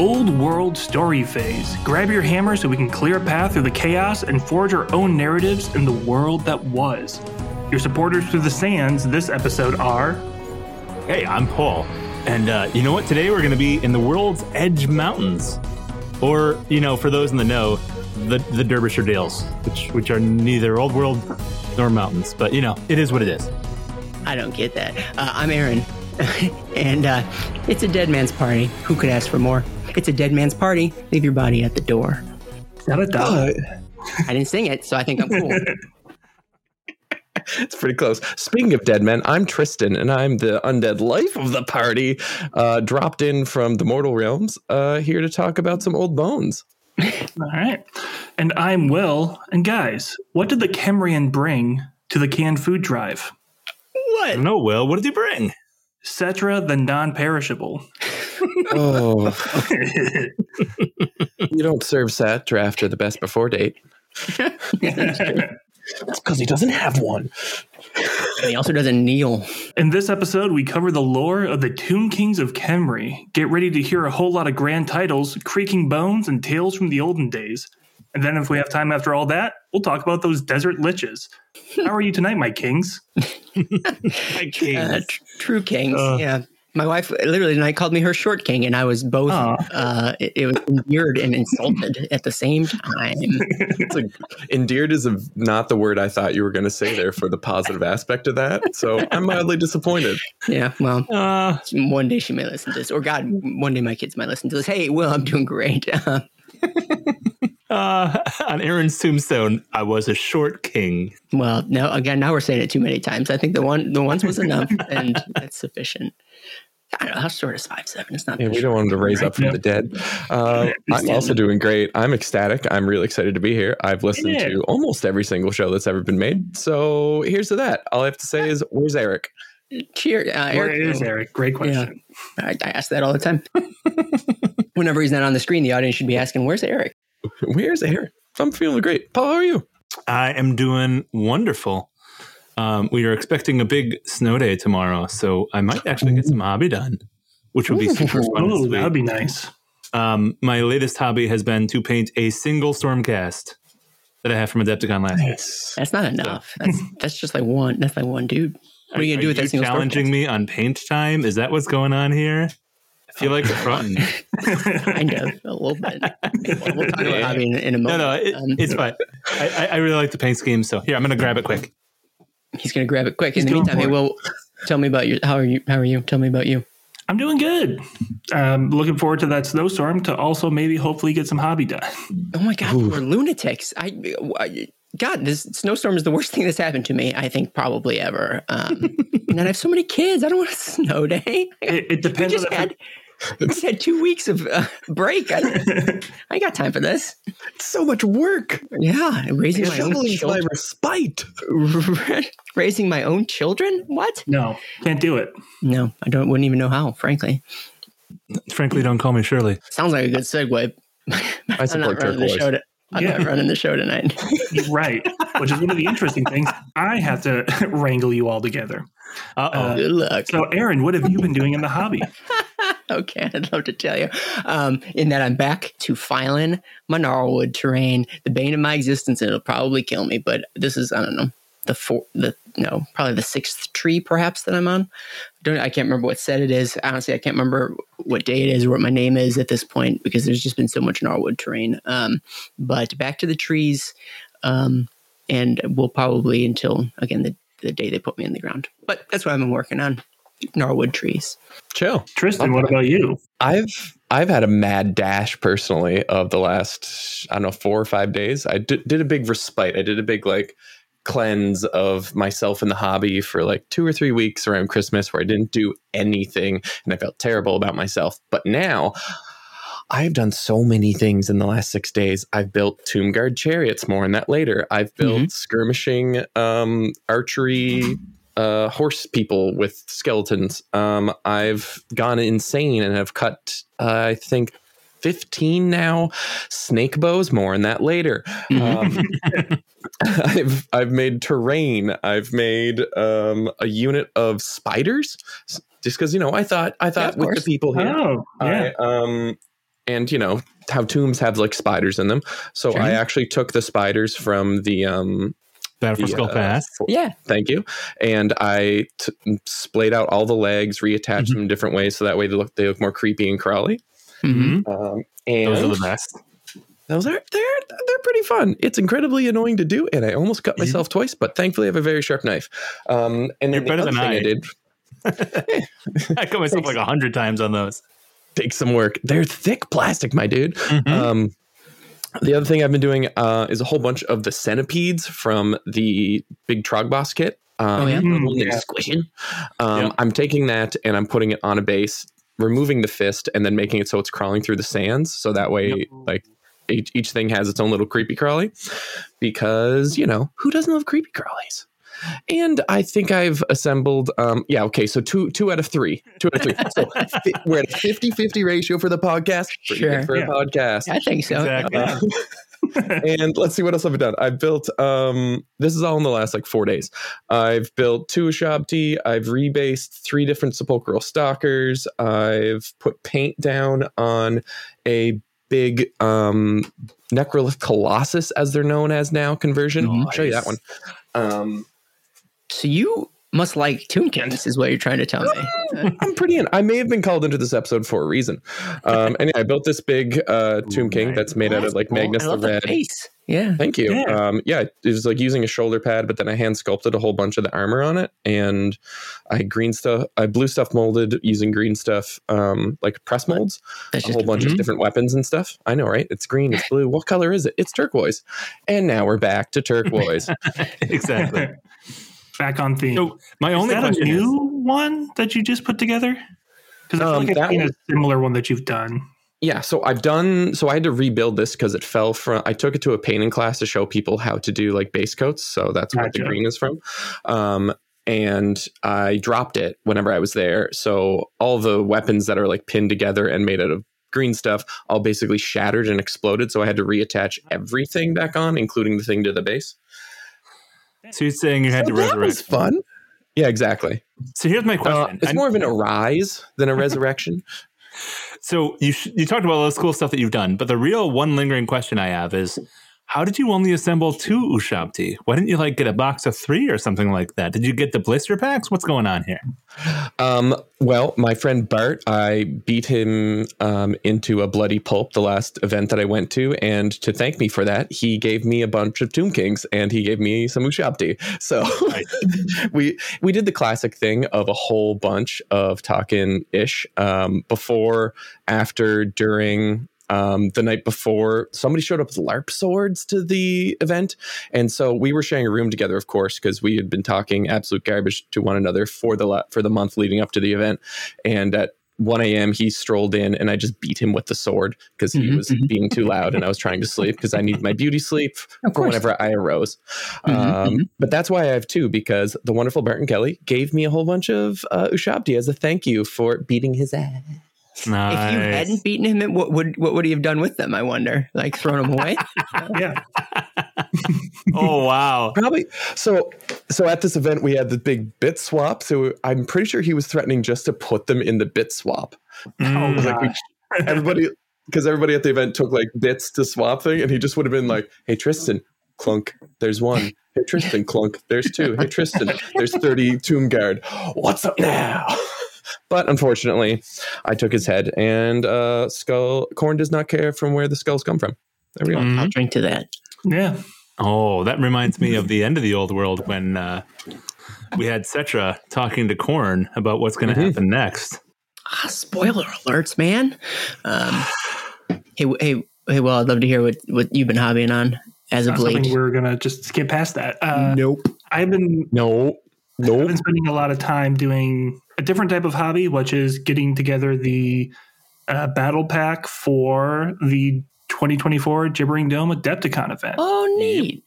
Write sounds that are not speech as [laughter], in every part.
Old World Story Phase. Grab your hammer so we can clear a path through the chaos and forge our own narratives in the world that was. Your supporters through the sands this episode are. Hey, I'm Paul. And uh, you know what? Today we're going to be in the world's edge mountains. Or, you know, for those in the know, the, the Derbyshire Dales, which, which are neither old world nor mountains. But, you know, it is what it is. I don't get that. Uh, I'm Aaron. [laughs] and uh, it's a dead man's party. Who could ask for more? It's a dead man's party. Leave your body at the door. Not a dog. I didn't sing it, so I think I'm cool. [laughs] it's pretty close. Speaking of dead men, I'm Tristan, and I'm the undead life of the party, uh, dropped in from the mortal realms, uh, here to talk about some old bones. All right. And I'm Will. And guys, what did the Khemrian bring to the canned food drive? What? don't Will. What did he bring? Settra the non perishable. Oh, [laughs] you don't serve Sat after the best before date. That's because he doesn't have one. And he also doesn't kneel. In this episode, we cover the lore of the Tomb Kings of Khemri. Get ready to hear a whole lot of grand titles, creaking bones, and tales from the olden days. And then, if we have time after all that, we'll talk about those desert liches. How are you tonight, my kings? My [laughs] king. Uh, tr- true kings. Uh. yeah. My wife literally tonight called me her short king, and I was both. Uh, it, it was endeared and insulted at the same time. It's like, endeared is a, not the word I thought you were going to say there for the positive aspect of that. So I'm mildly disappointed. Yeah, well, Uh, one day she may listen to this, or God, one day my kids might listen to this. Hey, Will, I'm doing great. [laughs] Uh, uh, [laughs] on Aaron's tombstone, I was a short king. well, no, again, now we're saying it too many times. I think the one, the once was enough, and that's sufficient. I don't know how short is five seven. It's not. Yeah, we don't want him to raise up from Yeah. the dead. Uh, [laughs] I'm also doing great. I'm ecstatic. I'm really excited to be here. I've listened Yeah. to almost every single show that's ever been made. So here's to that. All I have to say is, where's Eric? Cheer, uh, Where Eric. is Eric? Great question. I, I ask that all the time. [laughs] Whenever he's not on the screen, the audience should be asking, "Where's Eric?" Where's Eric? I'm feeling great. Paul, how are you? I am doing wonderful. Um, we are expecting a big snow day tomorrow, so I might actually get some hobby done, which would be super fun. and Oh, that would be nice. Um, my latest hobby has been to paint a single Stormcast that I have from Adepticon last year. That's not enough. That's that's just like one. That's like one dude. What are you gonna do with that single challenging Stormcast? me on paint time? Is that what's going on here? I feel like a [laughs] front. Kind of a little bit. We'll, we'll talk about [laughs] hobby in, in a moment. no, it, Um, it's fine. I, I- I really like the paint scheme, so here I'm going to grab it quick. He's gonna grab it quick. He's in the meantime, hey. Will, tell me about you. How are you? How are you? Tell me about you. I'm doing good. Um, looking forward to that snowstorm to also maybe hopefully get some hobby done. Oh my God, we're lunatics. I, I God, this snowstorm is the worst thing that's happened to me. I think probably ever. Um, [laughs] and then I have so many kids. I don't want a snow day. It, it [laughs] We depends just on had [laughs] we just had two weeks of uh, break. I, I got time for this. It's so much work. Yeah, raising my own Shoveling's my children. respite. [laughs] raising my own children? What? no, can't do it. No, I don't. Wouldn't even know how. Frankly, Frankly, don't call me Shirley. sounds like a good segue. [laughs] I I'm not support turquoise. show. To, I'm Yeah. not running the show tonight. Right. Which is one of the interesting things. I have to wrangle you all together. Uh Good luck. So, Aaron, what have you been doing in the hobby? [laughs] Okay, I'd love to tell you. Um, in that I'm back to filing my gnarlwood terrain, the bane of my existence, and it'll probably kill me. But this is I don't know the four, the no, probably the sixth tree perhaps that I'm on. I don't I can't remember what set it is. Honestly, I can't remember what day it is or what my name is at this point because there's just been so much gnarlwood terrain. Um, but back to the trees, um, and we'll probably until again the the day they put me in the ground. But that's what I've been working on. Gnarlwood trees. Chill. Tristan, what about you? I've I've had a mad dash personally of the last I don't know four or five days. I did, did a big respite. I did a big like cleanse of myself in the hobby for like two or three weeks around Christmas where I didn't do anything and I felt terrible about myself. But now I have done so many things in the last six days. I've built tomb guard chariots, more on that later. I've built skirmishing um, archery uh, horse people with skeletons. Um, I've gone insane and have cut, uh, I think, 15 now snake bows more on that later um, [laughs] i've i've made terrain i've made um, a unit of spiders just because you know i thought i thought of with the people here Oh, yeah. I, um, and you know how tombs have like spiders in them. So Sure. I actually took the spiders from the um Battle for Skull uh, Pass. for- Yeah. Thank you. And I t- splayed out all the legs, reattached Mhm. them in different ways so that way they look they look more creepy and crawly. Mhm. Um, and Those are the best. those are they're they're pretty fun. It's incredibly annoying to do, and I almost cut myself twice, but thankfully I have a very sharp knife. Um, and You're then the better other than thing I. I did [laughs] I cut myself like a hundred times on those. Take some work. They're thick plastic, my dude. Mhm. Um, the other thing I've been doing uh, is a whole bunch of the centipedes from the big Trogboss kit. Um, Oh, yeah? Mm, that's yeah. squishing. Um, Yeah. I'm taking that and I'm putting it on a base, removing the fist, and then making it so it's crawling through the sands. So that way, Yep. like each, each thing has its own little creepy crawly. Because you know who doesn't love creepy crawlies? And I think I've assembled, um, yeah, okay, so two two out of three. Two out of three. So fi- we're at a 50 50 ratio for the podcast. Pretty good Sure. For Yeah. a podcast. I think so. Exactly. Uh, [laughs] and let's see what else I've done. I've built um this is all in the last like four days. I've built two Ushabti, I've rebased three different sepulchral stalkers, I've put paint down on a big um Necrolith Colossus, as they're known as now, conversion. I'll show you that one. Um So you must like Tomb Kings, is what you're trying to tell me. [laughs] I'm pretty in. I may have been called into this episode for a reason. Um, and I built this big uh, Tomb King that's made out of like Magnus I the love the Red. face. Yeah. Thank you. Yeah. Um, yeah, it was like using a shoulder pad, but then I hand sculpted a whole bunch of the armor on it, and I green stuff, I blue stuff molded using green stuff, um, like press molds, That's a just whole bunch Mhm. of different weapons and stuff. I know, right? It's green, it's blue. What color is it? It's turquoise. And now we're back to turquoise. [laughs] exactly. [laughs] Back on theme. So my is only that a new is, one that you just put together? Because I feel Um, like I've seen one- a similar one that you've done. Yeah, so I've done so I had to rebuild this because it fell from I took it to a painting class to show people how to do like base coats. So that's where the green is from. Um and I dropped it whenever I was there. So all the weapons that are like pinned together and made out of green stuff all basically shattered and exploded. So I had to reattach everything back on, including the thing to the base. So you're saying you had So to that resurrect. was fun. Yeah, exactly. So here's my Uh, question. it's I- more of an arise than a resurrection. [laughs] [laughs] So you sh- you talked about all this cool stuff that you've done, but the real one lingering question I have is, how did you only assemble two Ushabti? Why didn't you like get a box of three or something like that? Did you get the blister packs? What's going on here? Um, well, my friend Bart, I beat him um, into a bloody pulp the last event that I went to, and to thank me for that, he gave me a bunch of Tomb Kings and he gave me some Ushabti. So [laughs] we we did the classic thing of a whole bunch of talking ish um, before, after, during. Um, the night before, somebody showed up with LARP swords to the event. And so we were sharing a room together, of course, because we had been talking absolute garbage to one another for the for the month leading up to the event. And at 1 a.m., he strolled in, and I just beat him with the sword because he Mhm, was mhm. being too loud, and I was trying to sleep because I need my beauty sleep [laughs] for whenever I arose. Mhm, um, mhm. But that's why I have two because the wonderful Barton Kelly gave me a whole bunch of uh, Ushabti as a thank you for beating his ass. Nice. If you hadn't beaten him, what would what would he have done with them? I wonder. Like thrown them away? [laughs] Yeah. [laughs] oh wow. Probably. So, so at this event, we had the big bit swap. So I'm pretty sure he was threatening just to put them in the bit swap. Oh, Mm. Like we, everybody, because everybody at the event took like bits to swap thing, and he just would have been like, "Hey Tristan, clunk. There's one. Hey Tristan, clunk. There's two. Hey Tristan, there's thirty Tomb Guard. What's up now?" But unfortunately, I took his head, and uh, skull Khorne does not care from where the skulls come from. There we go. Mhm. I'll drink to that. yeah. Oh, that reminds me of the end of the old world when uh, we had Settra talking to Khorne about what's going to Mhm. happen next. Ah, spoiler alerts, man. Um, hey, hey, hey. Well, I'd love to hear what what you've been hobbying on as of Not something late. we're gonna just skip past that. Uh, nope. I've been No, I've been spending a lot of time doing a different type of hobby, which is getting together the uh, battle pack for the 2024 Gibbering Dome Adepticon event. Oh, neat.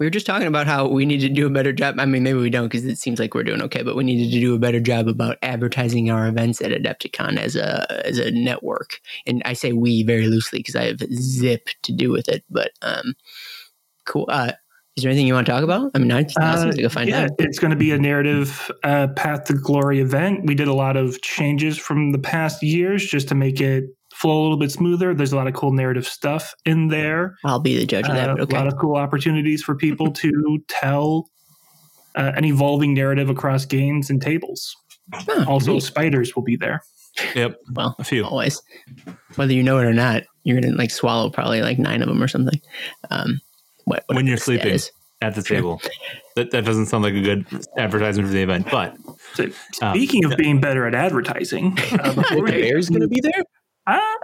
We were just talking about how we need to do a better job. I mean, maybe we don't because it seems like we're doing okay, but we needed to do a better job about advertising our events at Adepticon as a as a network. And I say we very loosely because I have zip to do with it. But um, cool. Uh, is there anything you want to talk about? I mean, I Uh, seems like a fine yeah, time. it's going to be a narrative uh, path to glory event. We did a lot of changes from the past years just to make it flow a little bit smoother. There's a lot of cool narrative stuff in there. I'll be the judge of that. Uh, But A lot of cool opportunities for people to tell uh, an evolving narrative across games and tables. Huh, Also, neat. spiders will be there. Yep, well, a few. always. Whether you know it or not, you're gonna like swallow probably like nine of them or something. Um, what, When you're sleeping. is. at the table. That that doesn't sound like a good advertisement for the event, but So, Um, speaking of being better at advertising, [laughs] uh, before, The we, bear's going to be there. Ah.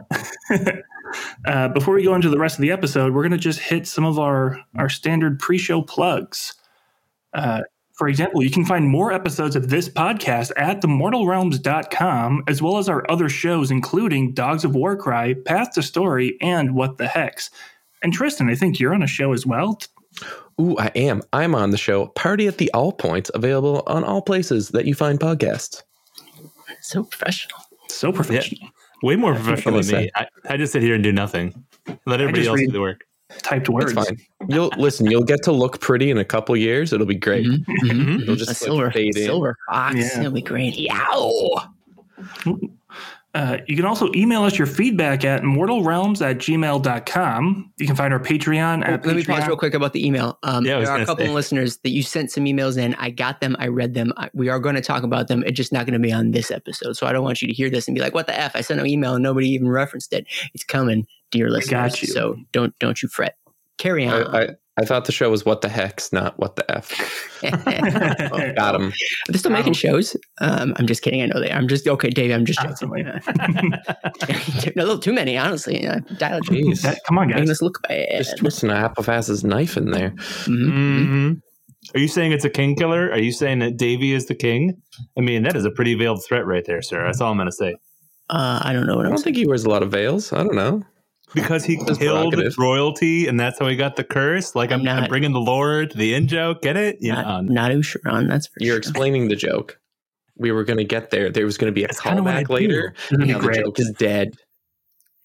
[laughs] uh, before we go into the rest of the episode, we're going to just hit some of our, our standard pre show plugs. Uh, for example, you can find more episodes of this podcast at themortalrealms.com, as well as our other shows, including Dogs of Warcry, Path to Story, and What the Hex. And Tristan, I think you're on a show as well. Ooh, I am. I'm on the show Party at the All Points, available on all places that you find podcasts. So professional. So professional. way more what professional than me. I, I just sit here and do nothing. Let everybody else read- do the work. Typed words. It's fine. You'll listen. You'll get to look pretty in a couple years. It'll be great. Mhm, mhm. Mhm. It'll A just like, silver, fade in. silver fox. Yeah. That'll be great. Yow! Uh, you can also email us your feedback at mortalrealms at gmail.com. You can find our Patreon Oh, at let me pause real quick about the email. Um, Yeah, there are a couple say. of listeners that you sent some emails in. I got them. I read them. I, we are going to talk about them. It's just not going to be on this episode. So I don't want you to hear this and be like, "What the f?" I sent an email and nobody even referenced it. It's coming, dear listeners. got you. So don't don't you fret. Carry on. I, I, I thought the show was What the Hex, not What the F. [laughs] Got him. They're still making shows. Um, I'm just kidding. I know they. are. I'm just okay, Dave. I'm just Constantly. joking. [laughs] a little too many, honestly. Uh, dial it Jeez. That- come on, Making guys. us look bad. Just twisting Applefast's knife in there. Mhm. hmm Are you saying it's a king killer? Are you saying that Davy is the king? I mean, that is a pretty veiled threat right there, sir. That's all I'm going to say. Uh, I don't know what I I'm don't saying. think he wears a lot of veils. I don't know. Because he [laughs] That's killed prerogative. royalty, and that's how he got the curse. Like I'm, I'm I'm not- bringing the lore to the in joke. Get it? You Not, know, not Usheron, that's for You're sure. explaining the joke. We were going to get there. There was going to be a That's kinda what I callback later. Isn't [laughs] it Now the great? joke is dead.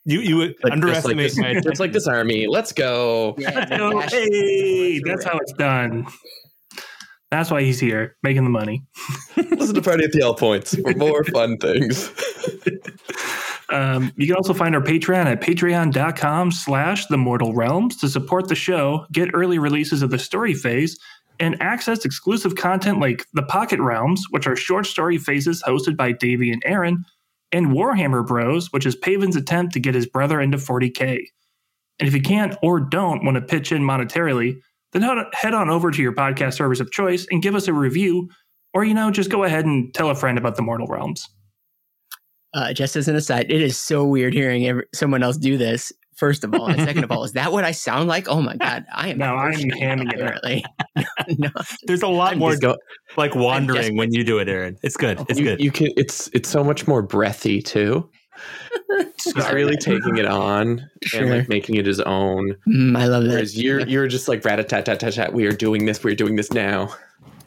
you you But just like, underestimate this, my just like this army. Let's go. Yeah, [laughs] hey, that's how it's done. That's why he's here, making the money. Listen to Party at the All Points for more fun things. Um, you can also find our Patreon at patreon.com slash the mortal realms to support the show, get early releases of the story phase, and access exclusive content like the Pocket Realms, which are short story phases hosted by Davy and Aaron, and Warhammer Bros, which is Paven's attempt to get his brother into 40k. And if you can't or don't want to pitch in monetarily, then head- on over to your podcast service of choice and give us a review, or you know, just go ahead and tell a friend about the Mortal Realms. Uh, just as an aside, it is so weird hearing every, someone else do this. First of all, and second of all, is that what I sound like? Oh my god, I am. No, I'm hamming it apparently. [laughs] no, There's a lot I'm more Just go- like wandering desperate. when you do it, Aaron. It's good. It's you, good. you can. It's it's so much more breathy too. [laughs] He's really taking it on Sure. and like making it his own. Mm, I love that. Whereas you're you're just like rat a tat tat tat tat. We are doing this. We're doing this now.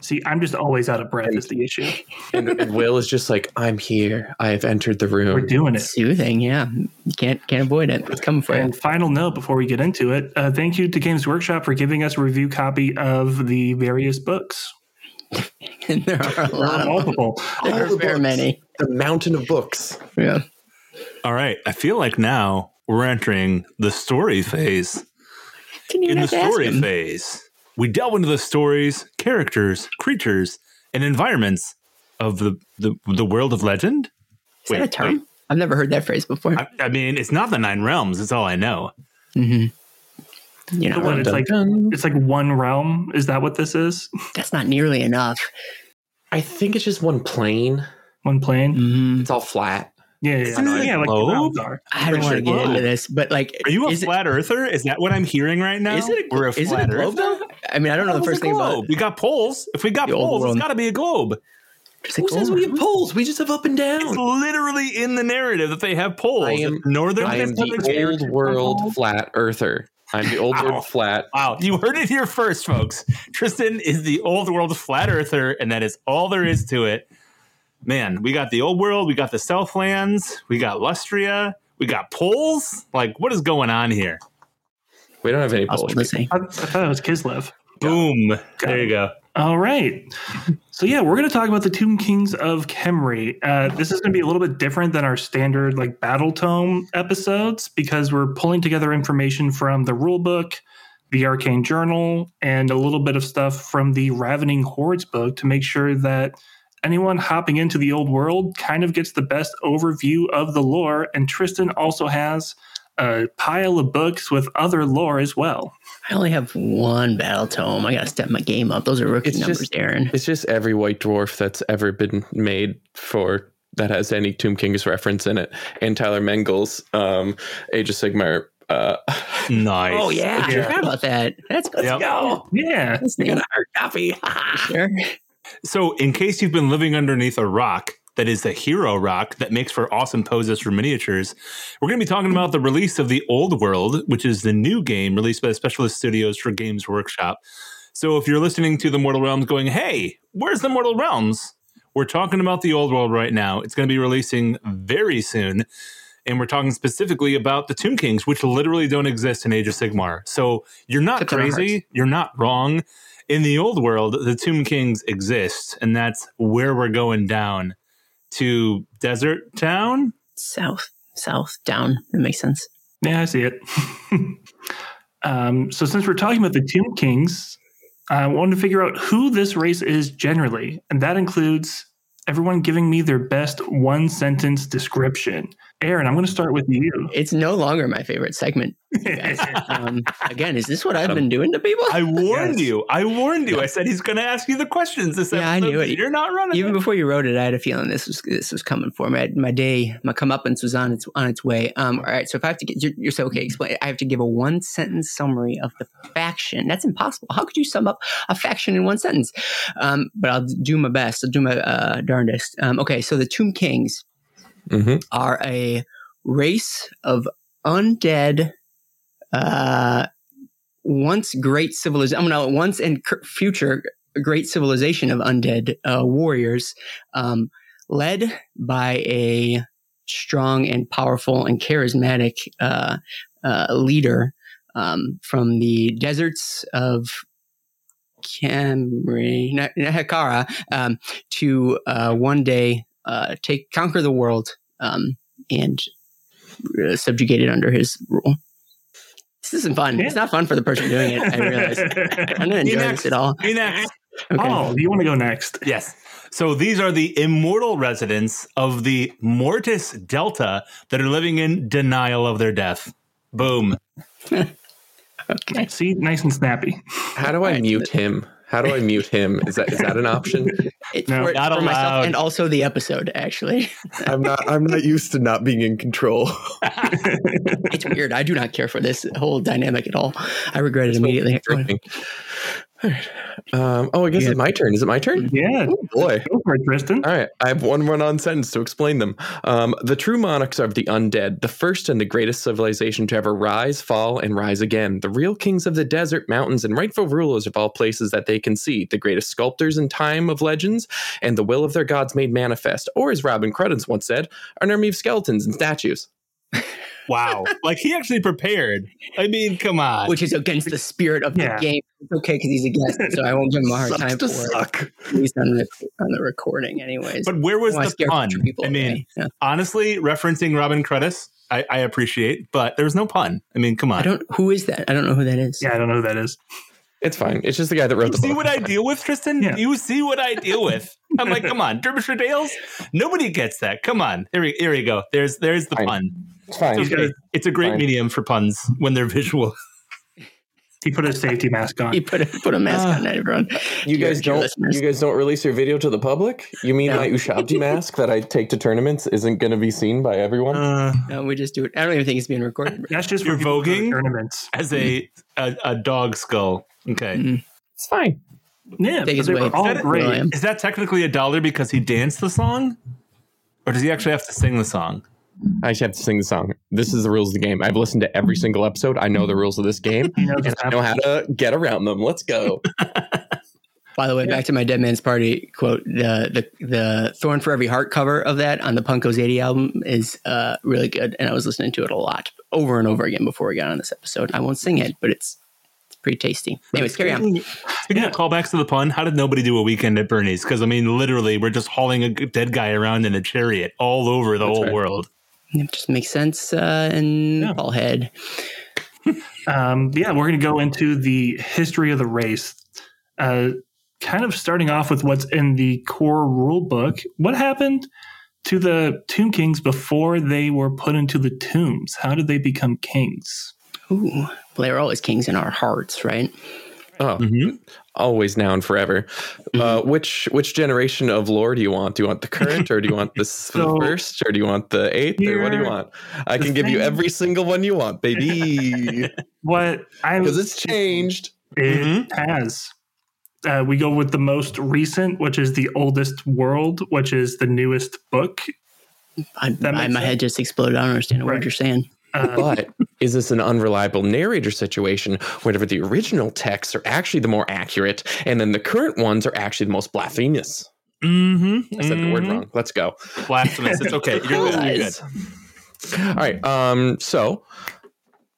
See, I'm just always out of breath is the issue. And, and Will is just like, I'm here. I have entered the room. We're doing it. soothing. Yeah, you can't can't avoid it. It's coming for you. And final note before we get into it, uh, thank you to Games Workshop for giving us a review copy of the various books. [laughs] And there are a There lot are of them. multiple. There are the very books. many. The mountain of books. Yeah. All right. I feel like now we're entering the story phase. Didn't In the have to ask story phase, we delve into the stories, characters, creatures, and environments of the the, the world of legend. Is that a term? wait. I've never heard that phrase before. I, I mean, it's not the nine realms. It's all I know. hmm You know, What, it's like Dun. it's like one realm. Is that what this is? that's not nearly enough. I think it's just one plane. One plane? Mhm. It's all flat. Yeah, yeah, Isn't yeah. it a yeah like the globe? are. I don't want to get it's into this, but like, Are you a is it- flat earther? Is that what I'm hearing right now? Is it a, We're a is it a globe earther? though? I mean, I don't know the first a thing globe? about We got poles. If we got The poles, it's got to be a globe. Just a Who says globe. we have poles? We just have up and down. It's literally in the narrative that they have poles. I am- Northern I am the old world flat earther. I'm the old Wow. world flat. Wow, you heard it here first, folks. Tristan is the old world flat earther, and that is all there is to it. Man, we got the old world, we got the Southlands, we got Lustria, we got poles. Like, what is going on here? We don't have any poles. listening. I, I thought it was Kislev. Boom. There you go. All right. So yeah, we're going to talk about the Tomb Kings of Khemri. Uh, this is going to be a little bit different than our standard like Battle Tome episodes because we're pulling together information from the rulebook, the Arcane Journal, and a little bit of stuff from the Ravening Hordes book to make sure that anyone hopping into the old world kind of gets the best overview of the lore. And Tristan also has a pile of books with other lore as well. I only have one battle tome. I gotta step my game up. Those are rookie It's numbers, just- Darren. It's just every white dwarf that's ever been made for that has any Tomb Kings reference in it. And Tyler Mengel's um, Age of Sigmar. Uh, [laughs] Nice. Oh yeah, I Yeah. forgot about that. That's good. Yep. Let's go. Yeah. This I thing. got a hard copy. [laughs] Sure. So, in case you've been living underneath a rock that is the hero rock that makes for awesome poses for miniatures, we're going to be talking about the release of the Old World, which is the new game released by Specialist Studios for Games Workshop. So, if you're listening to the Mortal Realms going, hey, where's the Mortal Realms? We're talking about the Old World right now. It's going to be releasing very soon. And we're talking specifically about the Tomb Kings, which literally don't exist in Age of Sigmar. So you're not Except crazy. You're not wrong in the old world, the Tomb Kings exist, and that's where we're going down to Desert Town. South, south, down. That makes sense. Yeah, I see it. [laughs] um, so since we're talking about the Tomb Kings, I wanted to figure out who this race is generally, and that includes everyone giving me their best one sentence description. Aaron, I'm going to start with you. It's no longer my favorite segment. [laughs] Um, again, is this what I've been doing to people? I warned Yes. you. I warned you. I said he's going to ask you the questions. This Yeah, I episode. knew it. You're not running. Even it. before you wrote it, I had a feeling this was this was coming for me. I, my day, my comeuppance was on its on its way. Um, all right, so if I have to get, you're, you're so okay. Explain. I have to give a one sentence summary of the faction. That's impossible. How could you sum up a faction in one sentence? Um, but I'll do my best. I'll do my uh, darndest. Um, okay, so the Tomb Kings hmm are a race of undead, uh, once great civilization. I'm gonna once and future great civilization of undead uh, warriors, um, led by a strong and powerful and charismatic uh, uh, leader um, from the deserts of Khemri, not, not Hekara, um, to uh, one day uh, take conquer the world um, and uh, subjugate it under his rule. This isn't fun. It's not fun for the person doing it. I realize. [laughs] I'm not enjoying next. this at all. Me next. Okay. Oh, you want to go next? Yes. So these are the immortal residents of the Mortis Delta that are living in denial of their death. Boom. [laughs] Okay. See, nice and snappy. How do I Right. mute him? How do I mute him? Is that is that an option? [laughs] It, No, for, not for myself allowed. and also the episode. Actually, [laughs] I'm not. I'm not used to not being in control. [laughs] it's weird. I do not care for this whole dynamic at all. I regret it immediately. Um, oh, I guess Yeah. it's my turn. Is it my turn? Yeah. Oh boy. Go for it, Tristan. All right, I have one run-on sentence to explain them. Um, the true monarchs of the undead, the first and the greatest civilization to ever rise, fall, and rise again. The real kings of the desert, mountains, and rightful rulers of all places that they can see. The greatest sculptors in time of legends, and the will of their gods made manifest. Or, as Robin Cruddace once said, an army of skeletons and statues. [laughs] Wow. like he actually prepared. I mean, come on. Which is against the spirit of Yeah. the game. It's okay because he's a guest, so I won't give him a hard Sucks time to for it. suck. At least on the on the recording, anyways. but where was the pun? people I mean. Yeah. honestly, referencing Robin Cruddace, I, I appreciate, but there's no pun. I mean, come on. I don't. Who is that? I don't know who that is. Yeah, I don't know who that is. It's fine. It's just the guy that wrote You the see book. See what I deal with, Tristan? Yeah. You see what I deal with. I'm like, come on, Derbyshire Dales. Nobody gets that. Come on, here we here we go. There's there's the Fine. pun. It's fine. It's, okay. It's a great Fine. medium for puns when they're visual. [laughs] He put a safety mask on. He put a put a mask Ah. on everyone. You Dear- guys dear don't. listeners. You guys don't release your video to the public. You mean No. my Ushabti [laughs] mask that I take to tournaments isn't going to be seen by everyone? Uh, No, we just do it. I don't even think it's being recorded. That's just You're for people who go to voguing? tournaments. as a, a a dog skull. Okay. Mm. it's fine. Yeah, Take they were all Is that- great. Is that technically a dollar because he danced the song, or does he actually have to sing the song? I just have to sing the song. This is the rules of the game. I've listened to every single episode. I know the rules of this game, He knows and I know how to get around them. Let's go. [laughs] By the way, back to my Dead Man's Party quote. The the the Thorn for Every Heart cover of that on the Punk Goes 80 album is uh, really good, and I was listening to it a lot over and over again before we got on this episode. I won't sing it, but it's it's pretty tasty. Anyways, carry on. Speaking of callbacks to the pun, how did nobody do a weekend at Bernie's? Because I mean, literally, we're just hauling a dead guy around in a chariot all over the whole right. world. It just makes sense uh, in Yeah. Paul head. [laughs] Um, yeah, we're going to go into the history of the race. Uh, kind of starting off with what's in the core rule book. What happened to the Tomb Kings before they were put into the tombs? How did they become kings? Ooh, well, they were always kings in our hearts, right? Oh, Mhm. always now and forever. Mm-hmm. Uh, which which generation of lore do you want? Do you want the current, or do you want the [laughs] So- first, or do you want the eighth, or what do you want? I can give you every single one you want, baby, [laughs] What I because it's changed. It has. Uh, we go with the most recent, which is the oldest world, which is the newest book. I, That I, makes my head just exploded. I don't understand a word Right. you're saying. Uh, But is this an unreliable narrator situation whenever the original texts are actually the more accurate, and then the current ones are actually the most blasphemous? Mm-hmm. I said the word wrong. Let's go. Blasphemous. It's okay. You're good. You're good. All right. Um. So,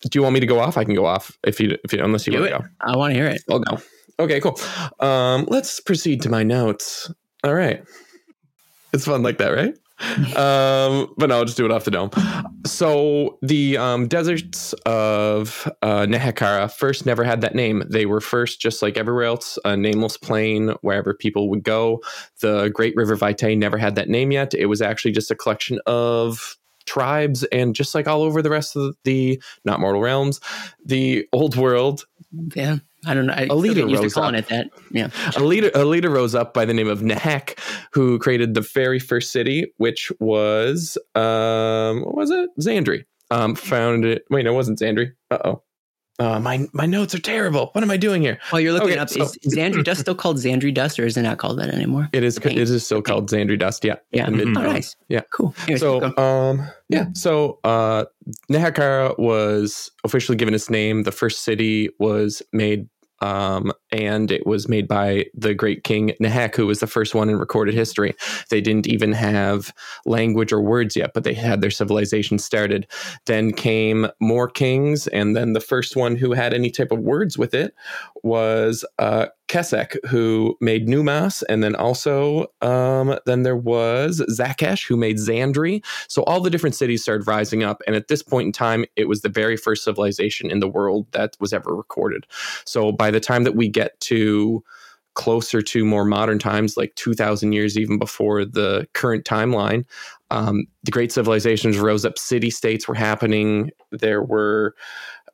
do you want me to go off? I can go off if you if you unless you Do want it. to go. I want to hear it. I'll go. Okay, cool. Um, let's proceed to my notes. All right. It's fun like that, right? Um, but no, I'll just do it off the dome. So the um, deserts of uh, Nehekhara first never had that name. They were first, just like everywhere else, a nameless plain wherever people would go. The Great River Vitae never had that name yet. It was actually just a collection of tribes, and just like all over the rest of the not mortal realms, the old world Yeah, I don't know. I A leader get used to rose calling up. it that. Yeah, a leader a leader rose up by the name of Nehek, who created the very first city, which was um what was it? Zandri. Um found it wait, no, it wasn't Zandri. Uh oh. Uh, my my notes are terrible. What am I doing here? While you're looking Okay, up, so- is Zandri Dust still called Zandri Dust, or is it not called that anymore? It is. It is still called Zandri Dust, yeah. Yeah. Mhm. Oh, nice. Yeah. Cool. Anyways, So um yeah, so uh Nehekhara was officially given its name. The first city was made um and it was made by the great king Nehek, who was the first one in recorded history. They didn't even have language or words yet, but they had their civilization started. Then came more kings, and then the first one who had any type of words with it was uh Kesek, who made Numas, and then also um, then there was Zakesh, who made Zandri. So all the different cities started rising up, and at this point in time, it was the very first civilization in the world that was ever recorded. So by the time that we get to closer to more modern times, like 2,000 years even before the current timeline, um, the great civilizations rose up. City states were happening. There were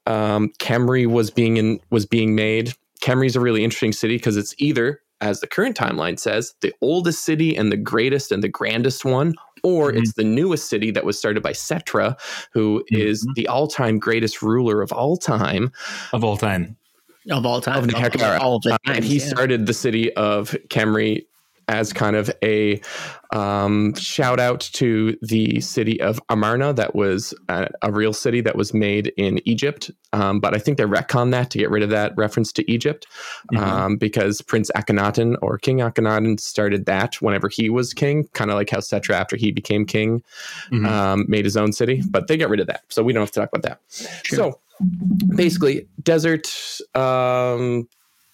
um, Khemri was being in, was being made. Khemri is a really interesting city because it's either, as the current timeline says, the oldest city and the greatest and the grandest one, or Mhm. it's the newest city that was started by Settra, who is Mhm. the all-time greatest ruler of all time. Of all time. of all time, of Nehekhara. all of the Uh, and he yeah. started the city of Khemri as kind of a um, shout out to the city of Amarna, that was a, a real city that was made in Egypt. Um, but I think they retcon that to get rid of that reference to Egypt Mhm. um, because Prince Akhenaten or King Akhenaten started that whenever he was king, kind of like how Settra, after he became king, Mhm. um, made his own city. But they got rid of that. So we don't have to talk about that. So basically, desert. Um,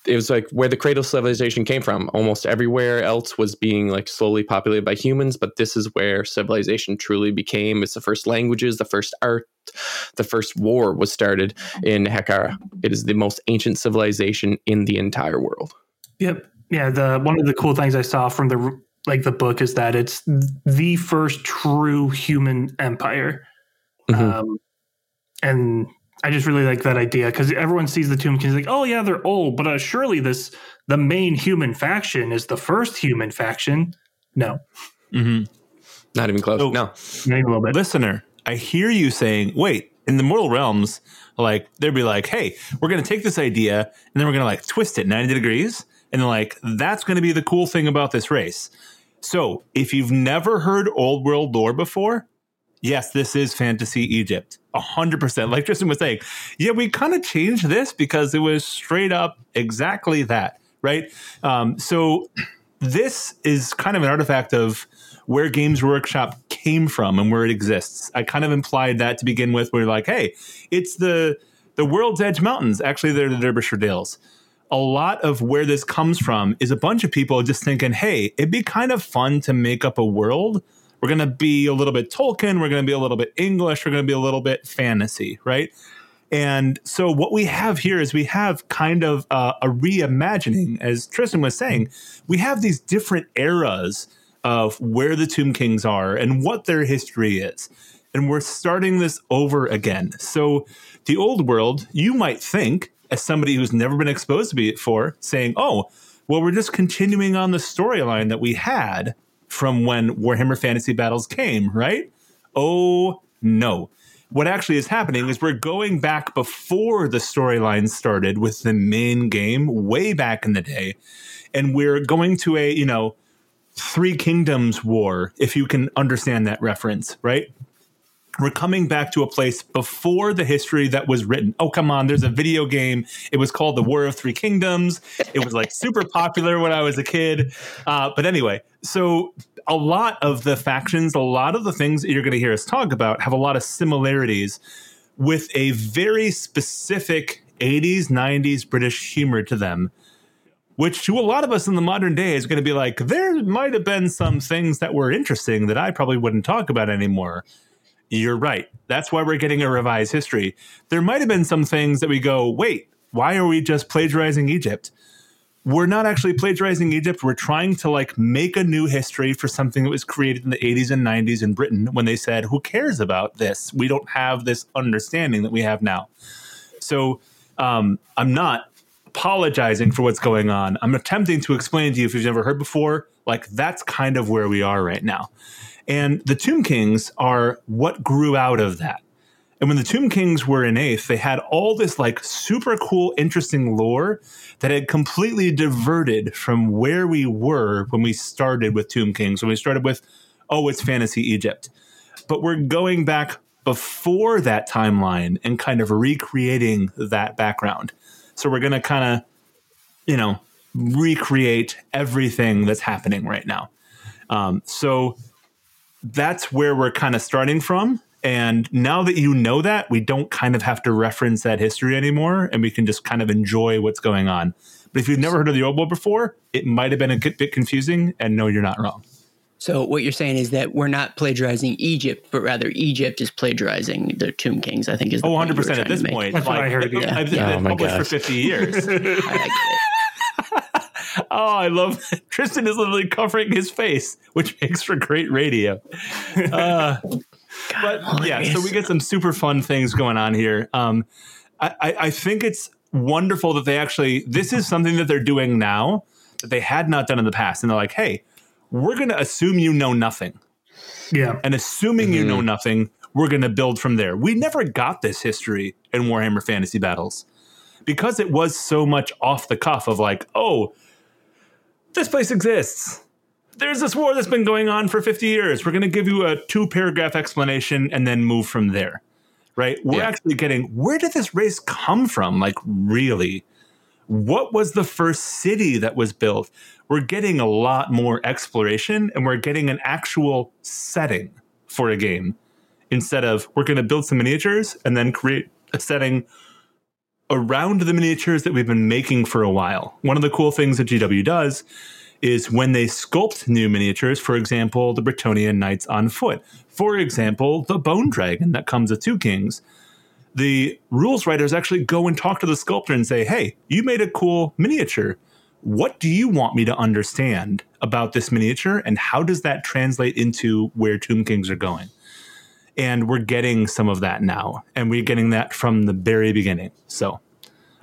it was like where the cradle civilization came from. Almost everywhere else was being like slowly populated by humans, but this is where civilization truly became. It's the first languages, the first art, the first war was started in Hekara. It is the most ancient civilization in the entire world. Yep. Yeah. The one of the cool things I saw from the like the book is that it's the first true human empire, Mhm. um, and I just really like that idea because everyone sees the Tomb Kings like, oh yeah, they're old, but uh, surely this the main human faction is the first human faction. No, mm-hmm. Not even close. Oh. no. not even a little bit. Listener, I hear you saying, wait, in the mortal realms, like they'd be like, hey, we're going to take this idea and then we're going to like twist it 90 degrees. And then like, that's going to be the cool thing about this race. So if you've never heard old world lore before, yes, this is fantasy Egypt. A hundred percent. Like Tristan was saying, yeah, we kind of changed this because it was straight up exactly that. Right. Um, so this is kind of an artifact of where Games Workshop came from and where it exists. I kind of implied that to begin with. We're like, hey, it's the the World's Edge Mountains. Actually, they're the Derbyshire Dales. A lot of where this comes from is a bunch of people just thinking, hey, it'd be kind of fun to make up a world. We're going to be a little bit Tolkien. We're going to be a little bit English. We're going to be a little bit fantasy, right? And so what we have here is we have kind of uh, a reimagining, as Tristan was saying. We have these different eras of where the Tomb Kings are and what their history is. And we're starting this over again. So the old world, you might think, as somebody who's never been exposed to it before, saying, oh, well, we're just continuing on the storyline that we had from when Warhammer Fantasy Battles came, right? Oh, no what actually is happening is we're going back before the storyline started with the main game way back in the day and we're going to a you know three kingdoms war if you can understand that reference right we're coming back to a place before the history that was written. Oh, come on, there's a video game. It was called The War of Three Kingdoms. It was like super popular when I was a kid. Uh, but anyway, so a lot of the factions, a lot of the things that you're going to hear us talk about have a lot of similarities with a very specific 80s, 90s British humor to them. Which to a lot of us in the modern day is going to be like, there might have been some things that were interesting that I probably wouldn't talk about anymore you're right. That's why we're getting a revised history. There might have been some things that we go, wait, why are we just plagiarizing Egypt? We're not actually plagiarizing Egypt. We're trying to like make a new history for something that was created in the 80s and 90s in Britain when they said, who cares about this? We don't have this understanding that we have now. So um, I'm not apologizing for what's going on. I'm attempting to explain to you if you've never heard before, like that's kind of where we are right now. And the Tomb Kings are what grew out of that. And when the Tomb Kings were in eighth, they had all this like super cool, interesting lore that had completely diverted from where we were when we started with Tomb Kings. When we started with, oh, it's fantasy Egypt. But we're going back before that timeline and kind of recreating that background. So we're going to kind of, you know, recreate everything that's happening right now. Um, so that's where we're kind of starting from. And now that you know that, we don't kind of have to reference that history anymore and we can just kind of enjoy what's going on. But if you've never heard of the old world before, it might have been a bit confusing. And no, you're not wrong. So what you're saying is that we're not plagiarizing Egypt, but rather Egypt is plagiarizing the Tomb Kings. I think is the oh, 100 percent at this point. That's like, what I heard. Yeah. I've yeah. been oh published gosh. for 50 years. [laughs] I oh, I love [laughs] Tristan is literally covering his face, which makes for great radio. Uh, [laughs] but yeah, so we get some super fun things going on here. Um, I, I think it's wonderful that they actually this is something that they're doing now that they had not done in the past, and they're like, hey, we're going to assume you know nothing. Yeah, and assuming mm-hmm. you know mm-hmm. nothing, we're going to build from there. We never got this history in Warhammer Fantasy Battles because it was so much off the cuff of like, oh, this place exists. There's this war that's been going on for 50 years. We're going to give you a two paragraph explanation and then move from there. Right? We're yeah. actually getting where did this race come from? Like, really? What was the first city that was built? We're getting a lot more exploration and we're getting an actual setting for a game instead of we're going to build some miniatures and then create a setting around the miniatures that we've been making for a while. One of the cool things that GW does is when they sculpt new miniatures, for example, the Bretonnian Knights on foot, for example, the Bone Dragon that comes with two kings. The rules writers actually go and talk to the sculptor and say, Hey, you made a cool miniature. What do you want me to understand about this miniature? And how does that translate into where Tomb Kings are going? And we're getting some of that now. And we're getting that from the very beginning. So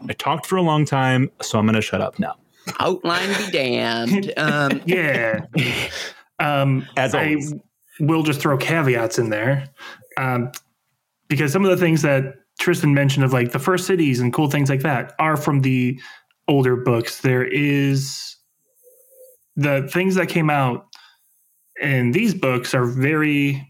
I talked for a long time, so I'm going to shut up now. Outline be damned. [laughs] Um, yeah. Um, As always. I will just throw caveats in there um, because some of the things that Tristan mentioned of like the first cities and cool things like that are from the older books. There is the things that came out in these books are very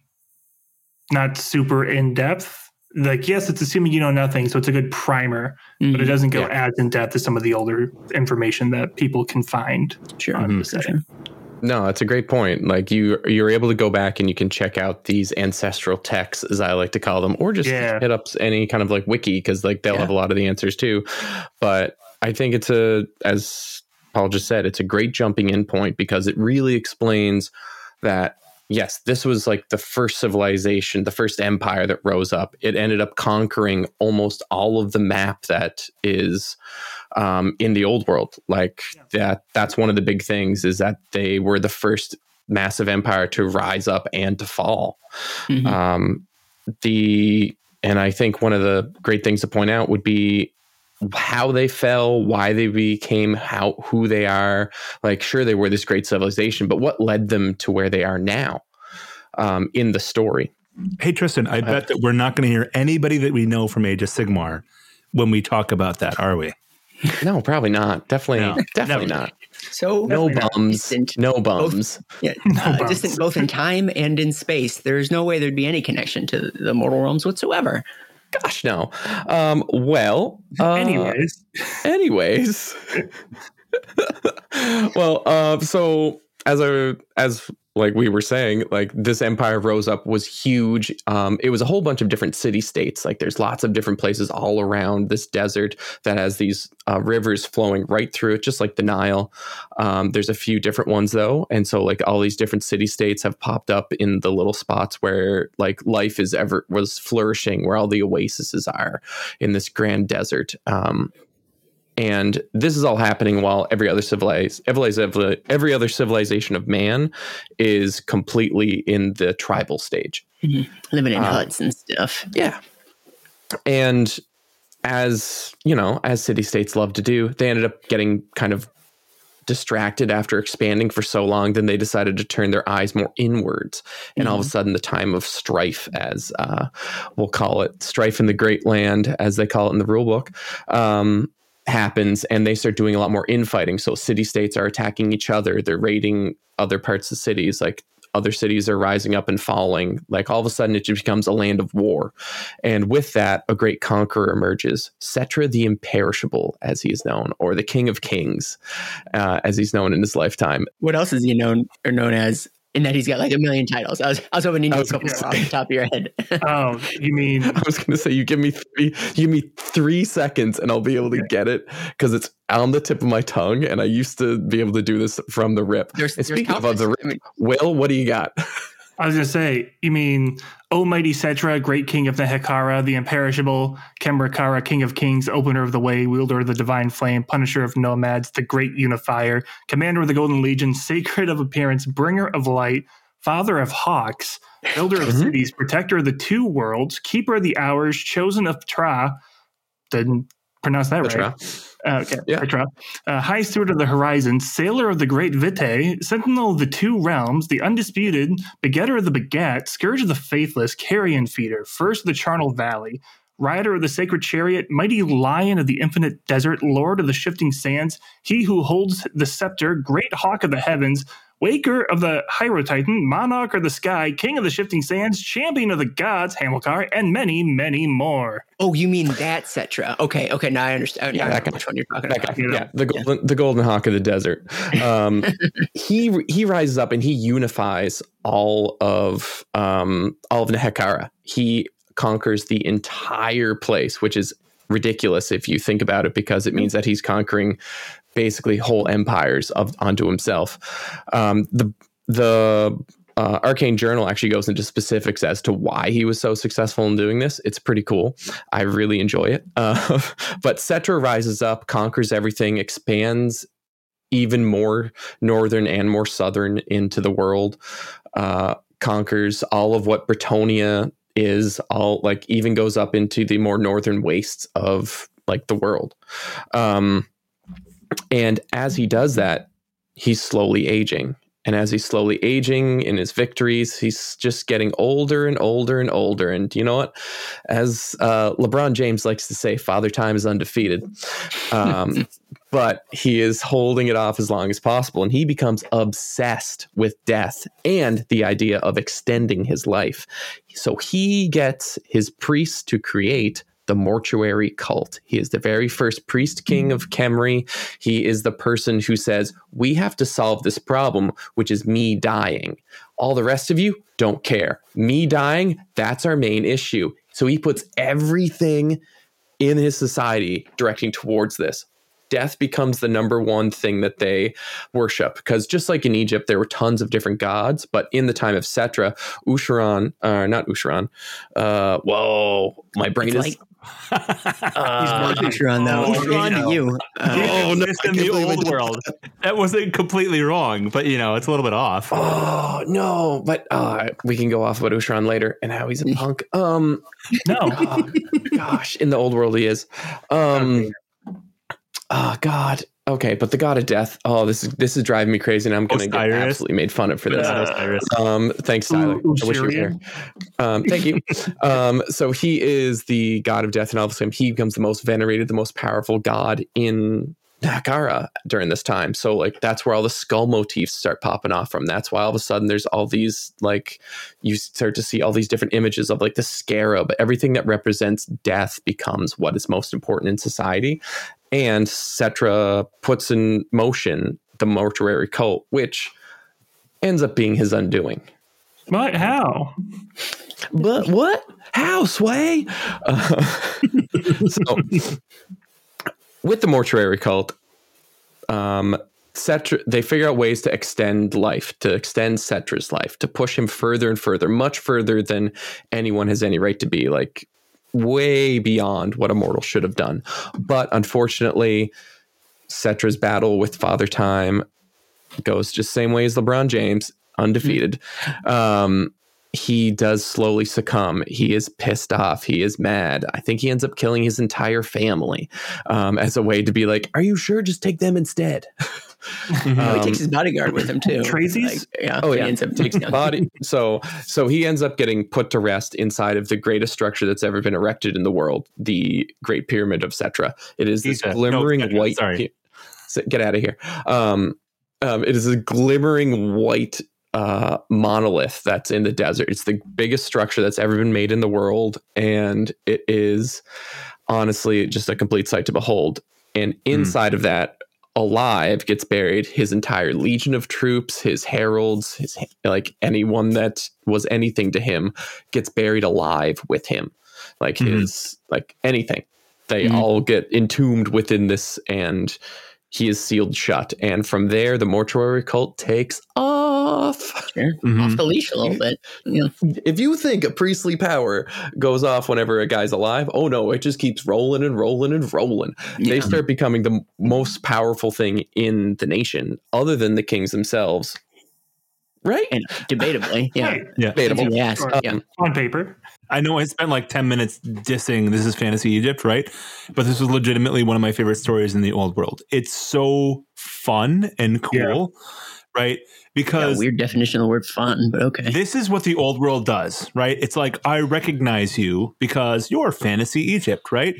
not super in depth. Like, yes, it's assuming you know nothing, so it's a good primer, mm-hmm. but it mm-hmm. doesn't go yeah. as in depth as some of the older information that people can find sure. on mm-hmm. the setting. No, it's a great point. Like you, you're able to go back and you can check out these ancestral texts, as I like to call them, or just Yeah. hit up any kind of like wiki because like they'll Yeah. have a lot of the answers too. But I think it's a, as Paul just said, it's a great jumping in point because it really explains that yes, this was like the first civilization, the first empire that rose up. It ended up conquering almost all of the map that is um, in the old world. Like that, that's one of the big things is that they were the first massive empire to rise up and to fall. Mhm. Um, the and I think one of the great things to point out would be how they fell, why they became how who they are. Like, sure, they were this great civilization, but what led them to where they are now um, in the story? Hey, Tristan, I bet that we're not going to hear anybody that we know from Age of Sigmar when we talk about that, are we? No, probably not. Definitely, No, definitely never. not. So No bums. No bums. yeah, [laughs] No uh, bumps. distant both in time and in space. There's no way there'd be any connection to the mortal realms whatsoever. Gosh, no. Um, well, uh, Anyways, anyways [laughs] [laughs] well uh so as a as like we were saying like this empire rose up was huge. Um it was a whole bunch of different city states. Like there's lots of different places all around this desert that has these uh, rivers flowing right through it just like the nile. Um there's a few different ones though. And so like all these different city states have popped up in the little spots where like life is ever was flourishing where all the oases are in this grand desert. Um and this is all happening while every other civilized every, other civilization of man is completely in the tribal stage. Living in Uh, huts and stuff. yeah. And as you know as city states love to do they ended up getting kind of distracted after expanding for so long then they decided to turn their eyes more inwards. And all of a sudden the time of strife as uh, we'll call it strife in the great land as they call it in the rule book um, happens and they start doing a lot more infighting. So city states are attacking each other. They're raiding other parts of cities. Like other cities are rising up and falling. Like all of a sudden it just becomes a land of war. And with that a great conqueror emerges Settra the imperishable as he is known or the king of kings uh, as he's known in his lifetime. What else is he known or known as? In that he's got like a million titles. I was, I was hoping you I knew a couple gonna off the top of your head. oh, [laughs] you mean I was going to say, you give me three, you give me three seconds, and I'll be able to get it because it's on the tip of my tongue, and I used to be able to do this from the rip. There's, And there's speaking of countless. the I mean, Will, what do you got? [laughs] I was gonna say, you mean O mighty Settra, great king of Nehekhara, the imperishable, Kemrakara, king of kings, opener of the way, wielder of the divine flame, punisher of nomads, the great unifier, commander of the golden legion, sacred of appearance, bringer of light, father of hawks, builder of Mhm. cities, protector of the two worlds, keeper of the hours, chosen of Ptra. Didn't pronounce that right. Uh, okay, Yeah. Uh, High Steward of the Horizon, Sailor of the Great Vitae, Sentinel of the Two Realms, the Undisputed, Begetter of the Begat, Scourge of the Faithless, Carrion Feeder, First of the Charnel Valley, Rider of the Sacred Chariot, Mighty Lion of the Infinite Desert, Lord of the Shifting Sands, He who holds the scepter, Great Hawk of the Heavens, Waker of the Hierotitan, Monarch of the Sky, King of the Shifting Sands, Champion of the Gods, Hamilcar, and many, many more. oh, you mean that Settra? Okay, okay. Now I understand. Yeah, I that know guy. which one you're talking about. guy, Yeah. yeah, the golden, the golden hawk of the desert. Um, [laughs] he he rises up and he unifies all of um, all of Nehekhara. He conquers the entire place, which is ridiculous if you think about it, because it means that he's conquering basically whole empires of onto himself. Um, the the uh, Arcane Journal actually goes into specifics as to why he was so successful in doing this. It's pretty cool. I really enjoy it. [laughs] Uh, but Settra rises up, conquers everything, expands even more northern and more southern into the world, uh, conquers all of what Bretonnia is, all like even goes up into the more northern wastes of like the world. Um, and as he does that, he's slowly aging. And as he's slowly aging in his victories, he's just getting older and older and older. And you know what? As uh, LeBron James likes to say, Father Time is undefeated. Um, [laughs] but he is holding it off as long as possible. And he becomes obsessed with death and the idea of extending his life. So he gets his priests to create the mortuary cult. He is the very first priest king of Khemri. He is the person who says, We have to solve this problem, which is me dying. All the rest of you don't care. Me dying, that's our main issue. So he puts everything in his society directing towards this death becomes the number one thing that they worship. Because just like in Egypt, there were tons of different gods, but in the time of Settra, Usharan, uh, not Usharan, uh, whoa, my brain It's is. like- uh, Usharan, though. Oh, He's Usharan, to you. [laughs] Uh, Oh, no, in the old [laughs] world. That wasn't completely wrong, but you know, it's a little bit off. Oh no! But uh, we can go off about Usharan later and how he's a [laughs] punk. Um, No. oh, gosh, in the old world he is. Um, oh God. Okay, but the god of death. Oh, this is this is driving me crazy, and I'm going to get Osiris. absolutely made fun of for this. Uh, Um, thanks, Tyler. Ooh, I wish you were here. Um, thank you. [laughs] um, so he is the god of death, and all of a sudden he becomes the most venerated, the most powerful god in Nehekhara during this time. So like that's where all the skull motifs start popping off from. That's why all of a sudden there's all these like you start to see all these different images of like the scarab. Everything that represents death becomes what is most important in society. And Settra puts in motion the mortuary cult, which ends up being his undoing. But How? But what? How, Sway? Uh, so, with the mortuary cult, um, Settra, they figure out ways to extend life, to extend Settra's life, to push him further and further, much further than anyone has any right to be, like way beyond what a mortal should have done. But unfortunately, Settra's battle with Father Time goes just same way as LeBron James, undefeated. Um, he does slowly succumb. He is pissed off. He is mad. I think he ends up killing his entire family um, as a way to be like, "Are you sure? Just take them instead." [laughs] oh, he Um, takes his bodyguard with him too. Tracy's? Like, yeah. Oh he yeah, ends up takes taking body. [laughs] So so he ends up getting put to rest inside of the greatest structure that's ever been erected in the world, the Great Pyramid of Settra. It is this Giza. No, glimmering Petra, white. sorry. pi- Get out of here. Um, um, it is a glimmering white uh, monolith that's in the desert. It's the biggest structure that's ever been made in the world, and it is honestly just a complete sight to behold. And inside of that, alive gets buried his entire legion of troops, his heralds, his like anyone that was anything to him gets buried alive with him. Like Mhm. his like anything. They Mhm. all get entombed within this and he is sealed shut. And from there the mortuary cult takes off. Sure. Mhm. off the leash a little bit. You know, If you think a priestly power goes off whenever a guy's alive, oh no, it just keeps rolling and rolling and rolling. They start becoming the most powerful thing in the nation, other than the kings themselves. Right? and debatably, yeah. Right. Yeah. Debatable. Yes, Sure. yeah. On paper. I know I spent like 10 minutes dissing This is Fantasy Egypt, right? But this was legitimately one of my favorite stories in the old world. It's so fun and cool, right? Yeah, Because weird definition of the word fun, but okay. this is what the old world does, right? It's like, I recognize you because you're Fantasy Egypt, right?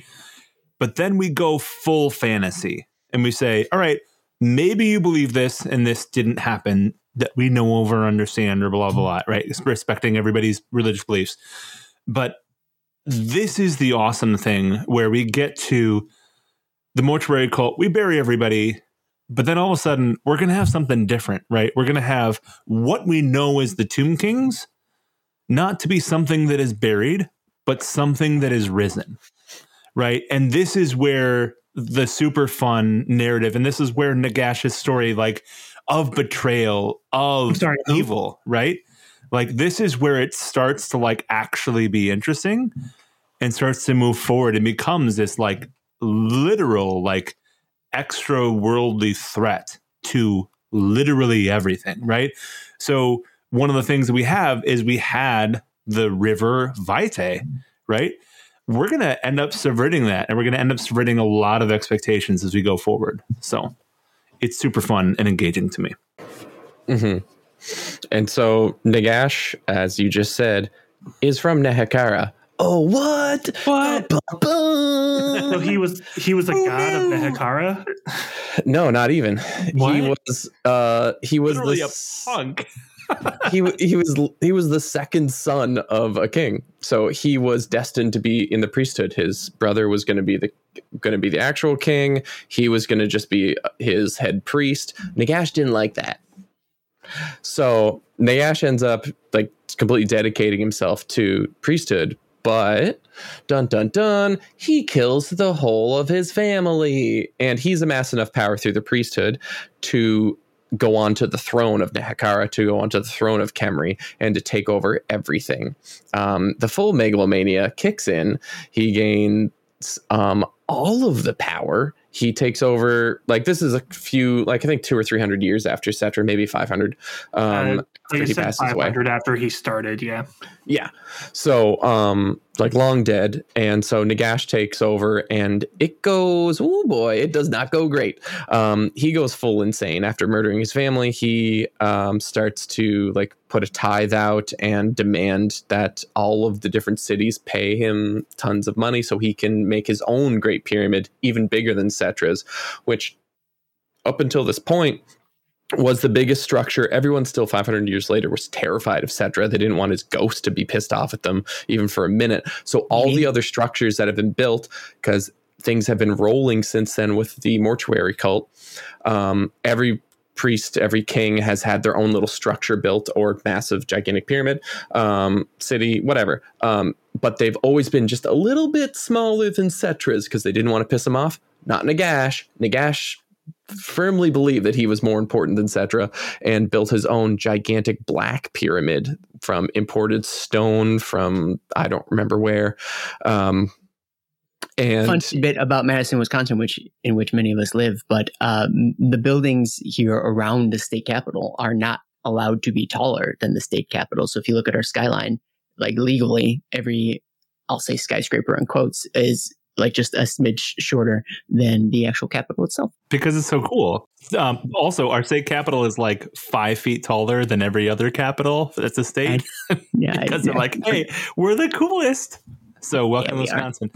But then we go full fantasy and we say, all right, maybe you believe this and this didn't happen that we know of or understand or blah, blah, blah, right? Respecting everybody's religious beliefs. But this is the awesome thing where we get to the mortuary cult, we bury everybody, but then all of a sudden we're going to have something different, right? We're going to have what we know as the Tomb Kings, not to be something that is buried, but something that is risen, right? And this is where the super fun narrative, and this is where Nagash's story, like of betrayal, of sorry, who? evil, right? Like this is where it starts to like actually be interesting and starts to move forward and becomes this like literal, like extra worldly threat to literally everything, right? So one of the things that we have is we had the river Vitae, right? We're going to end up subverting that and we're going to end up subverting a lot of expectations as we go forward. So it's super fun and engaging to me. hmm And so Nagash, as you just said, is from Nehekhara. Oh, what? What? So he was he was a Oh, god of no. Nehekhara. No, not even. He was uh he was Literally the a s- punk. he he was he was the second son of a king, so he was destined to be in the priesthood. His brother was going to be the going to be the actual king. He was going to just be his head priest. Nagash didn't like that, so Nagash ends up like completely dedicating himself to priesthood. But dun dun dun, he kills the whole of his family, and he's amassed enough power through the priesthood to go on to the throne of Nehekhara, to go onto the throne of Khemri, and to take over everything. Um, the full megalomania kicks in. He gains um, all of the power. He takes over. Like this is a few, like I think two or three hundred years after Settra, maybe five hundred. Um, like he said, passes away. after he started. Yeah. Yeah. So, um, like long dead. And so Nagash takes over and it goes, oh boy, it does not go great. Um, he goes full insane after murdering his family. He um, starts to like put a tithe out and demand that all of the different cities pay him tons of money so he can make his own great pyramid even bigger than Settra's which up until this point was the biggest structure. Everyone still 500 years later was terrified of. They didn't want his ghost to be pissed off at them even for a minute. So all the other structures that have been built, because things have been rolling since then with the mortuary cult, um, every priest, every king has had their own little structure built or massive, gigantic pyramid, um, city, whatever. Um, but they've always been just a little bit smaller than Settra's because they didn't want to piss him off. Not Nagash. Nagash firmly believed that he was more important than Settra and built his own gigantic black pyramid from imported stone from I don't remember where. Um, and Fun bit about Madison, Wisconsin, which in which many of us live, but um, the buildings here around the state capitol are not allowed to be taller than the state capitol. So if you look at our skyline, like legally, every I'll say skyscraper in quotes is like just a smidge shorter than the actual capital itself. because it's so cool. Um, also, our state capital is like five feet taller than every other capital that's a state [laughs] Yeah, because they're like, hey, we're the coolest. So welcome Yeah, to we are.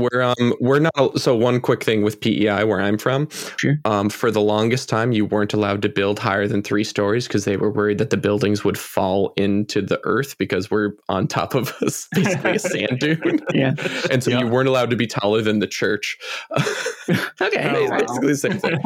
Wisconsin. we're um we're not so one quick thing with PEI where I'm from. Sure. Um, for the longest time, you weren't allowed to build higher than three stories because they were worried that the buildings would fall into the earth because we're on top of a, basically a sand [laughs] dune. yeah. And so Yeah. you weren't allowed to be taller than the church. [laughs] Okay. Oh, [laughs] wow. basically the same thing.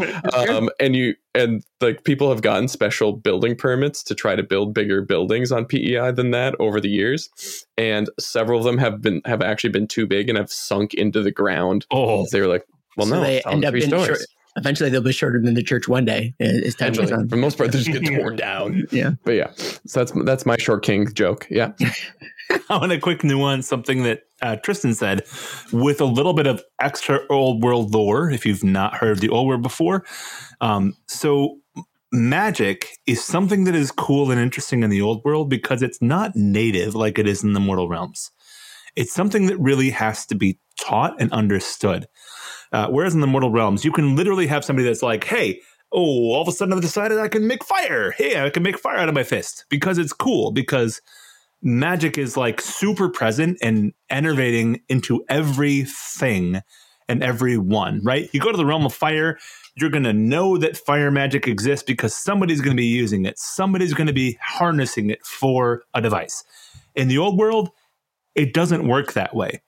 Um, and you and like people have gotten special building permits to try to build bigger buildings on PEI than that over the years, and several of them have been have actually been too big and have sunk into the ground. Oh, They were like, well, So no, they end up three in stories. short- Eventually, they'll be shorter than the church one day. As time goes Eventually, on. for the most part, they just get [laughs] torn down. Yeah. But yeah, so that's that's my short king joke. Yeah, [laughs] I want a quick nuance, something that uh, Tristan said, with a little bit of extra old world lore, if you've not heard the old world before. Um, so, magic is something that is cool and interesting in the old world because it's not native like it is in the mortal realms. It's something that really has to be taught and understood. Uh, whereas in the mortal realms, you can literally have somebody that's like, hey, oh, all of a sudden I've decided I can make fire. Hey, I can make fire out of my fist because it's cool, because magic is like super present and enervating into everything and everyone, right? You go to the realm of fire, you're going to know that fire magic exists because somebody's going to be using it. Somebody's going to be harnessing it for a device. In the old world, it doesn't work that way.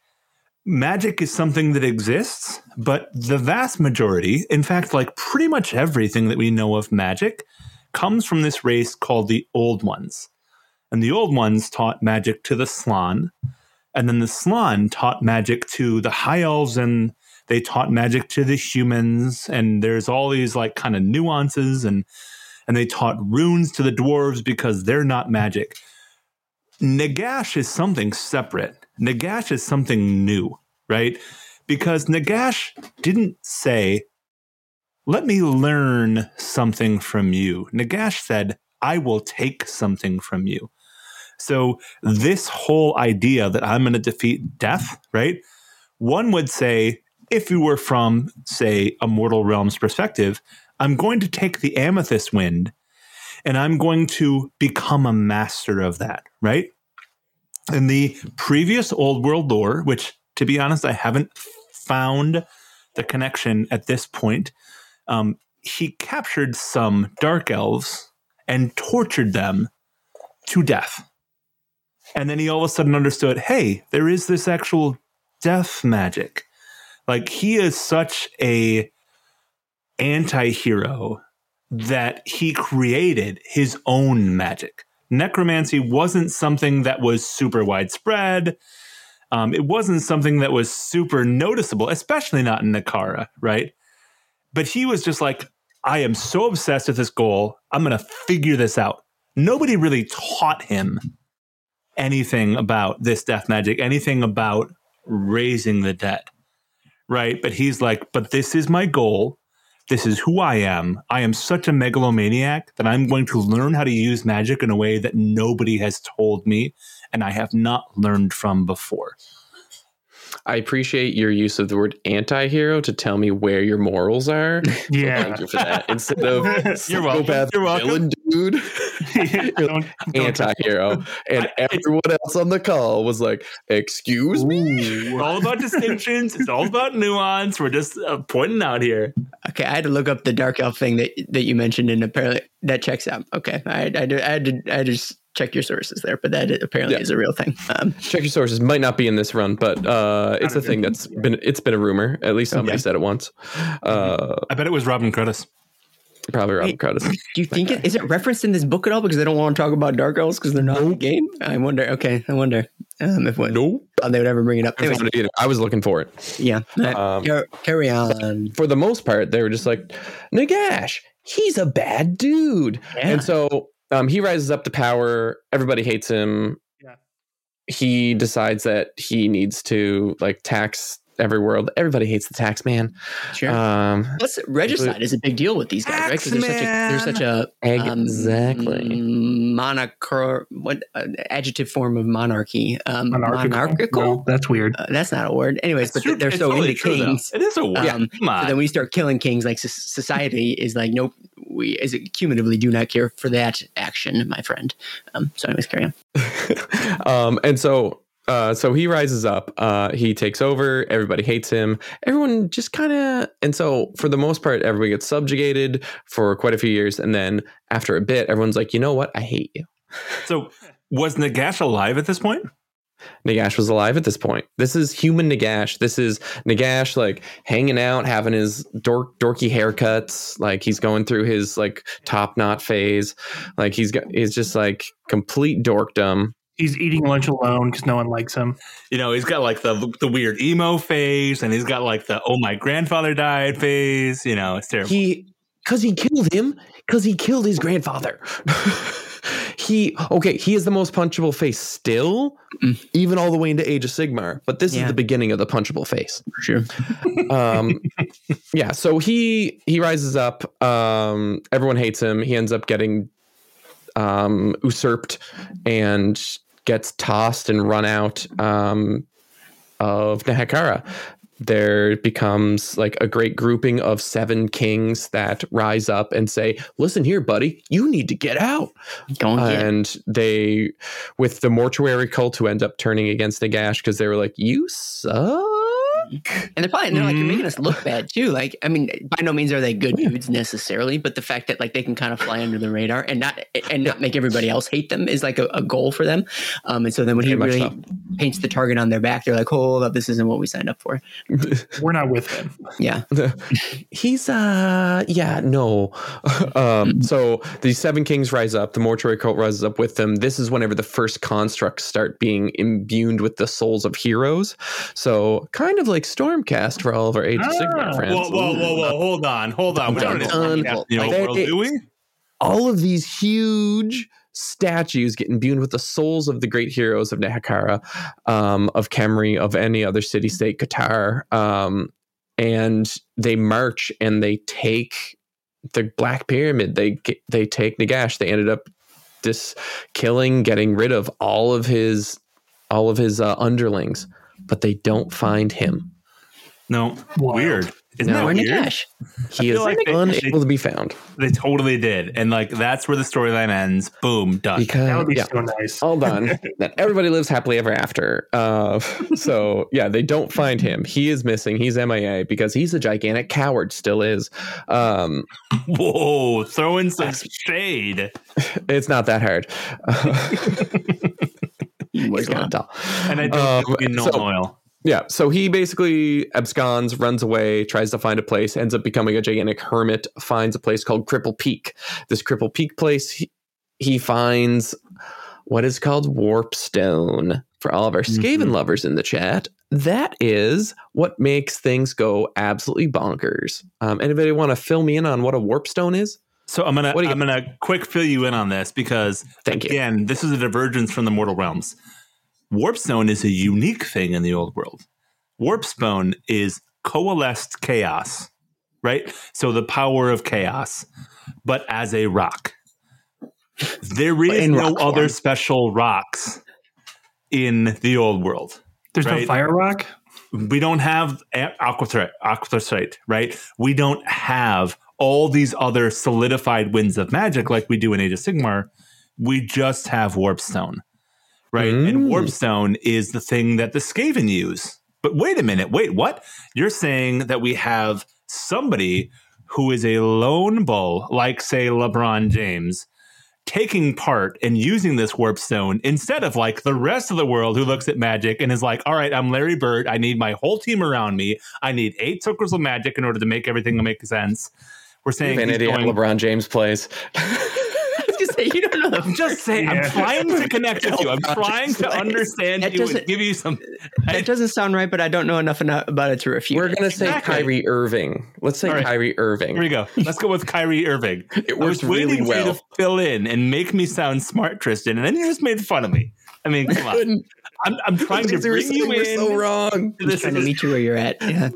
Magic is something that exists, but the vast majority, in fact, like pretty much everything that we know of magic, comes from this race called the Old Ones. And the Old Ones taught magic to the Slann, and then the Slann taught magic to the High Elves, and they taught magic to the humans. And there's all these like kind of nuances, and and they taught runes to the dwarves because they're not magic. Nagash is something separate. Nagash is something new, right? Because Nagash didn't say, let me learn something from you. Nagash said, I will take something from you. So, this whole idea that I'm going to defeat death, right? One would say, if you were from, say, a mortal realm's perspective, I'm going to take the amethyst wind and I'm going to become a master of that, right? In the previous old world lore, which to be honest, I haven't found the connection at this point, um, he captured some dark elves and tortured them to death. And then he all of a sudden understood, hey, there is this actual death magic. Like he is such a anti-hero that he created his own magic. Necromancy wasn't something that was super widespread. Um, it wasn't something that was super noticeable, especially not in Nehekhara, right? But he was just like, I am so obsessed with this goal. I'm going to figure this out. Nobody really taught him anything about this death magic, anything about raising the dead, right? But he's like, but this is my goal. This is who I am. I am such a megalomaniac that I'm going to learn how to use magic in a way that nobody has told me and I have not learned from before. I appreciate your use of the word anti-hero to tell me where your morals are. [laughs] Yeah. Thank you for that. Instead of [laughs] You're welcome. psychopath You're welcome. Villain [laughs] dude, [laughs] Don't- don't- anti-hero, and everyone else on the call was like, "Excuse me." It's all about distinctions. It's all about nuance. We're just uh, pointing out here. Okay, I had to look up the dark elf thing that that you mentioned, and apparently that checks out. Okay, I, I, I, had to I just check your sources there, but that apparently Yeah. is a real thing. Um, Check your sources. Might not be in this run, but uh, it's a thing that's been it's been a rumor. At least somebody Okay. said it once. Uh, I bet it was Robin Cruddace. Probably Robin Wait. Curtis. do you think it is it referenced in this book at all? Because they don't want to talk about dark elves because they're not in the game. I wonder. Okay, I wonder um, if what Nope. they would ever bring it up. I it either. I was looking for it. yeah, Um, Car- carry on. for the most part, they were just like, Nagash, he's a bad dude. Yeah. And so um, he rises up to power. Everybody hates him. Yeah. He decides that he needs to like tax every world. Everybody hates the tax man. Sure. Um, Plus, regicide is a big deal with these guys, right? Because they're such a they're such a um, exactly. monocro what uh, adjective form of monarchy um, monarchical. monarchical. Well, that's weird. Uh, that's not a word. Anyways, but true- they're it's so totally into true, though. kings. It is a word. Um, Come on. So then we start killing kings, like society is like, nope, we is it cumulatively do not care for that action, my friend. Um, so anyways, carry on. [laughs] um, and so uh, so he rises up. Uh, he takes over. Everybody hates him. Everyone just kind of, and so for the most part, everybody gets subjugated for quite a few years, and then after a bit, everyone's like, you know what? I hate you. so was Nagash alive at this point? Nagash was alive at this point. This is human Nagash. This is Nagash like hanging out, having his dork dorky haircuts. Like he's going through his like top knot phase. Like he's got he's just like complete dorkdom. He's eating lunch alone because no one likes him. You know, he's got like the the weird emo phase, and he's got like the oh my grandfather died phase. You know, it's terrible. He because he killed him because he killed his grandfather. [laughs] he okay. He is the most punchable face still, Mm. even all the way into Age of Sigmar. But this Yeah. is the beginning of the punchable face. For sure. [laughs] um yeah so he he rises up um everyone hates him he ends up getting um usurped and gets tossed and run out um of Nehekhara. There becomes like a great grouping of seven kings that rise up and say listen here buddy you need to get out. Don't get and they with the mortuary cult who end up turning against Nagash because they were like you suck And they're probably and they're like, you're making us look bad too. Like, I mean, by no means are they good dudes necessarily, but the fact that like they can kind of fly under the radar and not and not make everybody else hate them is like a, a goal for them. Um, and so then when he Very much really paints the target on their back, they're like, hold up, this isn't what we signed up for. [laughs] We're not with him. Yeah. [laughs] he's uh yeah no [laughs] um so the seven kings rise up the mortuary cult rises up with them this is whenever the first constructs start being imbued with the souls of heroes so kind of like stormcast for all of our age of sigmar Ah. friends Whoa, whoa, whoa, whoa! Hold on, hold on. We don't Dun, know dun. the Like, overworld, they- do we? all of these huge statues get imbued with the souls of the great heroes of Nehekhara, um, of Khemri, of any other city state, Quatar. Um, and they march and they take the Black Pyramid. They they take Nagash. They ended up just killing, getting rid of all of his all of his uh, underlings, but they don't find him. No, Wild. weird. Isn't No. that weird? Nagash. He is like they- unable to be found They totally did, and like that's where the storyline ends. Boom, done. because That would be yeah, so nice. all done. [laughs] then everybody lives happily ever after. Uh, so yeah, they don't find him. He is missing. He's MIA because he's a gigantic coward. Still is. Um, [laughs] Whoa, throwing some [laughs] shade. it's not that hard. You He's gonna tell. And I don't Um, think we know so- oil. Yeah, so he basically absconds, runs away, tries to find a place, ends up becoming a gigantic hermit, finds a place called Cripple Peak. This Cripple Peak place, he, he finds what is called Warpstone. For all of our Skaven Mhm. lovers in the chat, that is what makes things go absolutely bonkers. Um, anybody want to fill me in on what a Warpstone is? So I'm gonna What you I'm gonna quick fill you in on this because Thank you. again, this is a divergence from the mortal realms. Warpstone is a unique thing in the old world. Warpstone is coalesced chaos, right? So the power of chaos, but as a rock. There is no rock other form. special rocks in the old world. There's no fire rock. we don't have a- aquathrite, aquathrite, right? We don't have all these other solidified winds of magic like we do in Age of Sigmar. We just have Warpstone, right? And Mm. Warpstone is the thing that the Skaven use. But wait a minute, wait, what? You're saying that we have somebody who is a lone bull, like say LeBron James, taking part and using this warp stone instead of like the rest of the world who looks at magic and is like, all right, I'm Larry Bird. I need my whole team around me. I need eight circles of magic in order to make everything make sense. We're saying he's Vanity going, LeBron James plays. I was gonna say you don't know. I'm just saying, I'm trying to connect with you. I'm [laughs] trying to understand That you and doesn't- give you some. That doesn't sound right, but I don't know enough about it to refute. We're gonna say Exactly. Kyrie Irving. Let's say All right. Kyrie Irving. Here we go. Let's go with Kyrie Irving. It I works was waiting really for you well. to fill in and make me sound smart, Tristan, and then you just made fun of me. I mean, come on. I'm, I'm [laughs] trying to Because they were bring you saying we're in. so wrong. to this trying to meet you where you're at. Yeah.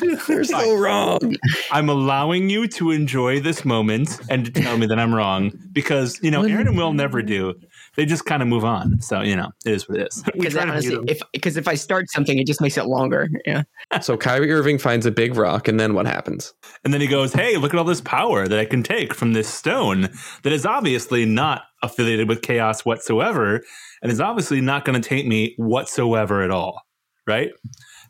[laughs] They're so wrong. I'm allowing you to enjoy this moment and to tell me that I'm wrong because you know Aaron and Will never do. They just kind of move on. So you know it is what it is. Because honestly, if because if I start something, it just makes it longer. Yeah. So Kyrie Irving finds a big rock, and then what happens? And then he goes, "Hey, look at all this power that I can take from this stone that is obviously not affiliated with chaos whatsoever, and it's obviously not going to taint me whatsoever at all, right?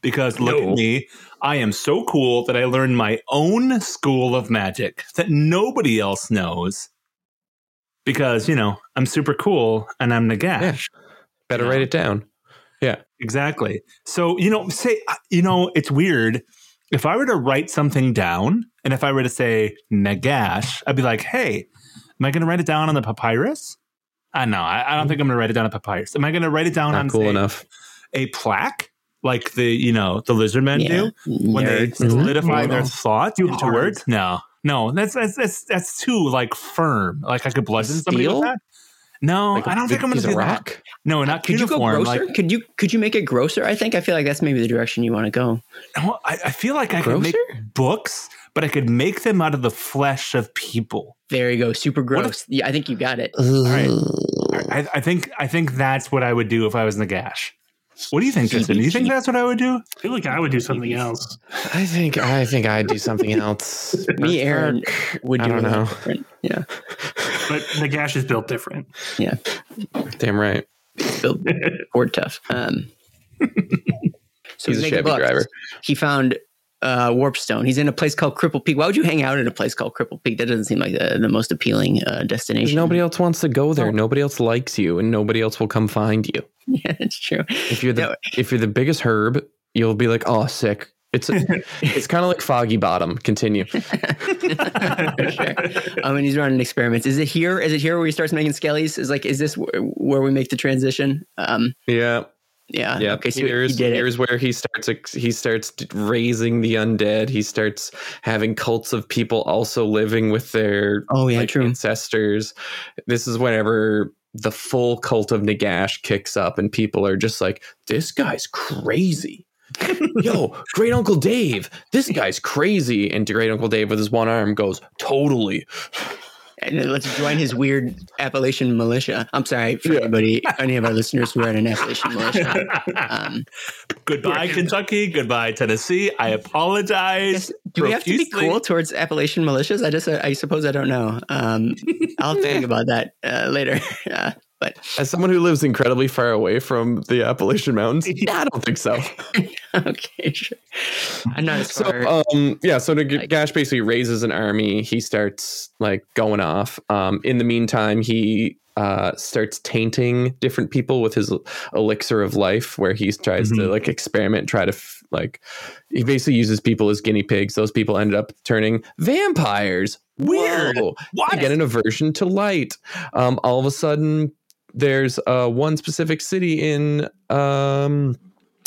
Because look No. at me, I am so cool that I learned my own school of magic that nobody else knows." Because you know I'm super cool and I'm Nagash. Yeah. Better write it down. Yeah, exactly. So, you know, say, uh, you know, it's weird. If I were to write something down and if I were to say Nagash, I'd be like, hey, am I going to write it down on the papyrus? I know. I, I don't think I'm going to write it down on papyrus. Am I going to write it down Not on cool say, enough. a plaque like the, you know, the lizard men yeah. do when they Nerds. solidify Mhm. their thoughts Too into hard. words? No, no, that's, that's, that's, that's too like firm. Like I could bludgeon somebody Steel? with that. No, Like a I don't think I'm going to of do that. rock. No, not Could you go grosser? Like, could you could you make it grosser? I think I feel like that's maybe the direction you want to go. Well, I, I feel like I could make books, but I could make them out of the flesh of people. There you go. Super What gross. yeah, I think you got it. right. I, I think I think that's what I would do if I was in the gash. What do you think, Tristan? Do you think that's what I would do? I feel like I would do something else. I think I think I'd do something [laughs] else. Me, Aaron, would I do don't know. different. Yeah. But the gash is built different. Yeah. Damn right. Build board [laughs] tough. Um, so He's a making Chevy books. driver. He found uh, Warpstone. He's in a place called Cripple Peak. Why would you hang out in a place called Cripple Peak? That doesn't seem like the, the most appealing uh, destination. Nobody else wants to go there. Oh. Nobody else likes you, and nobody else will come find you. [laughs] yeah, it's true. If you're the No. if you're the biggest herb, you'll be like, oh, sick. It's [laughs] it's kind of like Foggy Bottom. Continue. [laughs] sure. Um, and he's running experiments. Is it here? Is it here where he starts making skellies? Is like, is this wh- where we make the transition? Um, Yeah, yeah. yeah. Okay. So here's he here's where he starts. He starts raising the undead. He starts having cults of people also living with their Oh yeah, like true. ancestors. This is whenever the full cult of Nagash kicks up, and people are just like, "This guy's crazy." [laughs] Yo, great uncle Dave, this guy's crazy. And great uncle Dave with his one arm goes, totally. And let's join his weird Appalachian militia. I'm sorry for Yeah. anybody, any of our listeners who are in an Appalachian militia. Um, Goodbye, Kentucky. Goodbye, Tennessee. I apologize. do we have to be cool towards Appalachian militias? I just, I suppose I don't know. Um, I'll think about that uh, later. [laughs] Uh, but As someone who lives incredibly far away from the Appalachian Mountains, [laughs] I don't think so. [laughs] okay, sure. I'm not as So, far. um, yeah, so Like- Nagash basically raises an army. He starts like going off. Um, in the meantime, he uh, starts tainting different people with his elixir of life, where he tries to Mhm. like experiment, try to f- like he basically uses people as guinea pigs. Those people ended up turning vampires. Weird. Whoa. What? They get an aversion to light. Um, all of a sudden, there's uh, one specific city in um,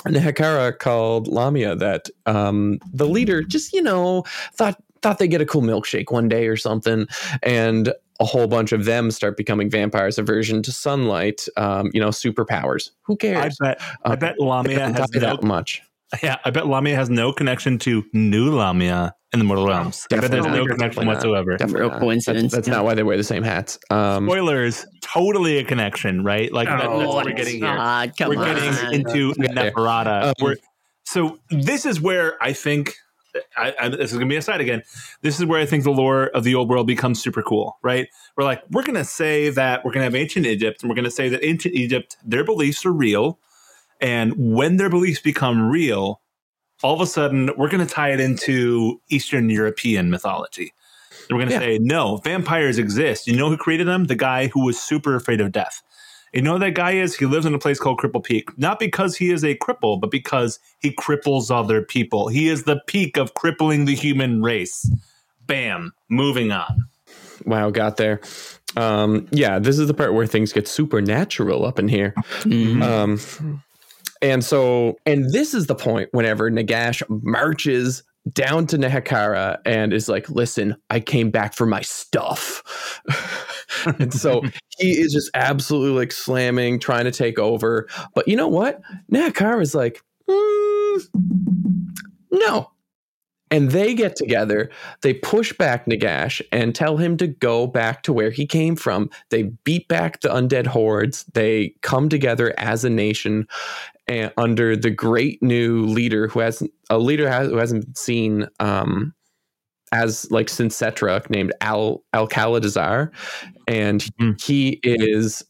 Nehekhara called Lahmia that um, the leader just you know thought thought they get a cool milkshake one day or something, and a whole bunch of them start becoming vampires. Aversion to sunlight, um, you know, superpowers. Who cares? I bet. I Um, bet Lahmia has no. that much. [laughs] Yeah, I bet Lahmia has no connection to Nulahmia in the Mortal Realms. I bet there's Definitely no connection Definitely whatsoever. Definitely Real not. coincidence. That's, that's not why they wear the same hats. Um, Spoilers, totally a connection, right? Like that, that's Oh, what we're it's getting here. God, come we're on. getting into Yeah. Neferata. Um, We're- so this is where I think I, I, this is going to be a side again. This is where I think the lore of the old world becomes super cool, right? We're like, we're going to say that we're going to have ancient Egypt, and we're going to say that ancient Egypt, their beliefs are real, and when their beliefs become real, all of a sudden we're going to tie it into Eastern European mythology. And we're going to Yeah. say, no, vampires exist. You know who created them? The guy who was super afraid of death. You know who that guy is? He lives in a place called Cripple Peak. Not because he is a cripple, but because he cripples other people. He is the peak of crippling the human race. Bam. Moving on. wow, got there. Um, yeah, this is the part where things get supernatural up in here. Mhm. Um, and so, and this is the point whenever Nagash marches down to Nehekhara and is like, listen, I came back for my stuff. [laughs] and so [laughs] he is just absolutely like slamming, trying to take over. But you know what? Nehekhara is like, "Mm, no. And they get together, they push back Nagash and tell him to go back to where he came from. They beat back the undead hordes. They come together as a nation and under the great new leader who hasn't a leader has, who hasn't been seen um, as like since Settra named Al Alcadizaar, and Mhm. he is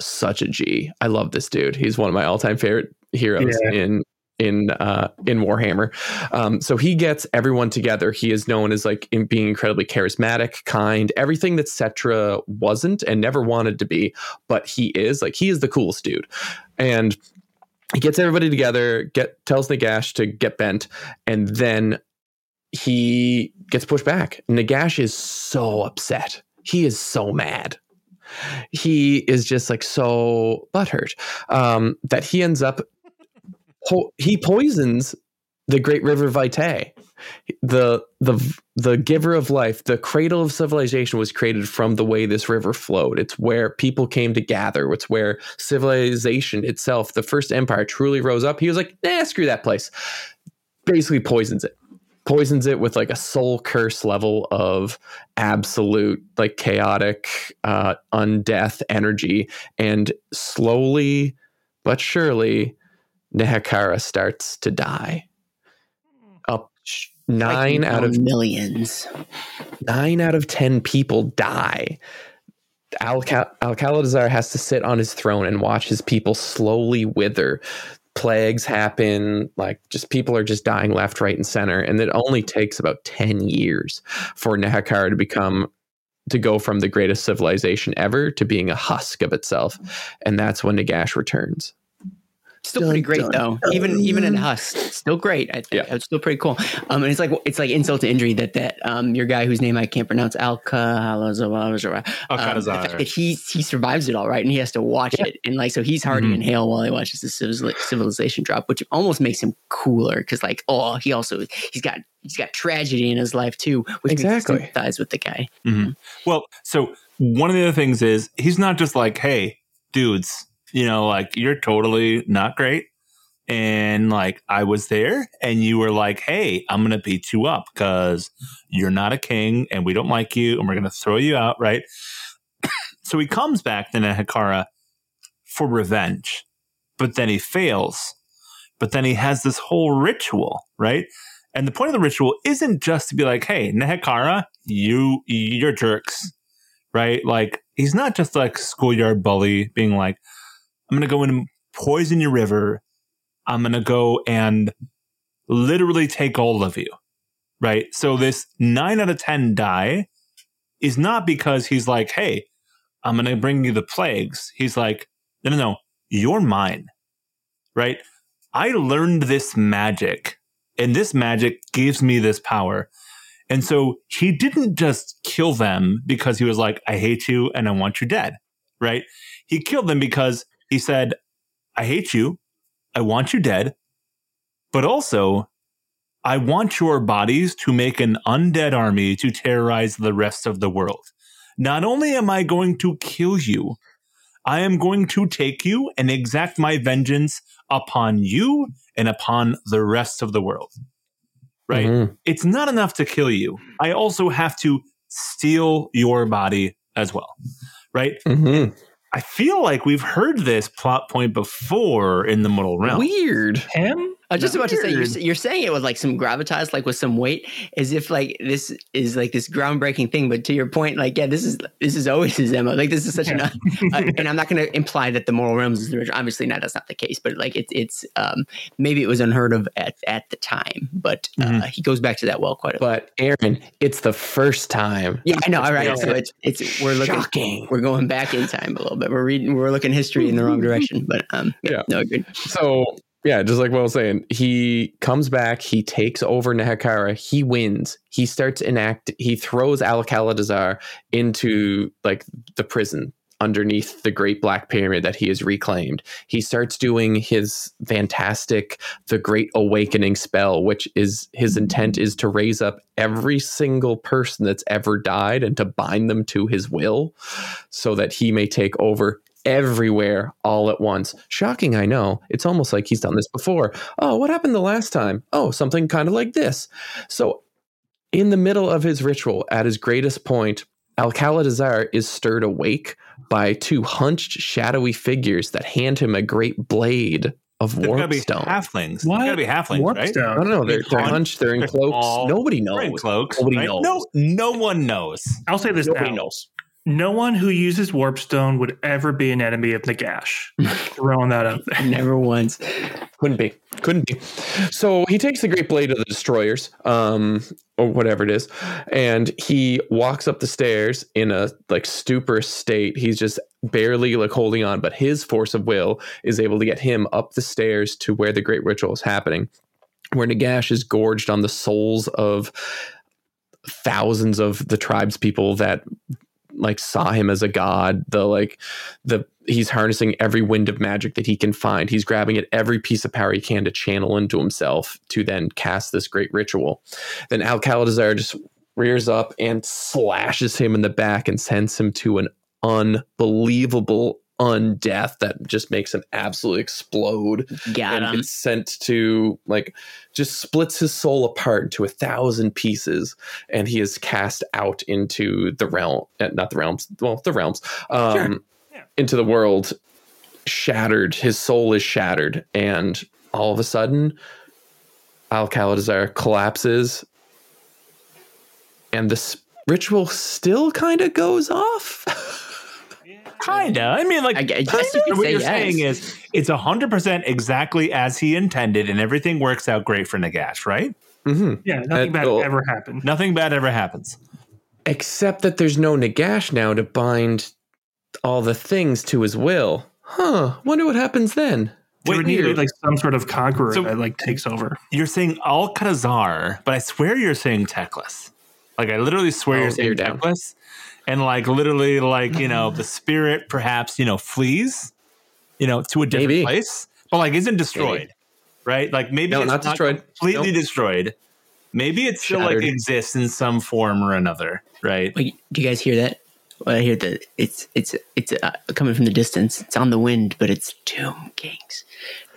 such a G. I love this dude. He's one of my all time favorite heroes Yeah. in in uh in Warhammer. Um so he gets everyone together. He is known as like in being incredibly charismatic, kind, everything that Settra wasn't and never wanted to be, but he is like he is the coolest dude. And he gets everybody together, get tells Nagash to get bent, and then he gets pushed back. Nagash is so upset. He is so mad. He is just like so butthurt um, that he ends up po- he poisons the great river Vitae. The the the giver of life, the cradle of civilization was created from the way this river flowed. It's where people came to gather. It's where civilization itself, the first empire, truly rose up. He was like, "Nah, screw that place." Basically, poisons it. Poisons it with like a soul curse level of absolute, like chaotic, uh, undeath energy, and slowly but surely, Nehekhara starts to die. Nine Like, out of millions. nine out of ten people die. Al Alcadizaar has to sit on his throne and watch his people slowly wither. Plagues happen, like just people are just dying left, right, and center. And it only takes about 10 years for Nehekhara to become to go from the greatest civilization ever to being a husk of itself. And that's when Nagash returns. Still pretty great dun, though. Even even in Husk, still great. I think Yeah. it's still pretty cool. Um, and it's like it's like insult to injury that that um your guy whose name I can't pronounce Alcadizaar um, the fact that he he survives it all right and he has to watch it and like so he's hard to Mhm. inhale while he watches the civilization drop, which almost makes him cooler because like oh he also he's got he's got tragedy in his life too, which makes you Exactly. sympathize with the guy. Well, so one of the other things is he's not just like, hey, dudes, you know, like you're totally not great. and like I was there, and you were like, "Hey, I'm gonna beat you up because you're not a king, and we don't like you, and we're gonna throw you out." Right. [coughs] so he comes back to Nehekhara for revenge, but then he fails. But then he has this whole ritual, right? And the point of the ritual isn't just to be like, "Hey, Nehekhara, you you're jerks," right? Like he's not just like schoolyard bully being like, "I'm gonna go in and poison your river." I'm going to go and literally take all of you. Right. So this nine out of 10 die is not because he's like, Hey, I'm going to bring you the plagues. He's like, no, no, no, you're mine. Right. I learned this magic and this magic gives me this power. And so he didn't just kill them because he was like, I hate you and I want you dead. Right. He killed them because he said, I hate you I want you dead, but also I want your bodies to make an undead army to terrorize the rest of the world. Not only am I going to kill you, I am going to take you and exact my vengeance upon you and upon the rest of the world. Right? Mm-hmm. It's not enough to kill you. I also have to steal your body as well. Right? Mm-hmm. I feel like we've heard this plot point before in the Mortal Realm. Weird. Him? I was just about to say you're, you're, saying it with like some gravitas, like with some weight, as if like this is like this groundbreaking thing. But to your point, like yeah, this is this is always his mo. Like this is such yeah. an, uh, and I'm not going to imply that the Mortal Realms is the original. Obviously, not that's not the case. But like it's it's um, maybe it was unheard of at at the time. But uh, mm-hmm. he goes back to that well quite a. But Aaron, it's the first time. Yeah, I know. All right, so it's it's we're looking Shocking. we're going back in time a little bit. We're reading we're looking history in the wrong [laughs] direction. But um, yeah, no, agreed. So yeah, just like what I was saying, he comes back, he takes over Nehekhara, he wins, he starts enact, he throws Alcadizaar into like the prison underneath the Great Black Pyramid that he has reclaimed. He starts doing his fantastic The Great Awakening spell, which is his intent is to raise up every single person that's ever died and to bind them to his will so that he may take over everywhere all at once. Shocking, I know. It's almost like he's done this before. Oh, what happened the last time? Oh, something kind of like this. So, in the middle of his ritual, at his greatest point, Alcala Khaladazar is stirred awake by two hunched, shadowy figures that hand him a great blade of warpstone. Halflings. What? Gotta be halflings, warpstone. right? I don't know. They're, they're hunched. They're in cloaks. Nobody knows. in cloaks. Nobody right? knows. No, no one knows. I'll say this Nobody now. knows. No one who uses Warpstone would ever be an enemy of Nagash. [laughs] Throwing that out there. Never once. Couldn't be. Couldn't be. So he takes the Great Blade of the Destroyers, um, or whatever it is, and he walks up the stairs in a like stupor state. He's just barely like holding on, but his force of will is able to get him up the stairs to where the Great Ritual is happening, where Nagash is gorged on the souls of thousands of the tribes people that like saw him as a god the like the he's harnessing every wind of magic that he can find. He's grabbing at every piece of power he can to channel into himself to then cast this great ritual. Then Alcadizaar just rears up and slashes him in the back and sends him to an unbelievable undeath that just makes him absolutely explode Got and him. gets sent to like just splits his soul apart into a thousand pieces and he is cast out into the realm eh, not the realms well the realms um sure. yeah. into the world shattered his soul is shattered and all of a sudden Alcadizaar collapses and this ritual still kind of goes off [laughs] Kinda. I mean, like, I guess you could what you're yes. saying is it's hundred percent exactly as he intended, and everything works out great for Nagash, right? Mm-hmm. Yeah, nothing bad ever happens. Nothing bad ever happens, except that there's no Nagash now to bind all the things to his will. Huh? Wonder what happens then. Wait, need like some sort of conqueror so that like takes over. You're saying Alcadizaar, but I swear you're saying Teclis. Like I literally swear oh, you're saying Teclis and like literally like you know the [laughs] spirit perhaps you know flees you know to a different maybe. place but like isn't destroyed maybe. right like maybe no, it's not destroyed completely nope. destroyed maybe it still Shattered. like exists in some form or another right Wait, do you guys hear that well, I hear that it's it's it's uh, coming from the distance. It's on the wind, but it's Tomb Kings.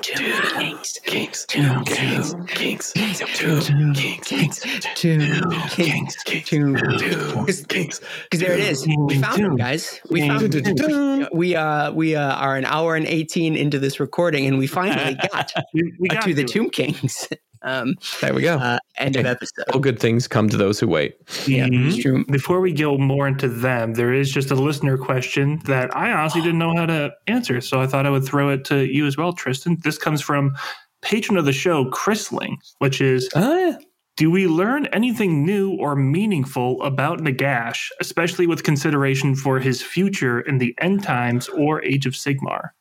Tomb Kings. Kings, Tomb kings, Kings. kings, tomb Kings. kings, Tomb Kings. Tomb tomb kings. Because there it is. We found them, guys. We found them. We uh we uh, are an hour and eighteen into this recording, and we finally got [laughs] We, we got to the. Tomb Kings. [laughs] Um, There we go. uh, end of episode. All good things come to those who wait. Yeah, Mhm. it's true. Before we go more into them, there is just a listener question that I honestly didn't know how to answer. So I thought I would throw it to you as well, Tristan. This comes from patron of the show, Chrisling, which is Ah, Do we learn anything new or meaningful about Nagash, especially with consideration for his future in the end times or Age of Sigmar?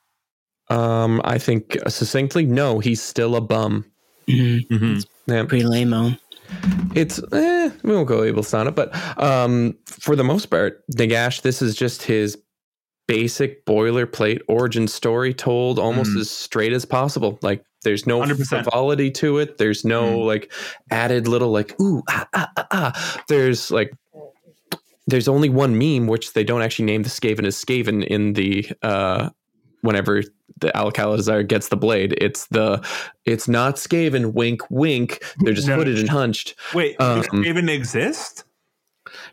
um, I think succinctly, no, he's still a bum. Mhm. Mhm. Yeah. Pretty lame It's eh, we won't go label on it, but um, for the most part, Nagash, this is just his basic boilerplate origin story told almost Mm. as straight as possible. Like there's no 100%. frivolity to it. There's no Mm. like added little like ooh ah, ah, ah, ah. There's like there's only one meme which they don't actually name the Skaven as Skaven in the uh whenever the Alcadizaar gets the blade. It's the it's not Skaven, wink wink. They're just No. hooded and hunched. Wait, Um, does it even exist?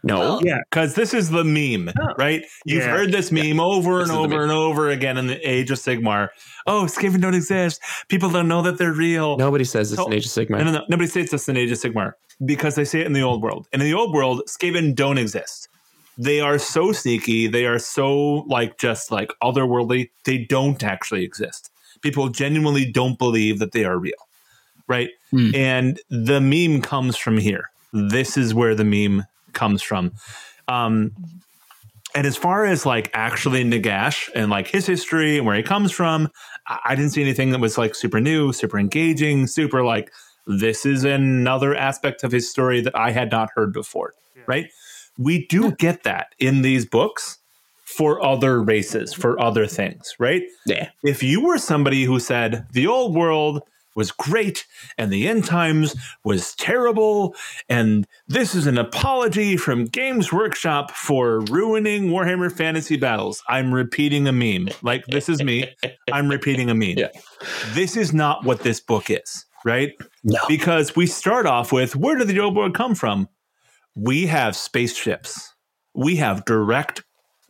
No. Well, Yeah. Because this is the meme, Oh. right? You've Yeah. heard this meme over This and over and over again in the Age of Sigmar. Oh, Skaven don't exist. People don't know that they're real. Nobody says it's So- an Age of Sigmar. No, no, no. Nobody says it's an Age of Sigmar because they say it in the old world. And in the old world, Skaven don't exist. They are so sneaky. They are so like just like otherworldly. They don't actually exist. People genuinely don't believe that they are real, right? Hmm. And the meme comes from here. This is where the meme comes from. Um, and as far as like actually Nagash and like his history and where he comes from, I, I didn't see anything that was like super new, super engaging, super like this is another aspect of his story that I had not heard before. Right? We do get that in these books for other races, for other things, right? yeah. if you were somebody who said the old world was great and the end times was terrible and this is an apology from games workshop for ruining warhammer fantasy battles i'm repeating a meme like this is me [laughs] i'm repeating a meme Yeah. this is not what this book is right No. because we start off with where did the old world come from we have spaceships we have direct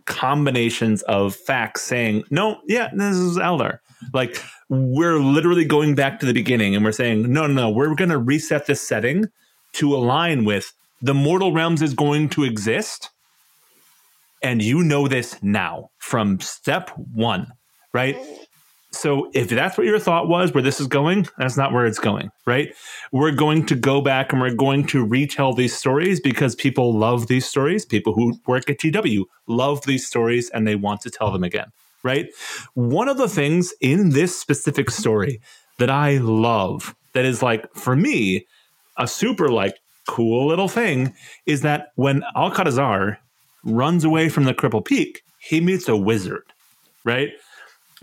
combinations of facts saying, no, yeah, this is Eldar. Like we're literally going back to the beginning and we're saying, no, no, no, we're going to reset this setting to align with the mortal realms is going to exist. And you know this now from step one, right? So if that's what your thought was where this is going, that's not where it's going, right? We're going to go back and we're going to retell these stories because people love these stories. People who work at GW love these stories and they want to tell them again, right? One of the things in this specific story that I love that is like for me a super like cool little thing is that when Alcadizaar runs away from the Cripple Peak, he meets a wizard, right?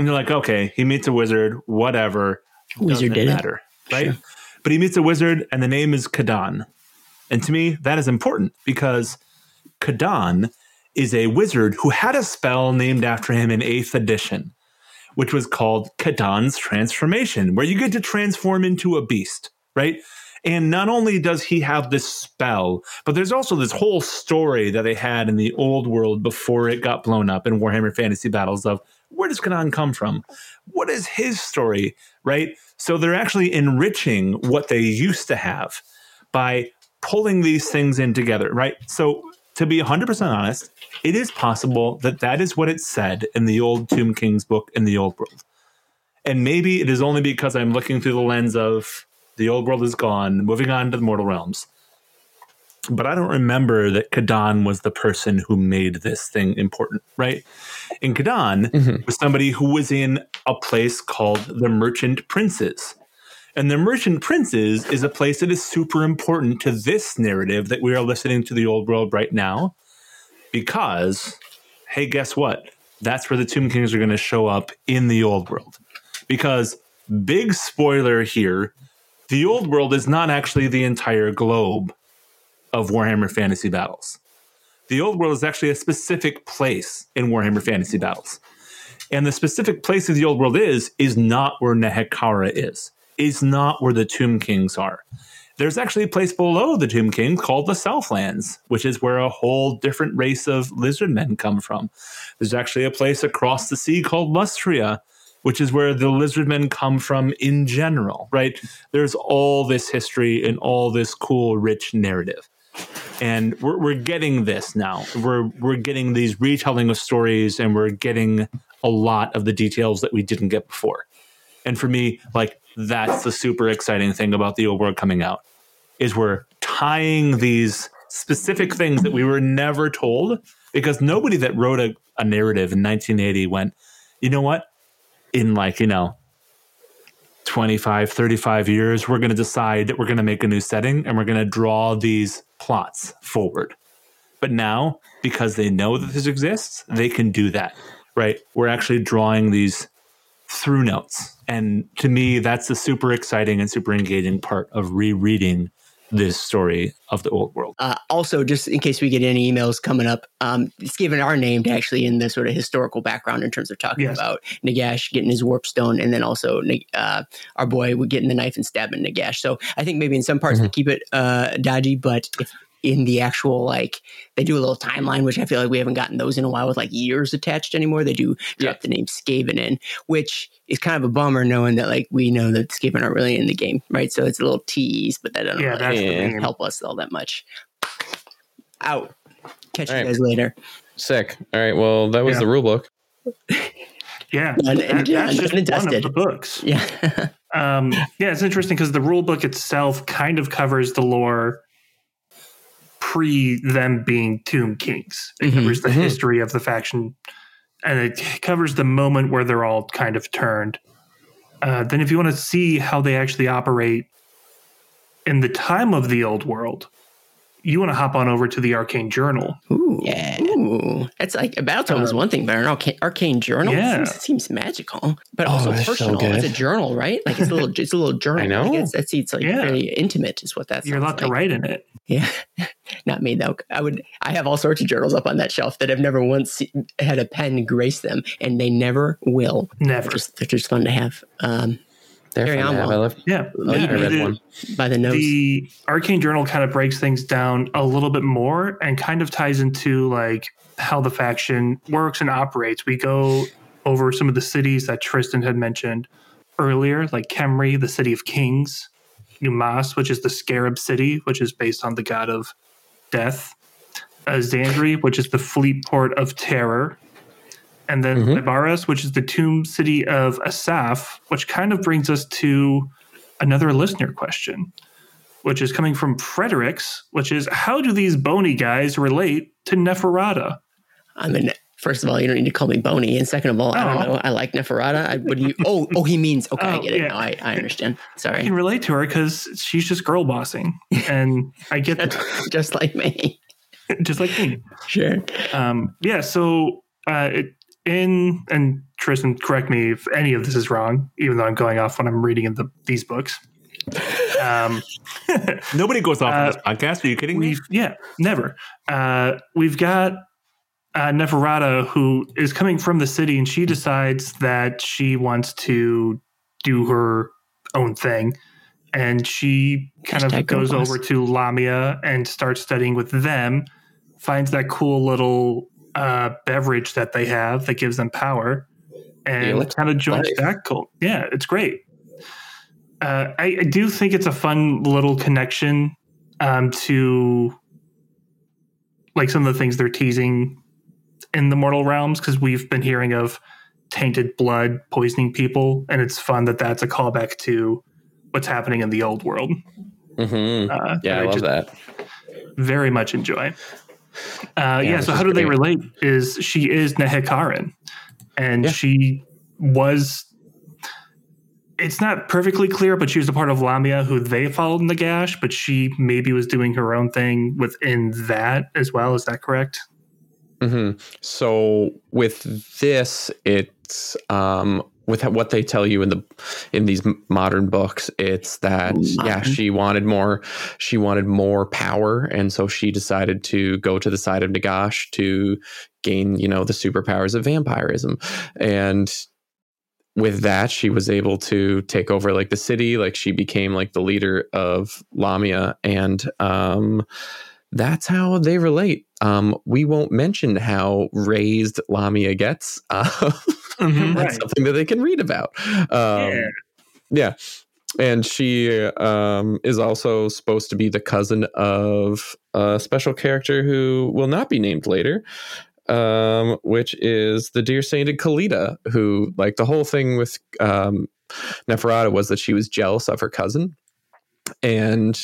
And you're like, okay, he meets a wizard, whatever. Wizard doesn't did it. matter, right? Sure. But he meets a wizard, and the name is Kadon. And to me, that is important because Kadon is a wizard who had a spell named after him in 8th edition, which was called Kadon's Transformation, where you get to transform into a beast, right? And not only does he have this spell, but there's also this whole story that they had in the old world before it got blown up in Warhammer Fantasy Battles of where does Kadon come from? What is his story, right? So they're actually enriching what they used to have by pulling these things in together, right? So to be 100% honest, it is possible that that is what it said in the old Tomb Kings book in the old world. And maybe it is only because I'm looking through the lens of the old world is gone, moving on to the mortal realms. But I don't remember that Kadon was the person who made this thing important, right? And Kadon Mhm. was somebody who was in a place called the Merchant Princes. And the Merchant Princes is a place that is super important to this narrative that we are listening to the old world right now. Because, hey, guess what? That's where the Tomb Kings are going to show up in the old world. Because, big spoiler here, the old world is not actually the entire globe of Warhammer Fantasy Battles. The old world is actually a specific place in Warhammer Fantasy Battles. And the specific place of the old world is, is not where Nehekhara is, is not where the Tomb Kings are. There's actually a place below the Tomb Kings called the Southlands, which is where a whole different race of lizard men come from. There's actually a place across the sea called Lustria, which is where the lizard men come from in general, right? There's all this history and all this cool, rich narrative. And we're, we're getting this now. We're we're getting these retelling of stories and we're getting a lot of the details that we didn't get before. And for me, like that's the super exciting thing about the old world coming out is we're tying these specific things that we were never told because nobody that wrote a, a narrative in 1980 went, you know what? In like, you know, 25, 35 years, we're going to decide that we're going to make a new setting and we're going to draw these plots forward. But now, because they know that this exists, they can do that, right? We're actually drawing these through notes. And to me, that's the super exciting and super engaging part of rereading this story of the old world. Uh, also, just in case we get any emails coming up, um, it's given our name to actually in the sort of historical background in terms of talking Yes. about Nagash getting his warp stone, and then also uh, our boy getting the knife and stabbing Nagash. So I think maybe in some parts we keep it uh, dodgy, but if in the actual like they do a little timeline, which I feel like we haven't gotten those in a while with like years attached anymore. They do drop the name Skaven in, which is kind of a bummer knowing that like we know that Skaven aren't really in the game, right? So it's a little tease, but that doesn't Yeah, really that's the Yeah. name. help us all that much. Out. Catch All you right. guys later. Sick. All right. Well, that was Yeah. the rule book. Yeah, [laughs] Done that- and that's just and one of dusted. the books. Yeah. [laughs] Um, yeah, it's interesting because the rule book itself kind of covers the lore pre them being Tomb Kings. It Mhm, covers the mhm. history of the faction, and it covers the moment where they're all kind of turned. Uh, then, if you want to see how they actually operate in the time of the old world, you want to hop on over to the Arcane Journal. Ooh. Yeah. Ooh. That's like a battle tome is Um, one thing, but an arcane, arcane journal Yeah. seems, seems magical, but Oh, also that's so personal. good. it's a journal, right? Like it's a little, it's a little [laughs] journal. I know. Like it's, that's it's like Yeah. very intimate, is what that's. You're allowed to write in it. Yeah, [laughs] not me though. I would. I have all sorts of journals up on that shelf that have never once se- had a pen grace them, and they never will. Never. They're just, they're just fun to have. Um, They're Very fun to on I love. Yeah. Oh, Yeah, I the- one. by the nose. the arcane journal kind of breaks things down a little bit more and kind of ties into like how the faction works and operates we go over some of the cities that tristan had mentioned earlier like khemri the city of kings numas which is the scarab city which is based on the god of death uh, Zandri, which is the fleet port of terror and then Mhm. Lybaras, which is the tomb city of Asaph, which kind of brings us to another listener question, which is coming from Fredericks, which is how do these bony guys relate to Neferata? I mean, first of all, you don't need to call me Bony, and second of all, I Oh. don't know. I like Neferata. I, what do you? Oh, oh, he means okay. I Oh, get it. yeah. No, I, I understand. I can relate to her because she's just girl bossing, and I get that, [laughs] just like me. [laughs] just like me. Sure. Um, yeah, so uh, it, in and Tristan, correct me if any of this is wrong, even though I'm going off when I'm reading in the, these books. Um, [laughs] Nobody goes off on Uh, this podcast. Are you kidding me? yeah, never. Uh, we've got uh, Neferata who is coming from the city, and she decides that she wants to do her own thing, and she kind Hashtag of goes over to Lahmia and starts studying with them. Finds that cool little uh, beverage that they have that gives them power, and kind of joins life. that cult. Yeah, it's great. Uh, I, I do think it's a fun little connection um, to like some of the things they're teasing in the mortal realms because we've been hearing of tainted blood poisoning people, and it's fun that that's a callback to what's happening in the old world. hmm Uh, Yeah, that I love that. very much enjoy. Uh, yeah, this so how do they relate? Is she is Nehekharan, and Yeah. she was. It's not perfectly clear, but she was a part of Lahmia who they followed in the gash, but she maybe was doing her own thing within that as well. Is that correct? hmm So with this, it's um, with what they tell you in the in these modern books it's that yeah she wanted more she wanted more power. And so she decided to go to the side of nagash to gain you know the superpowers of vampirism. And with that she was able to take over like the city. Like she became like the leader of lahmia. And um that's how they relate. Um we won't mention how razed lahmia gets. Uh, [laughs] Mhm, that's right. something that they can read about. Um, Yeah. yeah. And she um, is also supposed to be the cousin of a special character who will not be named later, um, which is the dear sainted Khalida, who, like, the whole thing with um, Neferata was that she was jealous of her cousin. And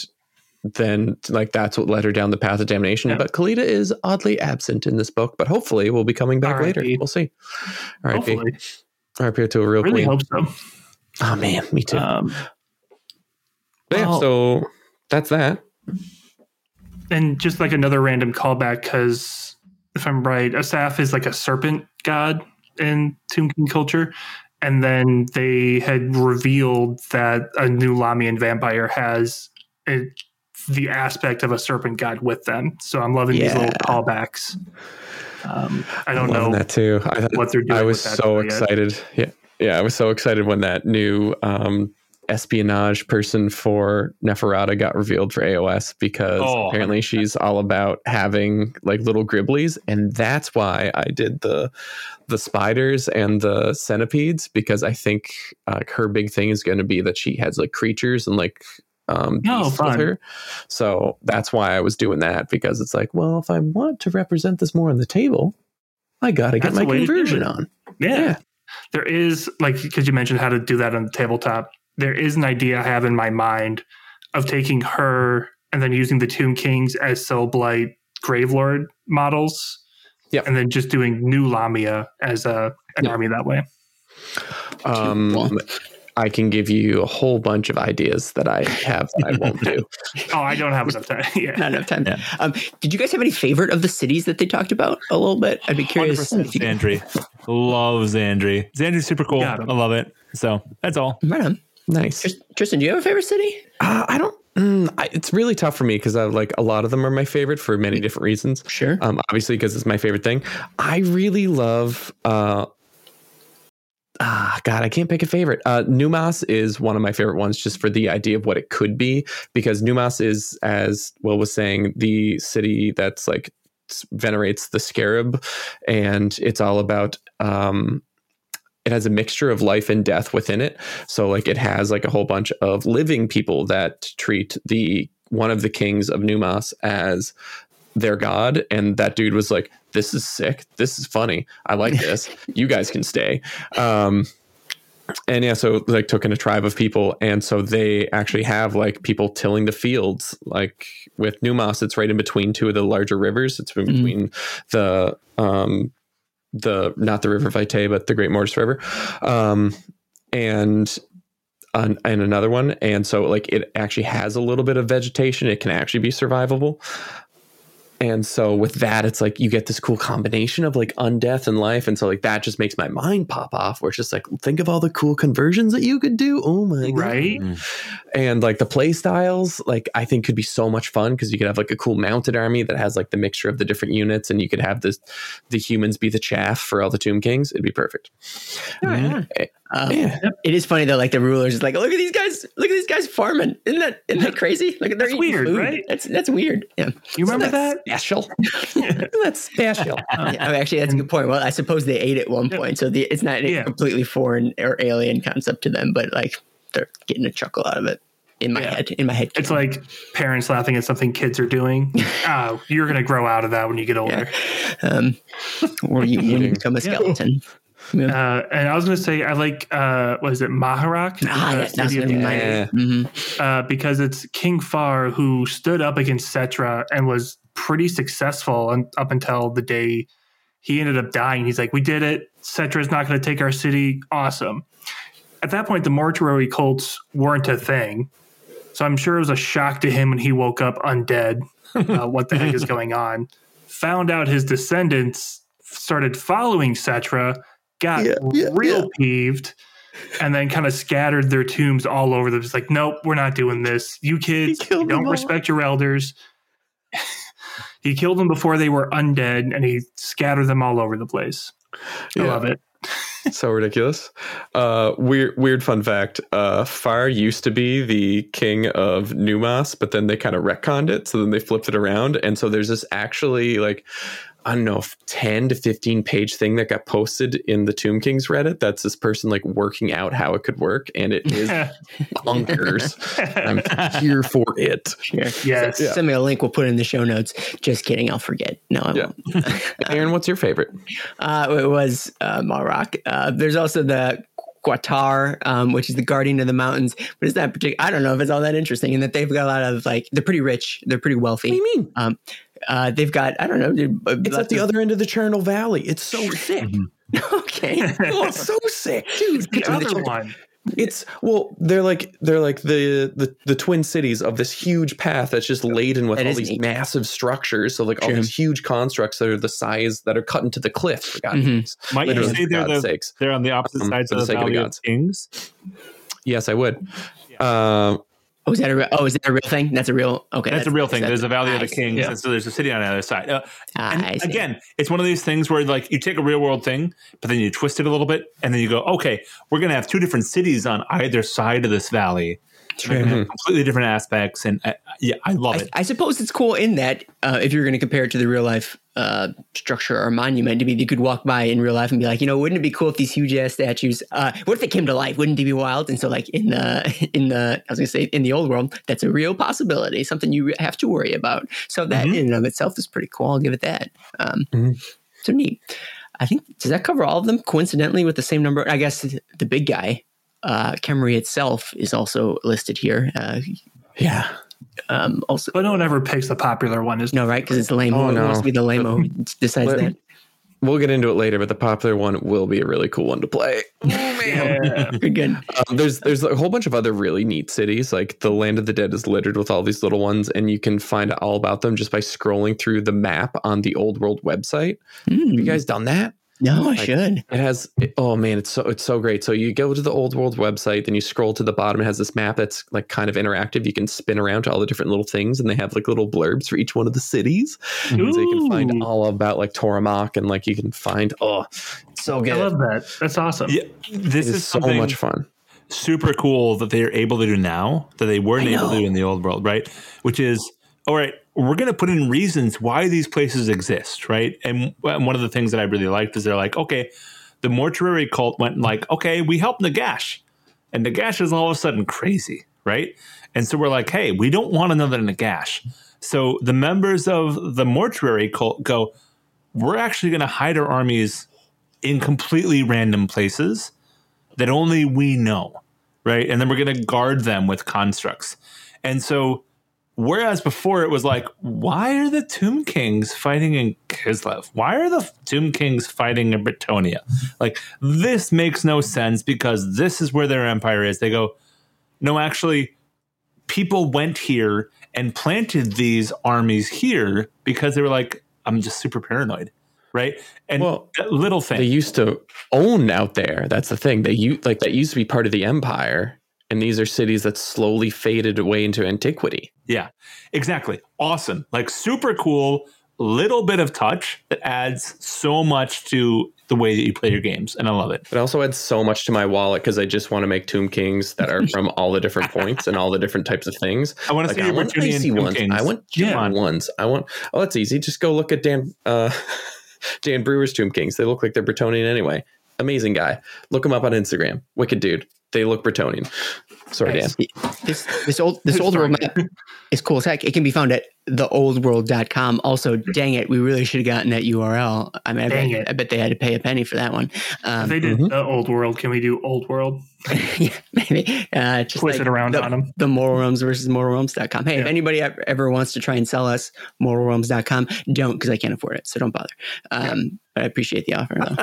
then, like, that's what led her down the path of damnation. But Khalida is oddly absent in this book, but hopefully we'll be coming back later. We'll see. All right. Hopefully. RIP to a real Really queen. hope so. Oh man, me too. Um, yeah, well- so that's that. and just like another random callback, because if I'm right, Asaph is like a serpent god in Tomb King culture. And then they had revealed that a new Lahmian vampire has a, the aspect of a serpent god with them. So I'm loving these little Yeah. callbacks. Um, I don't know that too. I, what they're doing. I was so yet. excited. Yeah, yeah, I was so excited when that new um, espionage person for Neferata got revealed for AOS because Oh. apparently she's all about having like little gribblies, and that's why I did the the spiders and the centipedes because I think uh, her big thing is going to be that she has like creatures and like um, Oh, beasts with fun. her. So that's why I was doing that because it's like, well, if I want to represent this more on the table, I got to get my the way to do conversion on. Yeah. Yeah. There is like because you mentioned how to do that on the tabletop. There is an idea I have in my mind of taking her and then using the Tomb Kings as Soul Blight Gravelord models. Yep. And then just doing new Lahmia as a an Yep. army that way. Um, I can give you a whole bunch of ideas that I have that I won't do. [laughs] Oh, I don't have enough time. [laughs] yeah. Not enough time. Yeah. Um, did you guys have any favorite of the cities that they talked about a little bit? I'd be curious. 100% if you- Zandri. Love Zandri. Zandri's super cool. I love it. So that's all. Right on. Nice. Tristan, do you have a favorite city? Uh, I don't. Mm, I, it's really tough for me because I like a lot of them are my favorite for many different reasons. Sure. Um, obviously because it's my favorite thing. I really love. Uh, ah, God, I can't pick a favorite. Uh, Numas is one of my favorite ones, just for the idea of what it could be. Because Numas is, as Will was saying, the city that's like venerates the scarab, and it's all about. Um, it has a mixture of life and death within it. So like it has like a whole bunch of living people that treat the one of the kings of Numas as their god and that dude was like this is sick. This is funny. I like this. You guys can stay. Um and yeah so like took in a tribe of people. And so they actually have like people tilling the fields like with numas. It's right in between two of the larger rivers. It's in Mhm. between the um the not the river vitae but the great mortis river. Um and and another one. And so like it actually has a little bit of vegetation. It can actually be survivable and so with that it's like you get this cool combination of like undeath and life. And so like that just makes my mind pop off where it's just like think of all the cool conversions that you could do. Oh my god. Right? Mm-hmm. and like the play styles like i think could be so much fun because you could have like a cool mounted army that has like the mixture of the different units and you could have this the humans be the chaff for all the tomb kings. It'd be perfect oh, mm-hmm. Um, yeah It is funny though, like the rulers is like, look at these guys, look at these guys farming. Isn't that isn't that crazy? Look at they're That's weird, food. right? That's that's weird. Yeah. You remember that? special [laughs] that's special [laughs] yeah I mean, actually, that's a good point. Well, I suppose they ate at one Yeah. point, so the, it's not a completely foreign or alien concept to them, but like they're getting a chuckle out of it in my Yeah. head. In my head, It's like parents laughing at something kids are doing. [laughs] oh, you're gonna grow out of that when you get older. um, or you, when you become a Yeah. Uh, and I was gonna say I like uh, what is it Mahrak? Ah, Uh, yes, that's City of gonna be the my. Night. Mhm. uh, because it's King Phar who stood up against Settra and was pretty successful un- up until the day he ended up dying. He's like, "We did it. Settra's not going to take our city. Awesome." At that point, the mortuary cults weren't a thing, so I'm sure it was a shock to him when he woke up undead. Uh, [laughs] what the heck is going on? Found out his descendants started following Settra, got Yeah, yeah, real yeah. peeved, and then kind of scattered their tombs all over them. It's like, nope, we're not doing this. You kids you don't all. respect your elders. [laughs] he killed them before they were undead, and he scattered them all over the place. I love it. [laughs] so ridiculous. Uh, weird, weird fun fact. Uh, Phar used to be the king of Numas, but then they kind of retconned it. So then they flipped it around, and so there's this actually like I don't know, ten to fifteen page thing that got posted in the Tomb Kings Reddit. That's this person like working out how it could work, and it is bonkers. [laughs] I'm here for it. Sure. Yes. S- Send me a link. We'll put it in the show notes. Just kidding. I'll forget. No, I Yeah. won't. Aaron, what's your favorite? [laughs] Uh, it was uh, Malrock. Uh, there's also the Quatar, um, which is the guardian of the mountains. But it's not particular. I don't know if it's all that interesting. And that they've got a lot of like they're pretty rich. They're pretty wealthy. What do you mean? Um, uh, they've got I don't know. It's at the other end of the Charnel Valley. It's so sick. [laughs] okay. oh, so sick, dude. the the other one. It's well, they're like they're like the the the twin cities of this huge path that's just laden with That all these neat. massive structures. So like all True. these huge constructs that are the size that are cut into the cliff. For God's Mhm. sakes. Might you Literally, say for they're God's the, sakes. they're on the opposite Um, sides of the the sake of the Valley of. Kings? Yes, I would. Um, Oh, is that a real? Oh, is that a real thing? That's a real. Okay, That's, a real thing. There's a Valley of the. Kings, Yeah. and so there's a city on the other side. Uh, Ah, and again, it's one of these things where like you take a real world thing, but then you twist it a little bit, and then you go, okay, we're going to have two different cities on either side of this valley. They're completely different aspects, and uh, yeah, I love I, it. I suppose it's cool in that uh, if you're going to compare it to the real life uh, structure or monument, I mean, you could walk by in real life and be like, you know, wouldn't it be cool if these huge ass statues? Uh, what if they came to life? Wouldn't it be wild? And so, like in the [laughs] in the I was going to say in the old world, that's a real possibility, something you have to worry about. So that Mhm. in and of itself is pretty cool. I'll give it that. Um, Mhm. So neat. I think does that cover all of them coincidentally with the same number? I guess the, the big guy, uh, Khemri itself, is also listed here. Uh, yeah. um, also, But no one ever picks the popular one. Is no, right? Because it's lame. Oh, Who no. wants to be the lame who decides Let- that? We'll get into it later, but the popular one will be a really cool one to play. [laughs] Yeah. [laughs] Pretty good. Um, there's there's a whole bunch of other really neat cities. Like the Land of the Dead is littered with all these little ones, and you can find all about them just by scrolling through the map on the Old World website. Have you Hmm. guys done that? No, I like- should. It has oh man, it's so it's so great. So you go to the old world website, then you scroll to the bottom. It has this map that's like kind of interactive. You can spin around to all the different little things, and they have like little blurbs for each one of the cities. And so you can find all about like Toromach, and like you can find oh, it's so I love that. That's awesome. yeah, this is is so much fun. super cool that they are able to do now that they weren't able to do in the old world, right? Which is, all right, we're going to put in reasons why these places exist, right? And one of the things that I really liked is they're like, okay, the mortuary cult went like, okay, we helped Nagash, and Nagash is all of a sudden crazy, right? And so we're like, hey, we don't want another Nagash. So the members of the mortuary cult go, we're actually going to hide our armies in completely random places that only we know, right? And then we're going to guard them with constructs. And so, whereas before it was like, why are the Tomb Kings fighting in Kislev? Why are the Tomb Kings fighting in Bretonnia? Like, this makes no sense because this is where their empire is. They go, no, actually, people went here and planted these armies here because they were like, I'm just super paranoid, right? And Well, that little thing. They used to own out there. That's the thing. They u- like that used to be part of the empire, and these are cities that slowly faded away into antiquity. Yeah, exactly. Awesome. Like super cool, little bit of touch that adds so much to the way that you play your games. And I love it. It also adds so much to my wallet because I just want to make Tomb Kings that are [laughs] from all the different points and all the different types of things. I want to Like, see I want icy ones. Kings. I want Yeah. giant ones. I want. Oh, that's easy. Just go look at Dan uh, [laughs] Dan Brewer's Tomb Kings. They look like they're Bretonnian anyway. Amazing guy. Look him up on Instagram. Wicked dude. They look Bretonnian. Sorry, Dan. This this old this old world map is cool as heck. It can be found at theoldworld.com. Also, dang it, we really should have gotten that URL. I mean, I Dang bet, it. I bet they had to pay a penny for that one. Um, they did Mhm. the old world, can we do old world? [laughs] yeah, maybe uh, just Twist like it around the, on them. the moral realms versus moralrealms.com. Hey, if anybody ever, ever wants to try and sell us moralrealms.com, don't because I can't afford it. So don't bother. Um, But I appreciate the offer, though.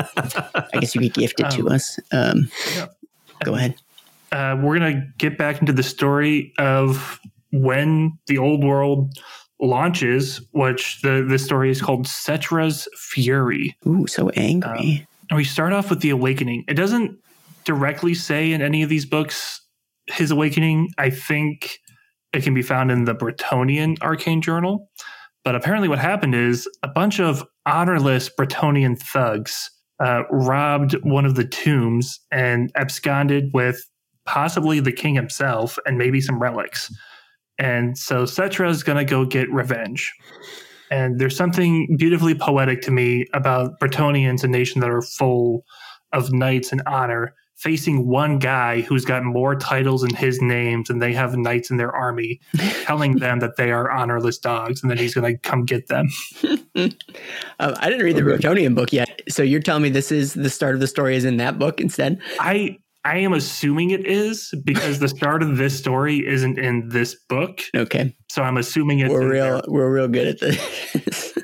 [laughs] I guess you could gift it to Um, us. Um, yeah. Go ahead. Uh, we're gonna get back into the story of when the old world launches, which the the story is called Settra's Fury. Ooh, so angry. And we start off with the awakening. It doesn't directly say in any of these books his awakening. I think it can be found in the Bretonnian Arcane Journal. But apparently, what happened is a bunch of honorless Bretonnian thugs uh, robbed one of the tombs and absconded with possibly the king himself and maybe some relics. And so Settra is going to go get revenge. And there's something beautifully poetic to me about Bretonnians, a nation that are full of knights and honor, facing one guy who's got more titles in his names and they have knights in their army, [laughs] telling them that they are honorless dogs and that he's going to come get them. [laughs] um, I didn't read the Bretonnian book yet, so you're telling me this is the start of the story is in that book instead? I I am assuming it is because the start of this story isn't in this book. Okay, so I'm assuming it's we're real. There. We're real good at this.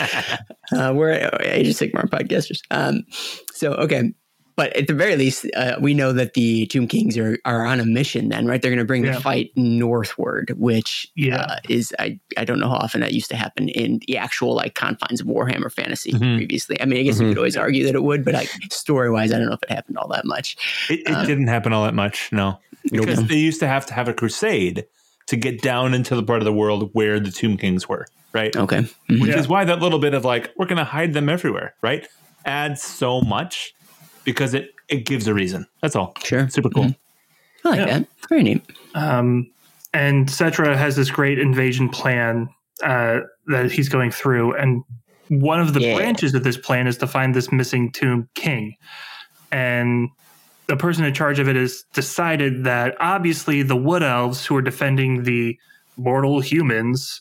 [laughs] uh, we're Age of Sigmar podcasters. Um, so okay, but at the very least, uh, we know that the Tomb Kings are, are on a mission then, right? They're going to bring yeah. the fight northward, which yeah. Uh, is, I, I don't know how often that used to happen in the actual like confines of Warhammer Fantasy mm-hmm. previously. I mean, I guess mm-hmm. you could always argue that it would, but like story wise, I don't know if it happened all that much. It, it um, didn't happen all that much, no. Because they used to have to have a crusade to get down into the part of the world where the Tomb Kings were, right? Okay. Mm-hmm. Which yeah. is why that little bit of like, we're going to hide them everywhere, right? Adds so much because it it gives a reason. That's all. Sure. Super cool. Mm-hmm. I like yeah. that. Very neat. Um, and Settra has this great invasion plan uh, that he's going through, and one of the yeah. branches of this plan is to find this missing tomb king. And the person in charge of it has decided that obviously the wood elves who are defending the mortal humans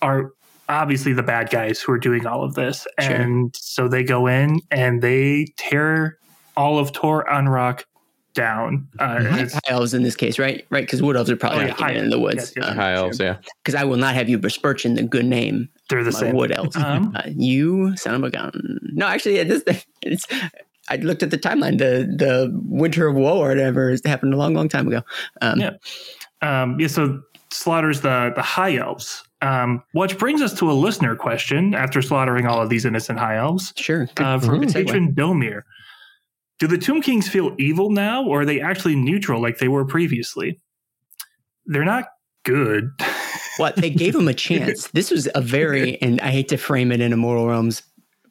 are obviously the bad guys who are doing all of this. Sure. And so they go in and they tear all of Tor Anroc down. Uh, high, high, elves in this case, right? Right, because wood elves are probably oh, yeah, not in the woods. Yes, yes, um, high elves, yeah. Because I will not have you besmirching the good name. They're the same. Wood elves. Um, [laughs] uh, you son of a gun. No, actually, yeah, this [laughs] it's. I looked at the timeline. The the Winter of Woe or whatever happened a long, long time ago. Um, yeah. Um, yeah. So slaughters the the high elves. Um, which brings us to a listener question after slaughtering all of these innocent high elves. Sure. Uh, from mm-hmm. patron Domir. Do the Tomb Kings feel evil now, or are they actually neutral like they were previously? They're not good. [laughs] what they gave him a chance. [laughs] This was a very, and I hate to frame it in Immortal Realms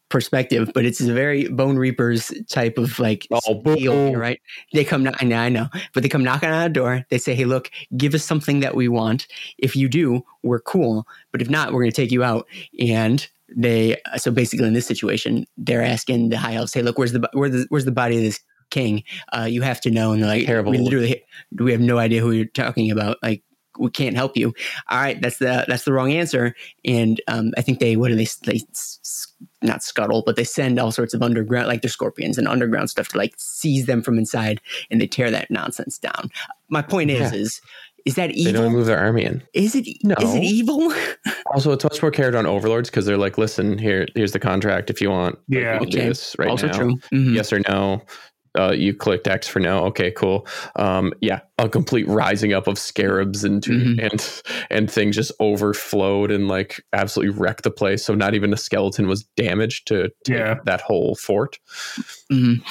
perspective, but it's a very Bone Reapers type of like oh, deal, right? They come, I know, I know, but they come knocking on a door. They say, "Hey, look, give us something that we want. If you do, we're cool. But if not, we're going to take you out." And they so basically in this situation they're asking the high elves hey look where's the where's the, where's the body of this king? Uh, you have to know. And they're like terrible. We literally we have no idea who you're talking about. Like we can't help you. All right that's the that's the wrong answer. And um, i think they what do they they not scuttle but they send all sorts of underground like the scorpions and underground stuff to like seize them from inside and they tear that nonsense down. My point is yeah. is is that evil? They don't move their army in. Is it? No. Is it evil? [laughs] also, it's much more Kharadron Overlords because they're like, listen, here, here's the contract if you want. Yeah, like, okay. this right also now. True. Mm-hmm. Yes or no. Uh, you clicked X for no. Okay, cool. Um, yeah, a complete rising up of scarabs and mm-hmm. and and things just overflowed and like absolutely wrecked the place. So not even a skeleton was damaged to, to yeah. that whole fort. Mm-hmm.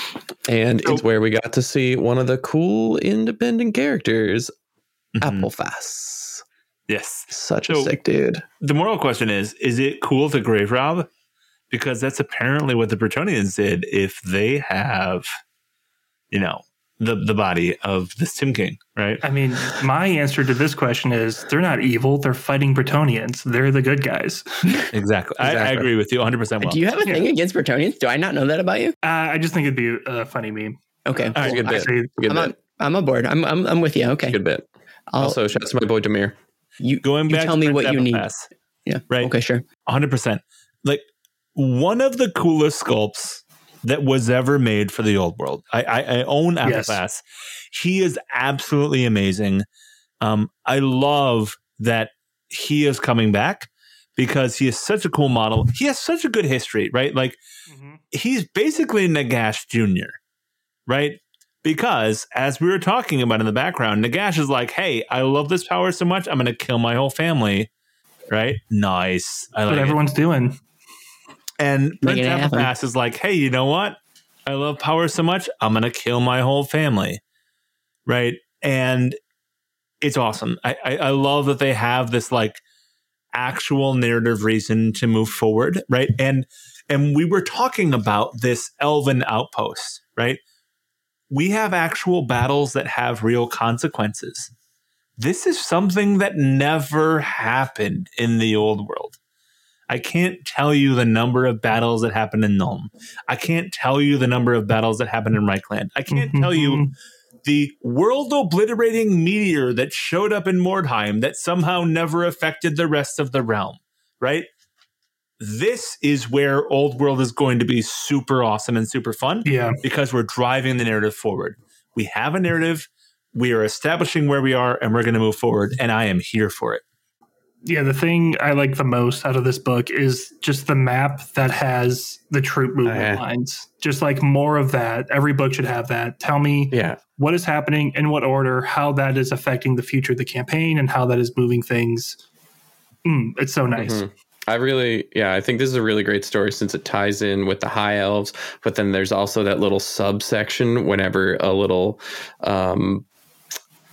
And so, it's where we got to see one of the cool independent characters mm-hmm. Apophas. Yes. Such so a sick dude. The moral question is is it cool to grave rob? Because that's apparently what the Bretonnians did if they have, you know, the, the body of this Tomb King, right? I mean, my answer to this question is they're not evil. They're fighting Bretonnians. They're the good guys. exactly. [laughs] exactly. I, I, agree with you 100% well. Do you have a thing yeah. against Bretonnians? Do I not know that about you? Uh, I just think it'd be a funny meme. Okay. Uh, cool. good bit. Actually, good I'm, bit. On, I'm on board. I'm, I'm, I'm with you. Okay. Good bit. I'll, also, shout out to my boy Demir. You going you back tell me what you need. Pass, yeah. Right. Okay. Sure. 100. percent Like one of the coolest sculpts that was ever made for the old world. I, I, I own Apophas. Yes. He is absolutely amazing. Um, I love that he is coming back because he is such a cool model. He has such a good history, right? Like mm-hmm. he's basically Nagash Jr., right? Because as we were talking about in the background, Nagash is like, "Hey, I love this power so much, I'm going to kill my whole family." Right? Nice. I like what everyone's it. doing. And Prince Apophas is like, "Hey, you know what? I love power so much, I'm going to kill my whole family. Right. And it's awesome. I, I, I love that they have this like actual narrative reason to move forward. Right. And, and we were talking about this elven outpost, right? We have actual battles that have real consequences. This is something that never happened in the old world. I can't tell you the number of battles that happened in Nuln. I can't tell you the number of battles that happened in Reikland. I can't [laughs] tell you the world obliterating meteor that showed up in Mordheim that somehow never affected the rest of the realm, right? This is where Old World is going to be super awesome and super fun Yeah. because we're driving the narrative forward. We have a narrative, we are establishing where we are, and we're going to move forward, and I am here for it. Yeah, the thing I like the most out of this book is just the map that has the troop movement yeah. lines. Just like more of that. Every book should have that. Tell me Yeah. what is happening, in what order, how that is affecting the future of the campaign, and how that is moving things. Mm, it's so nice. Mhm. I really, yeah, I think this is a really great story since it ties in with the high elves, but then there's also that little subsection whenever a little, um,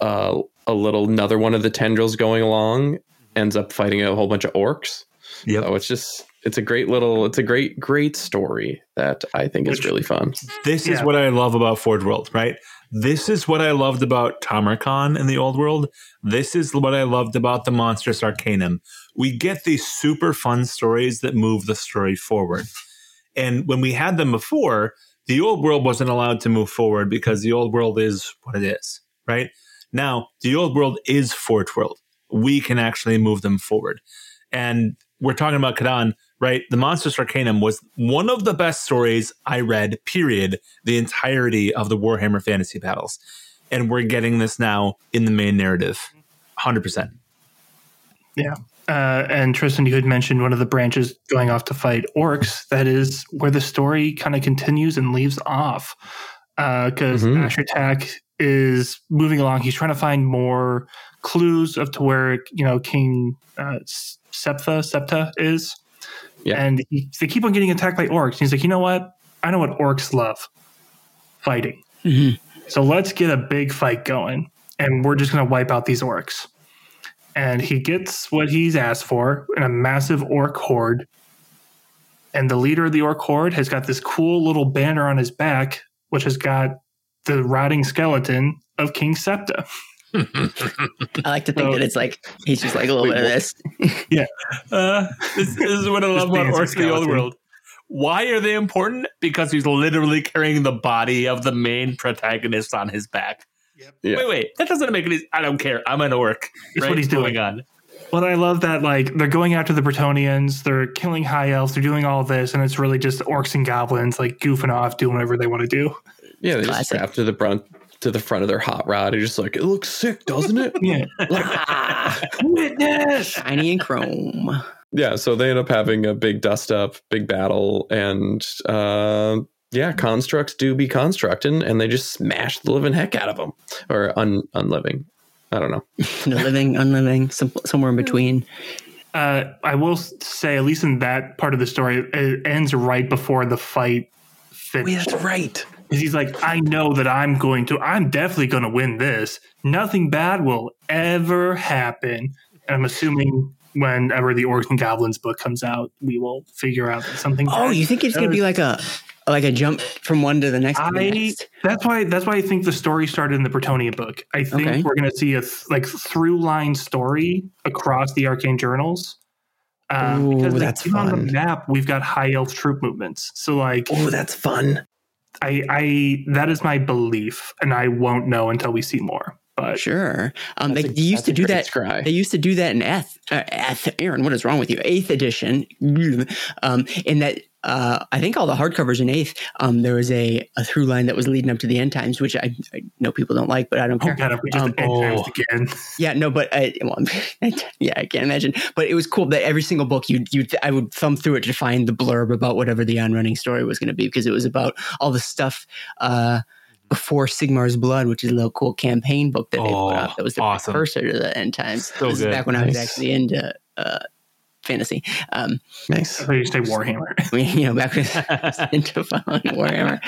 uh, a little another one of the tendrils going along ends up fighting a whole bunch of orcs. Yeah, So it's just, it's a great little, it's a great, great story that I think is really fun. This is what I love about Forge World, right? This is what I loved about Tamurkhan in the old world. This is what I loved about the Monstrous Arcanum. We get these super fun stories that move the story forward. And when we had them before, the old world wasn't allowed to move forward because the old world is what it is, right? Now, the old world is Forge World. We can actually move them forward. And we're talking about Kadon, right? The Monstrous Arcanum was one of the best stories I read, period, the entirety of the Warhammer fantasy battles. And we're getting this now in the main narrative. 100%. Yeah. Uh, and Tristan, you had mentioned one of the branches going off to fight orcs. That is where the story kind of continues and leaves off. Because Mhm. Asher Tak is moving along. He's trying to find more clues of to where you know King uh, Septha Settra is. Yeah. And he, they keep on getting attacked by orcs. And he's like, you know what? I know what orcs love fighting. Mhm. So let's get a big fight going, and we're just going to wipe out these orcs. And he gets what he's asked for in a massive orc horde. And the leader of the orc horde has got this cool little banner on his back, which has got the rotting skeleton of King Settra. [laughs] [laughs] I like to think So- that it's like he's just like a little Wait, bit of what? this. [laughs] Uh, this, this is what I [laughs] love about Orcs in the Old. World. Why are they important? Because he's literally carrying the body of the main protagonist on his back. Yeah. Wait, wait. That doesn't make any I don't care. I'm an orc. It's what he's doing. on. But I love that like they're going after the Bretonnians, they're killing high elves, they're doing all this, and it's really just orcs and goblins like goofing off, doing whatever they want to do. Yeah, they just Classic. strap to the front to the front of their hot rod. You're just like, it looks sick, doesn't it? [laughs] Yeah. [laughs] Ah, Witness. shiny and chrome. yeah, so they end up having a big dust up, big battle, and uh, yeah, constructs do be constructing, and they just smash the living heck out of them, or un unliving. I don't know. [laughs] No living, unliving, some, somewhere in between. Uh, I will say, at least in that part of the story, it ends right before the fight finishes. right. Because he's like, I know that I'm going to, I'm definitely going to win this. Nothing bad will ever happen. And I'm assuming whenever the Orcs and Goblins book comes out, we will figure out that something. Oh, you think it's gonna be like a like a jump from one to the next? to the I next? that's why that's why I think the story started in the Bretonnian book. I think Okay. we're going to see a th- like through line story across the Arcane Journals. Um, Ooh, because like, that's even on fun. the map, we've got high elf troop movements. So like, Oh, that's fun. I, I that is my belief, and I won't know until we see more. But Sure. Um, they, a- they used to do that. scry. They used to do that in Eth. Uh, Eth. Aaron, what is wrong with you? Eighth edition. Um, in that, uh, I think all the hardcovers in Eighth, um, there was a, a through line that was leading up to the end times, which I, I know people don't like, but I don't oh care. god, if we just Um, end times oh. again. [laughs] Yeah, no, but I, well, [laughs] yeah, I can't imagine. But it was cool that every single book you you I would thumb through it to find the blurb about whatever the on-running story was going to be because it was about all the stuff uh, before Sigmar's Blood, which is a little cool campaign book that they Oh, put out. That was the awesome. precursor to the end times. So this good. is back when I was actually into uh, fantasy. Um, Nice. I thought you say Warhammer. [laughs] we, you know, back with [laughs] into following Warhammer.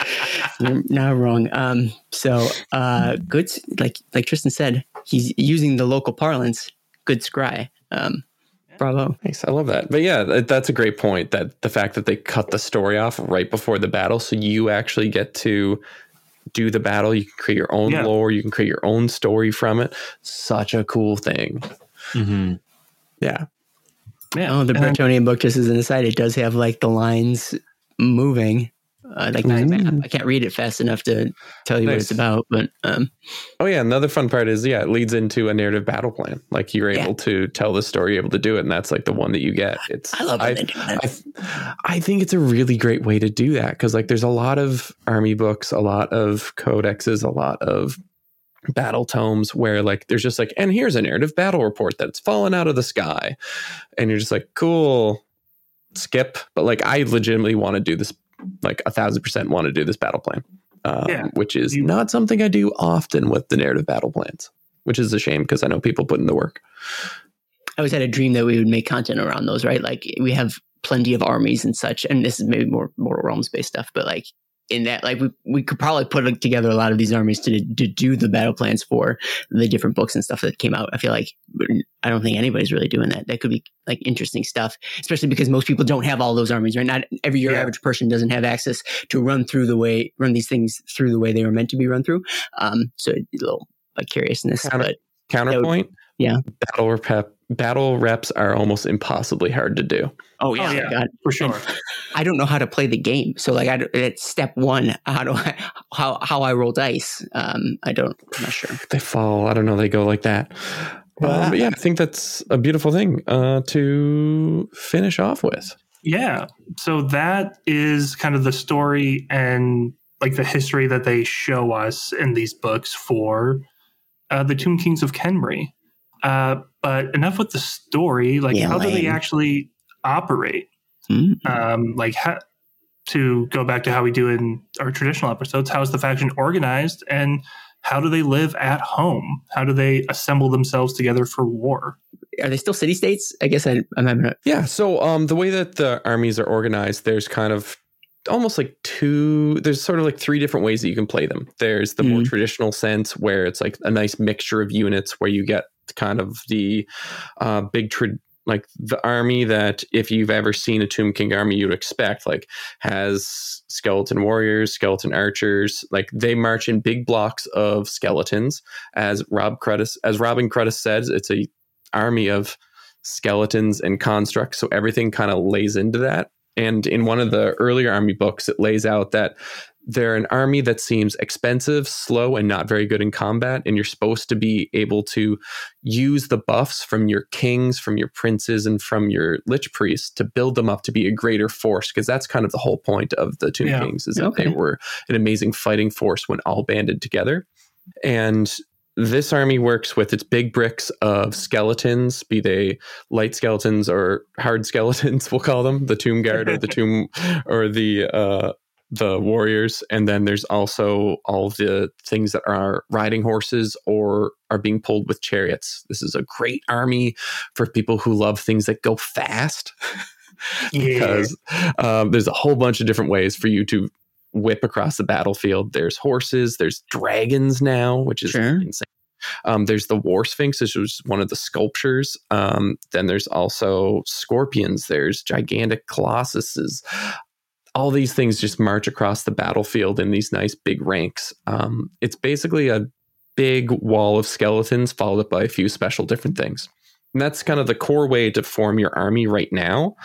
You're not wrong. Um, so uh, good, like like Tristan said, he's using the local parlance. Good scry. Um, bravo. Nice. I love that. But yeah, that- that's a great point. That the fact that they cut the story off right before the battle, so you actually get to do the battle. You can create your own Yeah. lore. You can create your own story from it. Such a cool thing. Mm-hmm. Yeah. Yeah. Oh, the And then- Bretonnian book, just as an aside, it does have like the lines moving. Uh, like Mm. map. I can't read it fast enough to tell you what it's about, but um, Oh yeah. Another fun part is yeah, it leads into a narrative battle plan. Like you're Yeah. able to tell the story, you're able to do it, and that's like the one that you get. It's I love when they do that. I, I think it's a really great way to do that because like there's a lot of army books, a lot of codexes, a lot of battle tomes where like there's just like and here's a narrative battle report that's fallen out of the sky and you're just like cool skip but like i legitimately want to do this like a thousand percent want to do this battle plan um, Yeah. which is You- not something i do often with the narrative battle plans which is a shame because i know people put in the work I always had a dream that we would make content around those, right? Like we have plenty of armies and such, and this is maybe more more realms based stuff, but like in that, like we we could probably put together a lot of these armies to to do the battle plans for the different books and stuff that came out. I feel like I don't think anybody's really doing that. That could be like interesting stuff, especially because most people don't have all those armies, right? Not every your Yeah. average person doesn't have access to run through the way run these things through the way they were meant to be run through. Um, so a little like curiousness, Counter- but counterpoint yeah. battle rep battle reps are almost impossibly hard to do oh yeah. yeah, God. for sure. [laughs] I don't know how to play the game. So like I don't- it's step one. [laughs] How do I how how I roll dice? Um, I don't. I'm not sure. they fall. I don't know. They go like that. Um, but yeah, I think that's a beautiful thing uh, to finish off with. Yeah. So that is kind of the story and like the history that they show us in these books for uh, the Tomb Kings of Khemri. Uh, but enough with the story. Like, Yeah, how do they actually operate? Hmm. Um, like, how, to go back to how we do in our traditional episodes, how is the faction organized and how do they live at home? How do they assemble themselves together for war? Are they still city states? I guess I, I'm having a Yeah. So um, the way that the armies are organized, there's kind of almost like two. There's sort of like three different ways that you can play them. There's the more Mhm. traditional sense where it's like a nice mixture of units, where you get kind of the uh, big tra- like the army that if you've ever seen a Tomb King army, you'd expect like has skeleton warriors, skeleton archers. Like they march in big blocks of skeletons. As Rob Cruddace, as Robin Cruddace says, it's a army of skeletons and constructs. So everything kind of lays into that. And in one of the earlier army books, it lays out that they're an army that seems expensive, slow, and not very good in combat. And you're supposed to be able to use the buffs from your kings, from your princes, and from your lich priests to build them up to be a greater force. Because that's kind of the whole point of the Tomb Yeah. Kings is that Okay. they were an amazing fighting force when all banded together. And this army works with its big bricks of skeletons, be they light skeletons or hard [laughs] skeletons, we'll call them the tomb guard or the [laughs] tomb or the uh, the warriors. And then there's also all the things that are riding horses or are being pulled with chariots. This is a great army for people who love things that go fast. [laughs] because um, there's a whole bunch of different ways for you to whip across the battlefield. There's horses, there's dragons now, which is Sure. insane. Um, there's the War Sphinx, which was one of the sculptures. Um, then there's also scorpions. There's gigantic colossuses. All these things just march across the battlefield in these nice big ranks. Um, it's basically a big wall of skeletons followed up by a few special different things. And that's kind of the core way to form your army right now.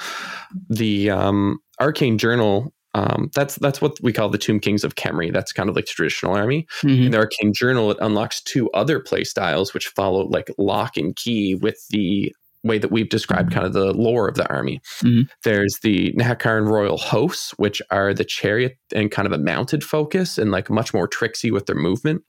The um, Arcane Journal, um, that's that's what we call the Tomb Kings of Khemri. That's kind of like traditional army. Mhm. In the Arcane Journal, it unlocks two other play styles which follow like lock and key with the way that we've described kind of the lore of the army. Mhm. There's the Nehekharan Royal Hosts, which are the chariot and kind of a mounted focus and like much more tricksy with their movement.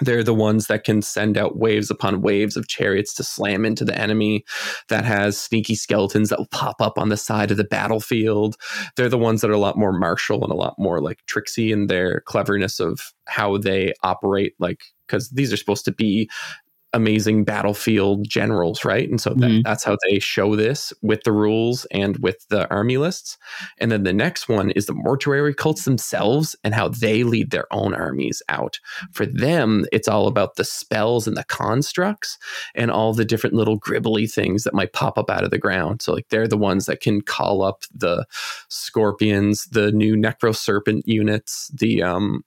They're the ones that can send out waves upon waves of chariots to slam into the enemy. That has sneaky skeletons that will pop up on the side of the battlefield. They're the ones that are a lot more martial and a lot more like tricksy in their cleverness of how they operate. Like, because these are supposed to be amazing battlefield generals, right? And so that, Mhm. that's how they show this with the rules and with the army lists. And then the next one is the mortuary cults themselves and how they lead their own armies out. For them, it's all about the spells and the constructs and all the different little gribbly things that might pop up out of the ground. So like they're the ones that can call up the scorpions, the new necro serpent units, the um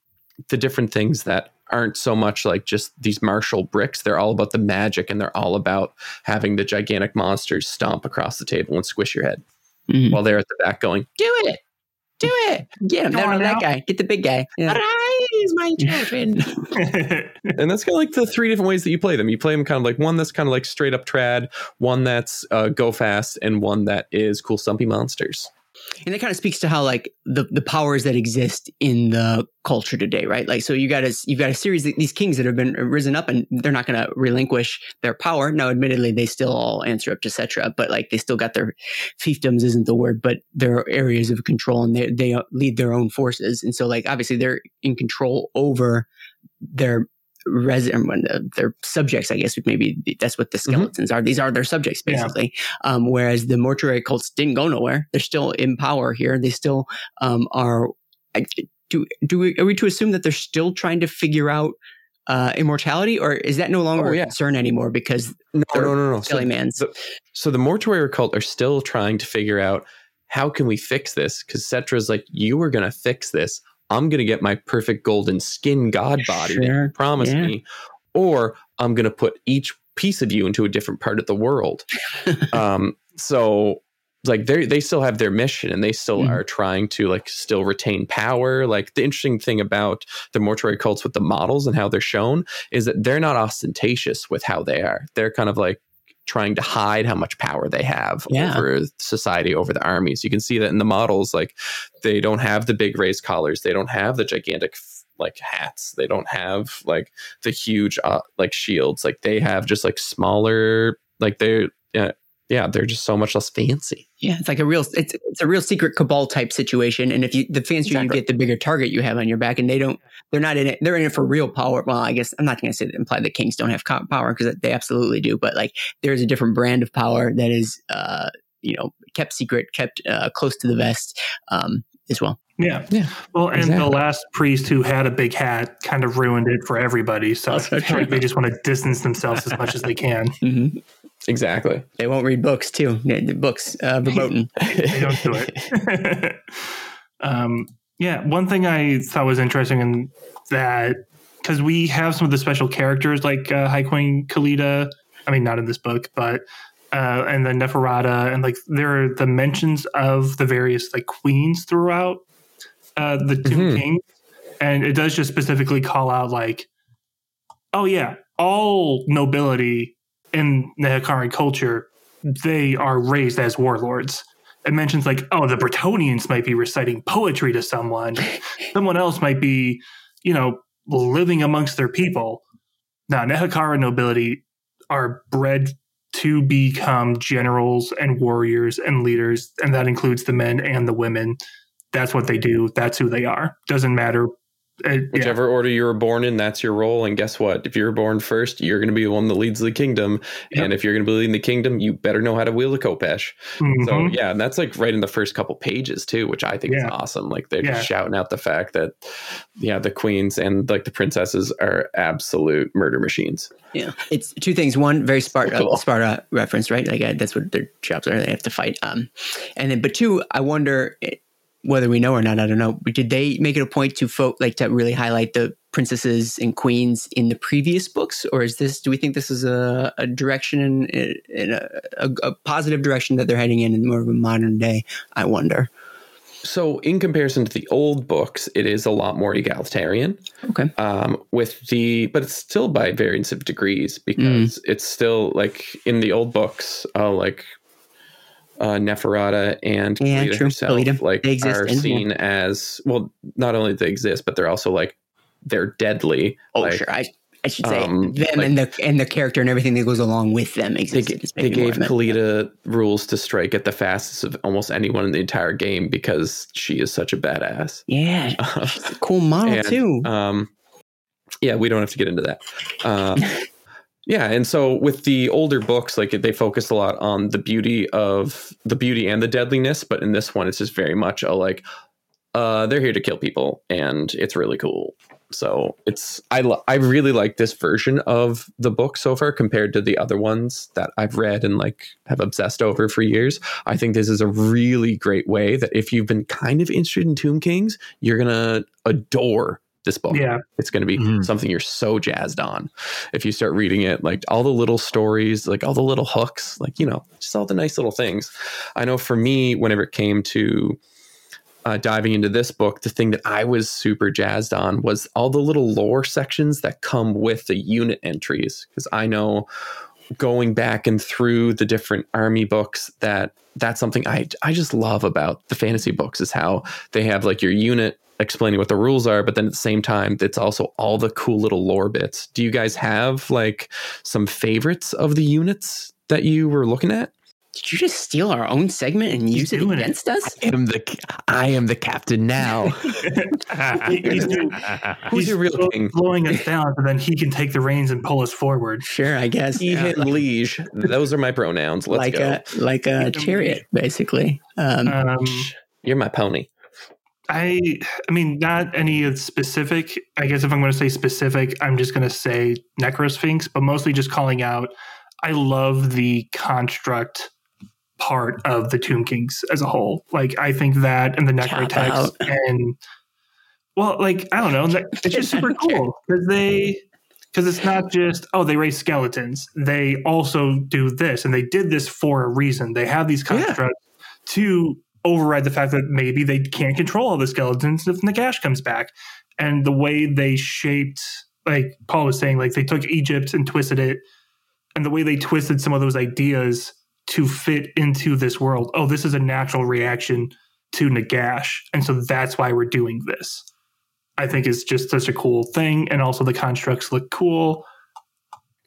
the different things that aren't so much like just these martial bricks. They're all about the magic and they're all about having the gigantic monsters stomp across the table and squish your head Mhm. while they're at the back going, Do it. Do it. Get him. Go No, no, on that guy. Get the big guy. Arise, my [laughs] children. [laughs] and that's kind of like the three different ways that you play them. You play them kind of like one that's kind of like straight up trad, one that's uh, go fast, and one that is cool stumpy monsters. And it kind of speaks to how like the the powers that exist in the culture today right? Like so you got a you've got a series of these kings that have been risen up and they're not going to relinquish their power. Now admittedly they still all answer up to Settra but like they still got their fiefdoms isn't the word but their areas of control and they they lead their own forces. And so like obviously they're in control over their resident their subjects i guess maybe that's what the skeletons are these are their subjects Yeah. basically um, whereas the mortuary cults didn't go nowhere they're still in power here they still um, are do do we are we to assume that they're still trying to figure out uh, immortality or is that no longer Oh, a concern anymore because No, no, no, no. So, Man's the- so the mortuary cult are still trying to figure out how can we fix this? Because Settra's like, you were going to fix this. I'm going to get my perfect golden skin god body that you promised yeah. me, or I'm going to put each piece of you into a different part of the world. [laughs] um, so like they they still have their mission and they still Mhm. are trying to like still retain power. Like the interesting thing about the mortuary cults with the models and how they're shown is that they're not ostentatious with how they are. They're kind of like trying to hide how much power they have Yeah. over society, over the armies. You can see that in the models. Like they don't have the big raised collars. They don't have the gigantic like hats. They don't have like the huge uh, like shields. Like they have just like smaller. Like they're uh, yeah, they're just so much less fancy. Yeah, it's like a real it's it's a real secret cabal type situation. And if you the fancier Exactly. you get, the bigger target you have on your back. And they don't they're not in it they're in it for real power. Well, I guess I'm not going to say that imply that kings don't have power because they absolutely do. But like there's a different brand of power that is uh you know kept secret, kept uh, close to the vest um as well. Yeah. Yeah, Well, and exactly. the last priest who had a big hat kind of ruined it for everybody. So Also I feel like they just want to distance themselves as much as they can. [laughs] Mm-hmm. Exactly. They won't read books too. The books uh, [laughs] verboten. They don't do it. [laughs] um, yeah, one thing I thought was interesting in that because we have some of the special characters like uh, High Queen Khalida. I mean, not in this book, but uh, and the Neferata, and like there are the mentions of the various like queens throughout uh, the 2 Mhm. kings, and it does just specifically call out like, oh yeah, all nobility in the Hikaran culture they are raised as warlords. It mentions like, oh, the Bretonnians might be reciting poetry to someone. [laughs] someone else might be, you know, living amongst their people. Now, Nehekhara nobility are bred to become generals and warriors and leaders, and that includes the men and the women. That's what they do. That's who they are. Doesn't matter. Uh, yeah. Whichever order you were born in, that's your role. And guess what? If you're born first, you're going to be the one that leads the kingdom. Yep. And if you're going to be leading the kingdom, you better know how to wield a khopesh. So Mhm. yeah, and that's like right in the first couple pages too, which I think Yeah. is awesome. Like they're Yeah. just shouting out the fact that yeah, the queens and like the princesses are absolute murder machines. Yeah, it's two things. One, very Sparta, Cool. Sparta reference, right? Like uh, that's what their jobs are. They have to fight. Um, and then, but two, I wonder whether we know or not. I don't know. Did they make it a point to folk like to really highlight the princesses and queens in the previous books, or is this? Do we think this is a, a direction in, in a, a, a positive direction that they're heading in, in more of a modern day? I wonder. So in comparison to the old books, it is a lot more egalitarian. Okay. um, with the but it's still by variance of degrees because it's still like in the old books uh, like uh, Neferata and Yeah, Khalida herself Khalida. like They exist are seen as well not only they exist but they're also like they're deadly Oh, like, sure. I, I should say um, them like- and the and the character and everything that goes along with them they, exists. g- they gave. Khalida rules to strike at the fastest of almost anyone in the entire game because she is such a badass. Yeah, [laughs] a cool model And, too. Um, yeah, we don't have to get into that. Uh, [laughs] Yeah, and so with the older books, like they focus a lot on the beauty of the beauty and the deadliness, but in this one, it's just very much a like, uh, they're here to kill people, and it's really cool. So it's I lo- I really like this version of the book so far compared to the other ones that I've read and like have obsessed over for years. I think this is a really great way that if you've been kind of interested in Tomb Kings, you're gonna adore this book. Yeah. It's going to be Mhm. something you're so jazzed on if you start reading it. Like all the little stories, like all the little hooks, like, you know, just all the nice little things. I know for me, whenever it came to uh, diving into this book, the thing that I was super jazzed on was all the little lore sections that come with the unit entries. Because I know going back and through the different army books that that's something I I just love about the fantasy books is how they have like your unit explaining what the rules are, but then at the same time, it's also all the cool little lore bits. Do you guys have like some favorites of the units that you were looking at? Did you just steal our own segment and use it doing it. against us? I am the I am the captain now. [laughs] [laughs] He's doing- Who's he's your real slow- king? slowing us down, and then he can take the reins and pull us forward. Sure, I guess. He Yeah. hit liege. Those are my pronouns. Let's like go. a like a chariot, basically. Um, Um, You're my pony. I I mean not any specific. I guess if I'm going to say specific, I'm just going to say Necrosphinx, but mostly just calling out. I love the construct part of the Tomb Kings as a whole. Like I think that and the Necrotects and well, like I don't know, it's just super [laughs] cool because they because it's not just oh they raise skeletons. They also do this, and they did this for a reason. They have these Yeah. constructs to override the fact that maybe they can't control all the skeletons if Nagash comes back. And the way they shaped, like Paul was saying, like they took Egypt and twisted it, and the way they twisted some of those ideas to fit into this world. Oh, this is a natural reaction to Nagash. And so that's why we're doing this. I think is just such a cool thing. And also the constructs look cool.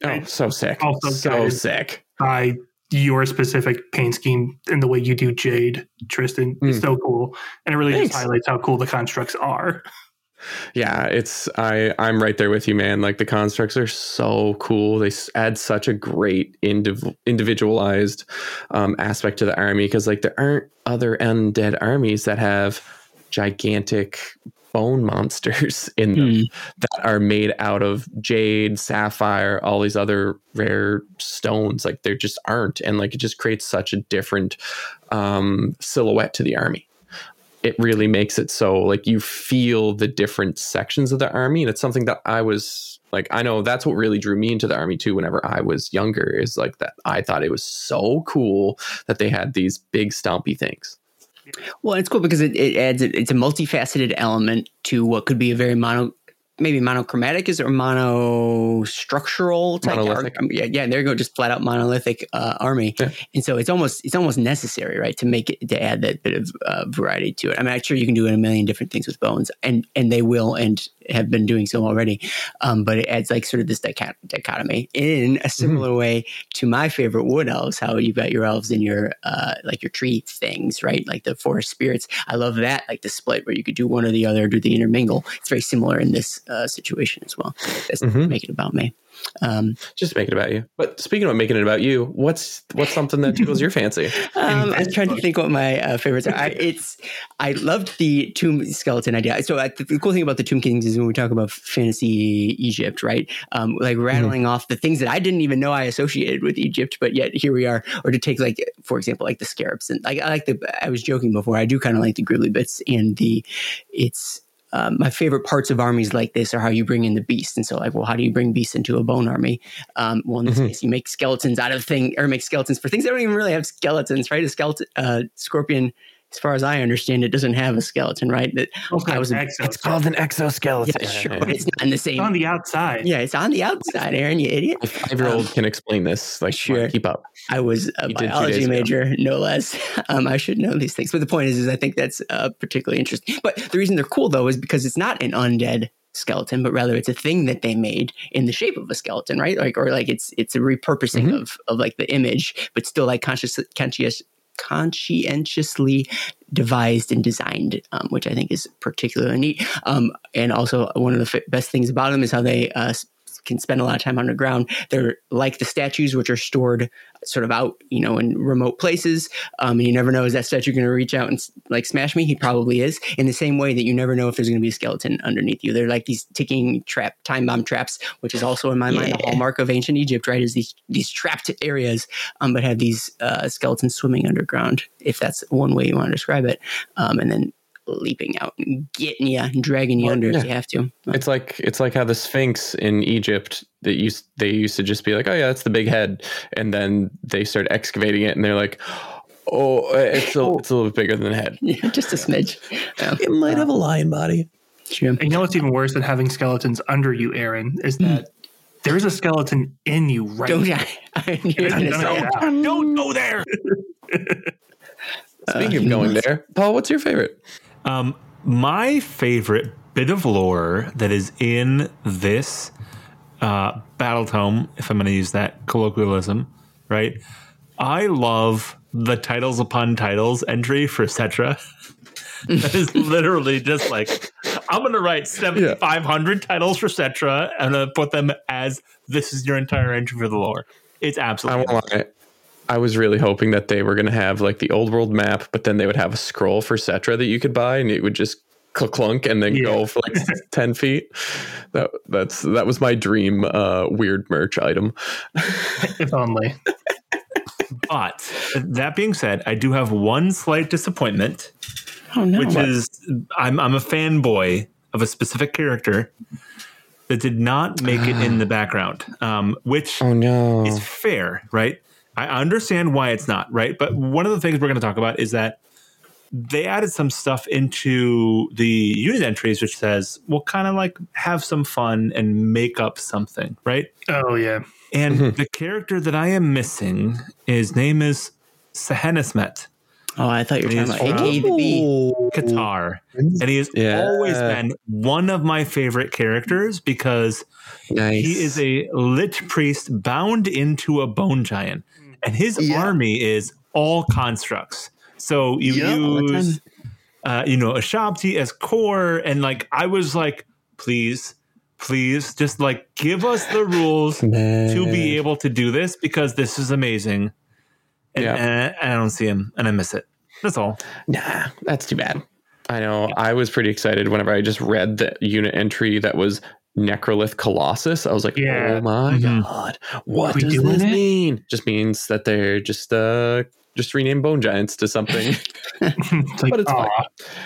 Oh, so sick. Also so sick. by your specific paint scheme and the way you do Jade, Tristan. It's Mm. so cool. And it really Thanks. just highlights how cool the constructs are. [laughs] Yeah, it's I I'm right there with you, man. Like the constructs are so cool. They add such a great indiv- individualized um, aspect to the army because like there aren't other undead armies that have gigantic bone monsters [laughs] in them hmm. that are made out of jade, sapphire, all these other rare stones. Like there just aren't, and like it just creates such a different um, silhouette to the army. It really makes it so like you feel the different sections of the army, and it's something that I was like, I know that's what really drew me into the army too. Whenever I was younger, is like that I thought it was so cool that they had these big stompy things. Well, it's cool because it, it adds it, it's a multifaceted element to what could be a very mono, maybe monochromatic is or mono structural type. Monolithic. ar- yeah, yeah. There you go, just flat out monolithic uh, army, Yeah. and so it's almost it's almost necessary, right, to make it to add that bit of uh, variety to it. I mean, I'm sure you can do it a million different things with bones, and and they will and have been doing so already, um, but it adds like sort of this dichot- dichotomy in a similar way to my favorite wood elves. How you've got your elves and your uh, like your tree things, right? Like the forest spirits. I love that, like the split where you could do one or the other, do the intermingle. It's very similar in this uh, situation as well. That's Mhm. make it about me. Um, Just make it about you. But speaking of making it about you, what's what's something that tickles your [laughs] fancy? um, I'm trying to think what my uh, favorites are. I, it's I loved the tomb skeleton idea. So I, the cool thing about the Tomb Kings is when we talk about fantasy Egypt, right? Um, like rattling off the things that I didn't even know I associated with Egypt, but yet here we are. Or to take like, for example, like the scarabs and like I like the. I was joking before. I do kind of like the gribbly bits and the. It's um, my favorite parts of armies like this are how you bring in the beast. And so, like, well, how do you bring beasts into a bone army? Um, well, in this Mhm. case, you make skeletons out of thing, or make skeletons for things that don't even really have skeletons, right? A skeleton, uh, scorpion, as far as I understand, it doesn't have a skeleton, right? That Okay, I was a- It's called an exoskeleton. yeah, sure, but it's not in the It's on the outside. yeah, it's on the outside, Aaron. You idiot. A five year old can explain this. Like, Sure. keep up. I was a You biology days ago. major, no less. [laughs] Um, I should know these things. But the point is, is I think that's uh, particularly interesting. But the reason they're cool though is because it's not an undead skeleton, but rather it's a thing that they made in the shape of a skeleton, right? Like, or like it's it's a repurposing Mhm. of of like the image, but still like conscious conscious conscientiously devised and designed, um, which I think is particularly neat. Um, and also one of the f- best things about them is how they uh, can spend a lot of time underground. They're like the statues, which are stored sort of out, you know, in remote places. Um, and you never know is that statue going to reach out and like smash me? He probably is. In the same way that you never know if there's going to be a skeleton underneath you. They're like these ticking trap time bomb traps, which is also in my yeah. mind the hallmark of ancient Egypt, right? Is these these trapped areas, um, but have these uh, skeletons swimming underground, if that's one way you want to describe it. Um, and then leaping out and getting you and dragging you well, under yeah. if you have to. It's like it's like how the Sphinx in Egypt that used they used to just be like, oh yeah, that's the big head, and then they start excavating it, and they're like. Oh, it's a, it's a little bit bigger than the head. [laughs] Yeah, just a smidge. Yeah. [laughs] It might have a lion body. True. And you know what's even worse than having skeletons under you, Aaron, is hmm. that mm. there is a skeleton in you right Don't, [laughs] I, I, don't, don't go there. Speaking uh, of going there, Paul, what's your favorite? Um, my favorite bit of lore that is in this uh, battle tome, if I'm going to use that colloquialism, right? I love the titles upon titles entry for Settra. [laughs] that is literally just like I'm going to write 7,500 yeah. titles for Settra and put them as this is your entire entry for the lore. It's absolutely. I, I was really hoping that they were going to have like the old world map, but then they would have a scroll for Settra that you could buy, and it would just clunk and then yeah. go for like [laughs] 10 feet that that's that was my dream uh weird merch item if only but that being said i do have one slight disappointment oh, no. which is I'm, I'm a fanboy of a specific character that did not make it in the [gasps] background um, which oh, no. is fair right I understand why it's not right, but one of the things we're going to talk about is that they added some stuff into the unit entries, which says we'll kind of like have some fun and make up something, right? Oh yeah. And mm-hmm. the character that I am missing, his name is Sahenesmet. Oh, I thought you were talking about AKA the Bee. Qatar. And he has yeah. always been one of my favorite characters because nice. he is a lich priest bound into a bone giant and his yeah. army is all constructs. So you use, uh, you know, Ushabti as core, and like I was like, please, please, just like give us the rules [laughs] Man. to be able to do this because this is amazing. And, yeah. and I don't see him, and I miss it. That's all. Nah, that's too bad. I know. I was pretty excited whenever I just read the unit entry that was Necrolith Colossus. I was like, yeah. oh my mm-hmm. god, what does this it? mean? Just means that they're just uh just rename bone giants to something. [laughs] [laughs] like, but it's aw.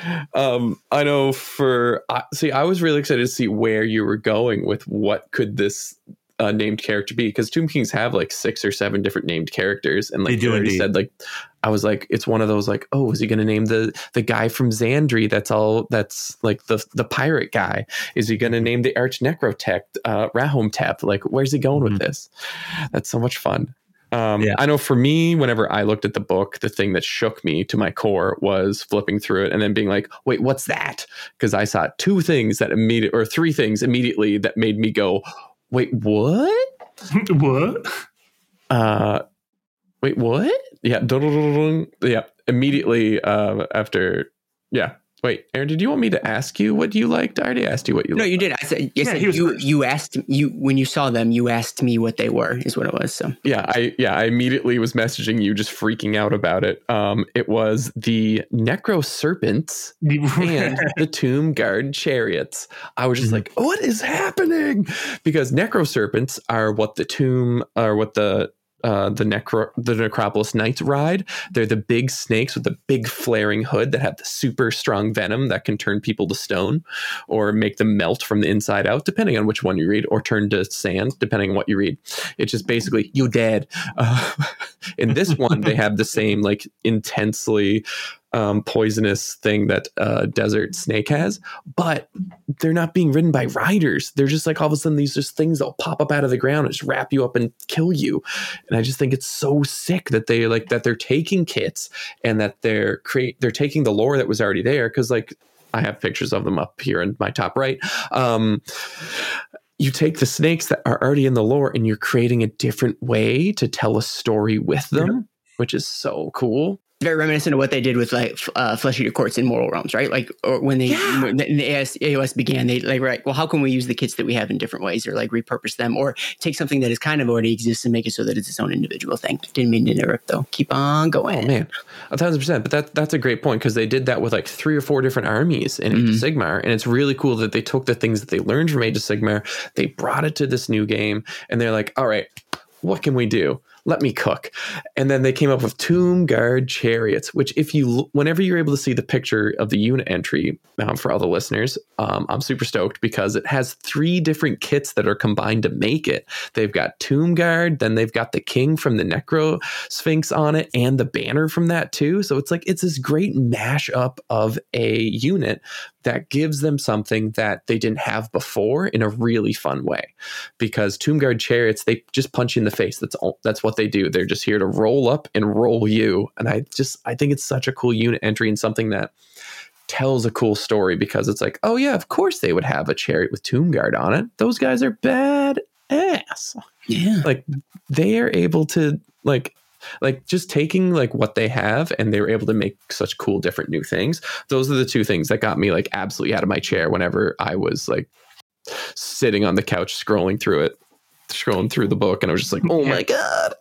fine. Um, I know for uh, see, I was really excited to see where you were going with what could this uh, named character be because Tomb Kings have like six or seven different named characters, and like you already said, like I was like, it's one of those like, oh, is he going to name the the guy from Zandri? That's all. That's like the the pirate guy. Is he going to name the Arch Necrotech uh, Ramhotep? Like, where's he going mm-hmm. with this? That's so much fun. Um, yeah. I know for me, whenever I looked at the book, the thing that shook me to my core was flipping through it and then being like, wait, what's that? Because I saw two things that immediate or three things immediately that made me go, wait, what? [laughs] what? Uh, wait, what? Yeah, yeah. Immediately uh, after, yeah, Wait, Aaron, did you want me to ask you what you liked? I already asked you what you. Liked. No, liked. you did. I said, yes, yeah, you you asked you when you saw them. You asked me what they were. Is what it was. So yeah, I yeah, I immediately was messaging you, just freaking out about it. Um, it was the Necro Serpents [laughs] and the Tomb Guard Chariots. I was just mm-hmm. like, what is happening? Because Necro Serpents are what the tomb are what the uh, the necro the necropolis knights ride. They're the big snakes with the big flaring hood that have the super strong venom that can turn people to stone or make them melt from the inside out depending on which one you read or turn to sand depending on what you read. It's just basically you dead. Uh, [laughs] in this [laughs] one they have the same like intensely um, poisonous thing that uh, desert snake has, but they're not being ridden by riders. They're just like all of a sudden these just things that'll pop up out of the ground and just wrap you up and kill you. And I just think it's so sick that they like that they're taking kits and that they're create they're taking the lore that was already there because like I have pictures of them up here in my top right. Um, you take the snakes that are already in the lore and you're creating a different way to tell a story with them, which is so cool very reminiscent of what they did with like uh, Flesh Eater Courts in Mortal Realms, right? Like, or when they Yeah. when the AS, AOS began, they like right. Well, how can we use the kits that we have in different ways, or like repurpose them, or take something that is kind of already exists and make it so that it's its own individual thing? Didn't mean to interrupt though. Keep on going. Oh man, a thousand percent. But that that's a great point because they did that with like three or four different armies in Age of Sigmar, and it's really cool that they took the things that they learned from Age of Sigmar, they brought it to this new game, and they're like, all right, what can we do? Let me cook. And then they came up with Tomb Guard chariots, which if you whenever you're able to see the picture of the unit entry um, for all the listeners, um, I'm super stoked because it has three different kits that are combined to make it. They've got Tomb Guard, then they've got the King from the Necro Sphinx on it, and the banner from that too. So it's like it's this great mashup of a unit that gives them something that they didn't have before in a really fun way. Because Tomb Guard chariots, they just punch you in the face. That's all. That's what they do. They're just here to roll up and roll you. And I just I think it's such a cool unit entry and something that tells a cool story because it's like, oh yeah, of course they would have a chariot with Tomb Guard on it. Those guys are bad ass Yeah. like they are able to like like just taking like what they have and they were able to make such cool different new things those are the two things that got me like absolutely out of my chair whenever i was like sitting on the couch scrolling through it scrolling through the book and i was just like oh my god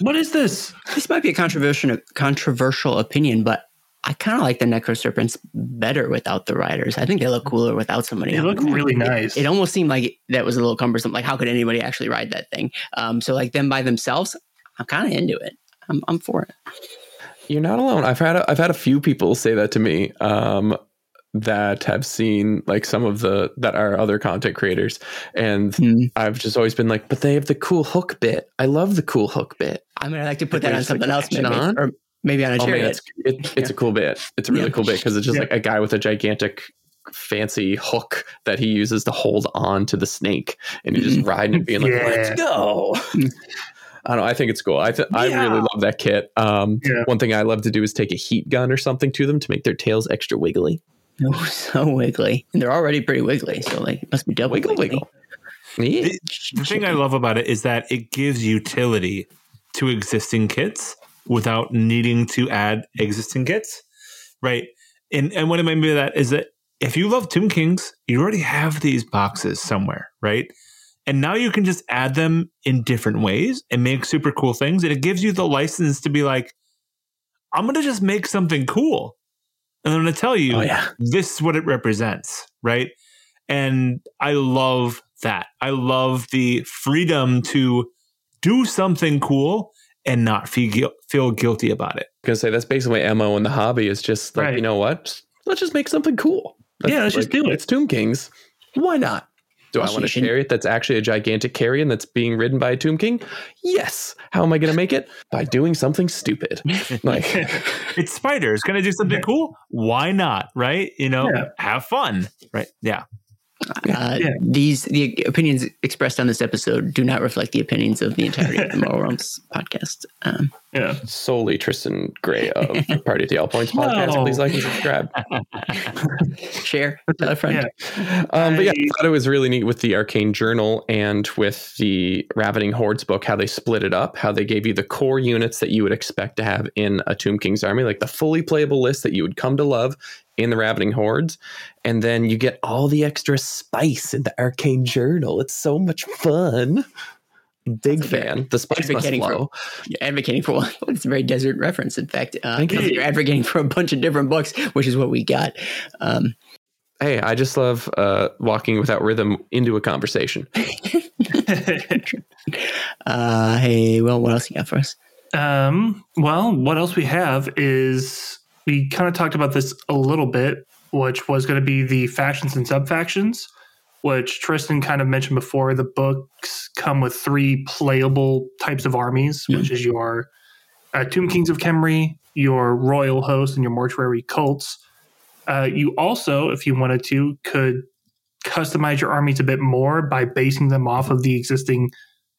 What is this? This might be a controversial controversial opinion, but I kind of like the Necro Serpents better without the riders. I think they look cooler without somebody. They look them. really It- nice. It, almost seemed like that was a little cumbersome. Like, how could anybody actually ride that thing? Um, so, like them by themselves, I'm kind of into it. I'm, I'm for it. you're not alone i've had a, i've had a few people say that to me um that have seen like some of the that are other content creators and Hmm. I've just always been like, but they have the cool hook bit. I love the cool hook bit. I mean, I like to put that on there's, like, something else, action maybe, on? or maybe on a Oh man, it's it, it's a cool bit. It's a really Yeah. cool bit because it's just Yeah. like a guy with a gigantic fancy hook that he uses to hold on to the snake and you're just riding and being like, Yeah. let's go. [laughs] I don't know. I think it's cool. I th- I really love that kit. Um, Yeah. One thing I love to do is take a heat gun or something to them to make their tails extra wiggly. [laughs] Oh, so wiggly, and they're already pretty wiggly. So, like, it must be double Wiggle, wiggly. wiggle. Yeah. The, the thing I love about it is that it gives utility to existing kits without needing to add existing kits, right? And and what I mean by that is that if you love Tomb Kings, you already have these boxes somewhere, right? And now you can just add them in different ways and make super cool things. And it gives you the license to be like, I'm going to just make something cool. And I'm going to tell you, Oh yeah. this is what it represents, right? And I love that. I love the freedom to do something cool and not feel feel guilty about it. gonna say that's basically my mo in the hobby is just like Right. you know what let's just make something cool That's Yeah, let's just do it. it's tomb kings why not do i want a you should- chariot that's actually a gigantic carrion that's being ridden by a tomb king yes how am i gonna make it by doing something stupid [laughs] like [laughs] It's spiders. Gonna do something cool? Why not? Right? You know, Yeah. have fun. Right? Yeah. Uh, Yeah. These the opinions expressed on this episode do not reflect the opinions of the entirety of the [laughs] Mortal Realms podcast. Um, yeah. solely tristan gray of [laughs] party at the all points podcast No. please like and subscribe [laughs] share, tell a friend. Yeah. Um, but yeah, I- I thought it was really neat with the Arcane Journal and with the Ravening Hordes book, how they split it up, how they gave you the core units that you would expect to have in a Tomb King's army, like the fully playable list that you would come to love in the Ravening Hordes. And then you get all the extra spice in the Arcane Journal. It's so much fun. Big fan. The spice must advocating for- flow. You're advocating for [laughs] one. It's a very desert reference. In fact, uh, you. you're advocating for a bunch of different books, which is what we got. Um, Hey, I just love uh, walking without rhythm into a conversation. [laughs] [laughs] uh, hey, well, what else you got for us? Um, well, what else we have is we kind of talked about this a little bit, which was going to be the factions and sub factions, which Tristan kind of mentioned before. The books come with three playable types of armies, which is your uh, Tomb Kings of Khemri, your Royal Host, and your Mortuary Cults. Uh, you also, if you wanted to, could customize your armies a bit more by basing them off of the existing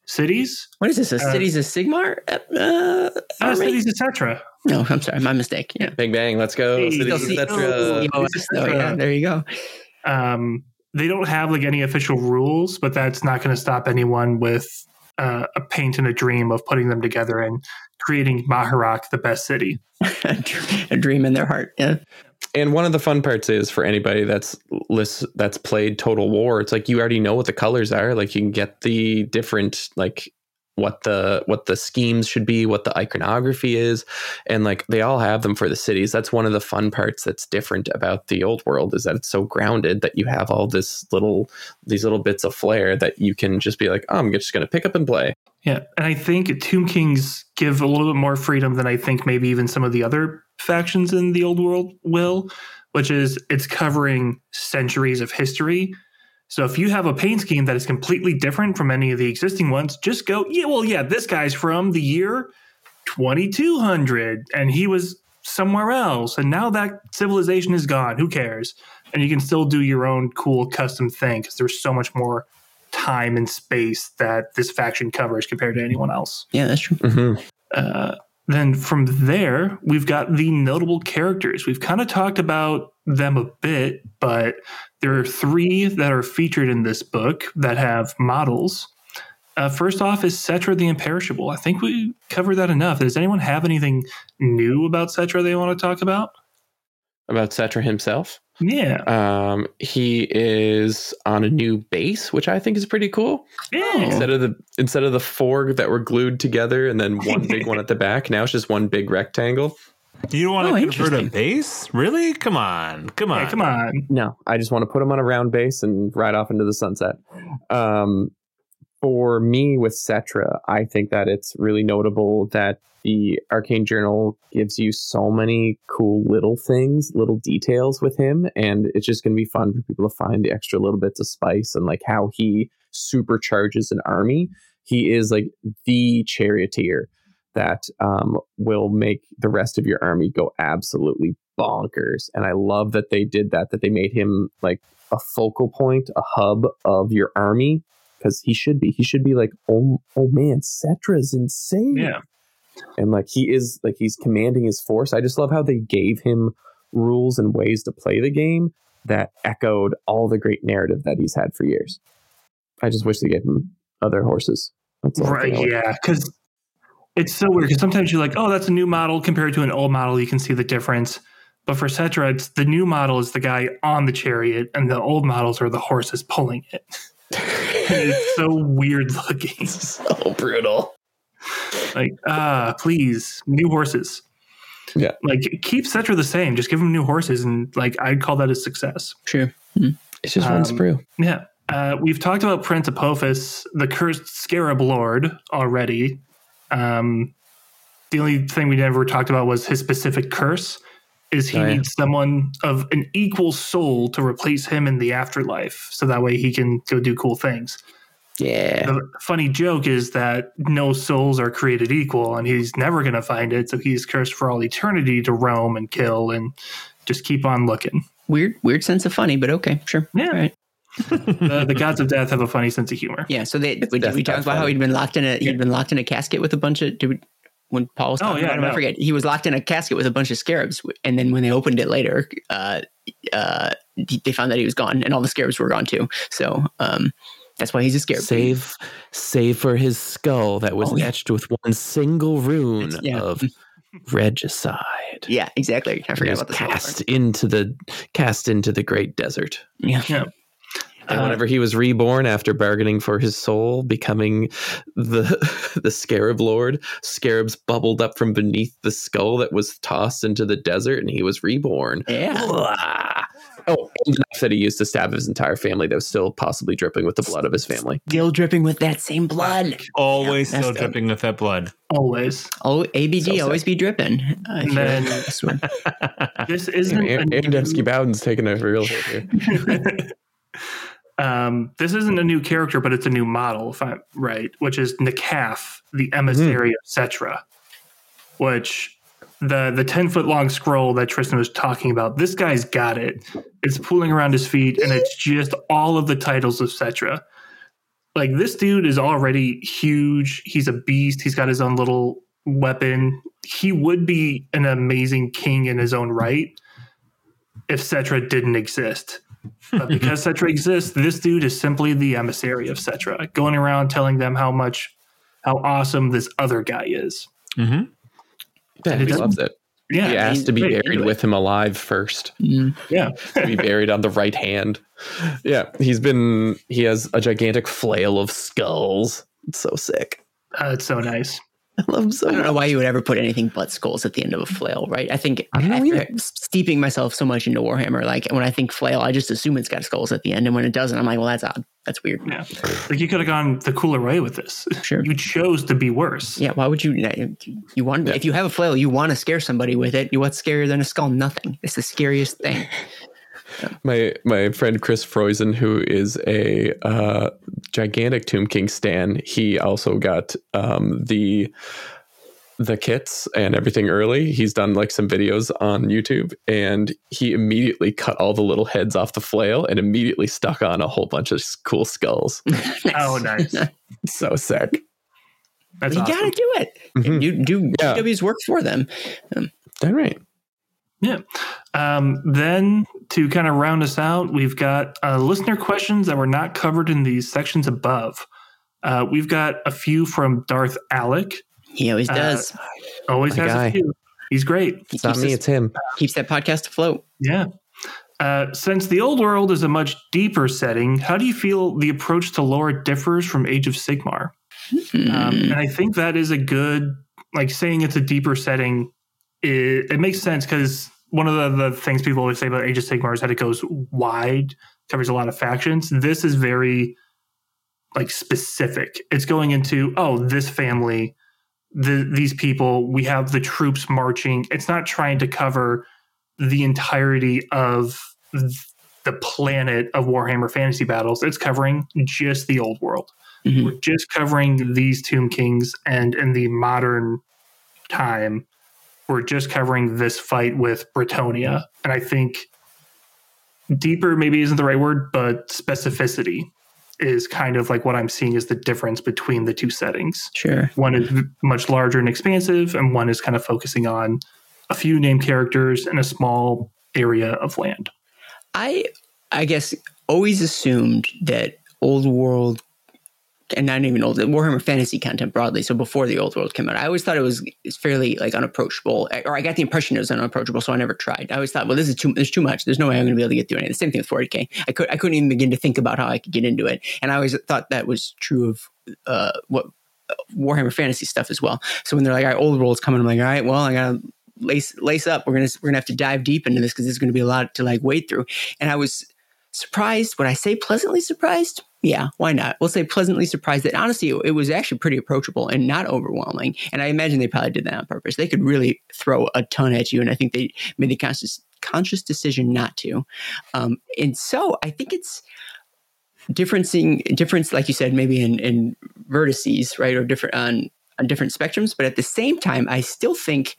cities, What is this? A Uh, Cities of Sigmar? Uh, uh, army? cities, etc. No, I'm sorry, my mistake. Yeah. Bang, bang, let's go. Hey, Cities, go Still see- see- etc. COS, though, yeah, there you go. um, they don't have like any official rules, but that's not going to stop anyone with uh, a paint and a dream of putting them together and creating Mahrak the best city. [laughs] a dream in their heart. Yeah. And one of the fun parts is for anybody that's list, that's played Total War, it's like you already know what the colors are. Like you can get the different like what the what the schemes should be, what the iconography is, and like they all have them for the cities. That's one of the fun parts that's different about the old world is that it's so grounded that you have all this little these little bits of flair that you can just be like, oh, I'm just going to pick up and play. Yeah, and I think Tomb Kings give a little bit more freedom than I think maybe even some of the other factions in the old world will, which is it's covering centuries of history so if you have a paint scheme that is completely different from any of the existing ones, just go, yeah, well, yeah, this guy's from the year 2200 and he was somewhere else. And now that civilization is gone. Who cares? And you can still do your own cool custom thing because there's so much more time and space that this faction covers compared to anyone else. Yeah, that's true. Mm-hmm. Uh, then from there, we've got the notable characters. We've kind of talked about them a bit, but there are three that are featured in this book that have models. Uh, first off is Settra the Imperishable. I think we covered that enough. Does anyone have anything new about Settra they want to talk about? About Settra himself? Yeah. Um, he is on a new base, which I think is pretty cool. Yeah. Instead of the instead of the four that were glued together and then one big one at the back, now it's just one big rectangle. You don't want Oh, to convert a base? Really? Come on. Come on. Yeah, come on. No, I just want to put him on a round base and ride off into the sunset. Um, for me, with Settra, I think that it's really notable that the Arcane Journal gives you so many cool little things, little details with him, and it's just going to be fun for people to find the extra little bits of spice and like how he supercharges an army. He is like the charioteer that um, will make the rest of your army go absolutely bonkers. And I love that they did that, that they made him like a focal point, a hub of your army. Because he should be, he should be like, oh, oh man, Settra's insane. Yeah. And like he is, like he's commanding his force. I just love how they gave him rules and ways to play the game that echoed all the great narrative that he's had for years. I just wish they gave him other horses. Right. thing I would- Yeah. Because it's so weird. Because sometimes you're like, oh, that's a new model compared to an old model. You can see the difference. But for Settra, it's the new model is the guy on the chariot, and the old models are the horses pulling it. [laughs] And it's so weird looking. [laughs] so brutal. Like, ah, please, new horses. Yeah. Like, keep Settra the same. Just give him new horses, and like, I'd call that a success. Sure. It's just one Um, sprue. Yeah. Uh, we've talked about Prince Apophas, the cursed scarab lord, already. Um, the only thing we never talked about was his specific curse. Is he Oh, yeah. needs someone of an equal soul to replace him in the afterlife, so that way he can go do cool things. Yeah. The funny joke is that no souls are created equal, and he's never going to find it. So he's cursed for all eternity to roam and kill and just keep on looking. Weird, weird sense of funny, but okay, sure. Yeah. All right. [laughs] the, the gods of death have a funny sense of humor. Yeah. So they, we, we talked not about how he'd been locked in a he'd been locked in a casket with a bunch of. Did we, when Paul was Oh, talking yeah, about him, I no. forget. He was locked in a casket with a bunch of scarabs, and then when they opened it later, uh, uh, they found that he was gone, and all the scarabs were gone too. So um, that's why he's a scarab. Save, save for his skull that was Oh, yeah. etched with one single rune yeah. of [laughs] regicide. Yeah, exactly. I It forgot was about this. whole cast into the cast into the great desert. Yeah. Yeah. And Uh, whenever he was reborn after bargaining for his soul, becoming the [laughs] the scarab lord, scarabs bubbled up from beneath the skull that was tossed into the desert, and he was reborn. Yeah. Blah. Oh, and the knife that he used to stab his entire family that was still possibly dripping with the blood of his family. Still dripping with that same blood. Always Yeah, still that's dripping with that blood. Always. Oh, ABG So always be dripping. Uh, then- I. [laughs] This isn't a Aaron Dembski Bowden's taking a real hit here. [laughs] um, this isn't a new character, but it's a new model, if I'm right, which is Nekaph, the emissary of Settra, which the the 10 foot long scroll that Tristan was talking about, this guy's got it. It's pooling around his feet, and it's just all of the titles of Settra. Like this dude is already huge. He's a beast. He's got his own little weapon. He would be an amazing king in his own right if Settra didn't exist. But because [laughs] Settra exists, this dude is simply the emissary of Settra, going around telling them how much how awesome this other guy is. Mm-hmm. Yeah, it he loves it. Yeah, he asked to be great buried into with him alive first. Mm. Yeah, [laughs] to be buried on the right hand. Yeah, he's been. He has a gigantic flail of skulls. It's so sick. uh, it's so nice. [laughs] I love him so I don't know why you would ever put anything but skulls at the end of a flail, right? I think I don't know steeping myself so much into Warhammer, like when I think flail, I just assume it's got skulls at the end, and when it doesn't, I'm like, well, that's odd. That's weird. Yeah, like you could have gone the cooler way with this. [laughs] Sure. You chose to be worse. Yeah, why would you? You want if you have a flail, you want to scare somebody with it. You what's scarier than a skull? Nothing. It's the scariest thing. [laughs] My my friend Chris Freusen, who is a uh, gigantic Tomb King stan, he also got um, the the kits and everything early. He's done like some videos on YouTube, and he immediately cut all the little heads off the flail and immediately stuck on a whole bunch of cool skulls. [laughs] Oh, nice. [laughs] so sick. That's you awesome. gotta do it. Mhm. You do Yeah. GW's work for them. All right. Yeah. Um, then to kind of round us out, we've got uh, listener questions that were not covered in these sections above. Uh, we've got a few from Darth Alec. He always Uh, does. Always My has guy. a few. He's great. He It's not me, this- it's him. keeps that podcast afloat. Yeah. Uh, since the old world is a much deeper setting, how do you feel the approach to lore differs from Age of Sigmar? Um, Hmm. and I think that is a good, like saying it's a deeper setting. It, it makes sense because one of the, the things people always say about Age of Sigmar is that it goes wide, covers a lot of factions. This is very like specific. It's going into oh, this family, the, these people. We have the troops marching. It's not trying to cover the entirety of the planet of Warhammer Fantasy Battles. It's covering just the old world. Mhm. We're just covering these Tomb Kings, and in the modern time, we're just covering this fight with Bretonnia. And I think deeper maybe isn't the right word, but specificity is kind of like what I'm seeing is the difference between the two settings. Sure. One is much larger and expansive, and one is kind of focusing on a few named characters in a small area of land. I I guess always assumed that old world and not even old Warhammer fantasy content broadly. So before the old world came out, I always thought it was fairly like unapproachable, or I got the impression it was unapproachable. So I never tried. I always thought, well, this is too there's too much. There's no way I'm going to be able to get through any. The same thing with 40k. I could I couldn't even begin to think about how I could get into it, and I always thought that was true of uh, what Warhammer fantasy stuff as well. So when they're like, all right, old world's coming, I'm like, all right, well, I gotta lace lace up. We're gonna we're gonna have to dive deep into this because there's gonna be a lot to like wade through. And I was surprised. Would I say pleasantly surprised? Yeah, why not? We'll say pleasantly surprised that honestly it, it was actually pretty approachable and not overwhelming. And I imagine they probably did that on purpose. They could really throw a ton at you, and I think they made the conscious conscious decision not to. Um, and so I think it's differencing difference, like you said, maybe in in vertices, right, or different on on different spectrums. But at the same time, I still think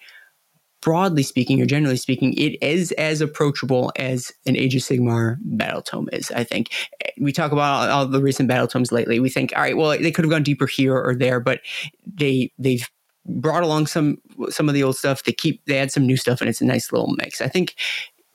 broadly speaking or generally speaking, it is as approachable as an Age of Sigmar battle tome is. I think we talk about all, all the recent battle tomes lately. We think, all right, well, they could have gone deeper here or there, but they they've brought along some some of the old stuff. They keep they add some new stuff, and it's a nice little mix. I think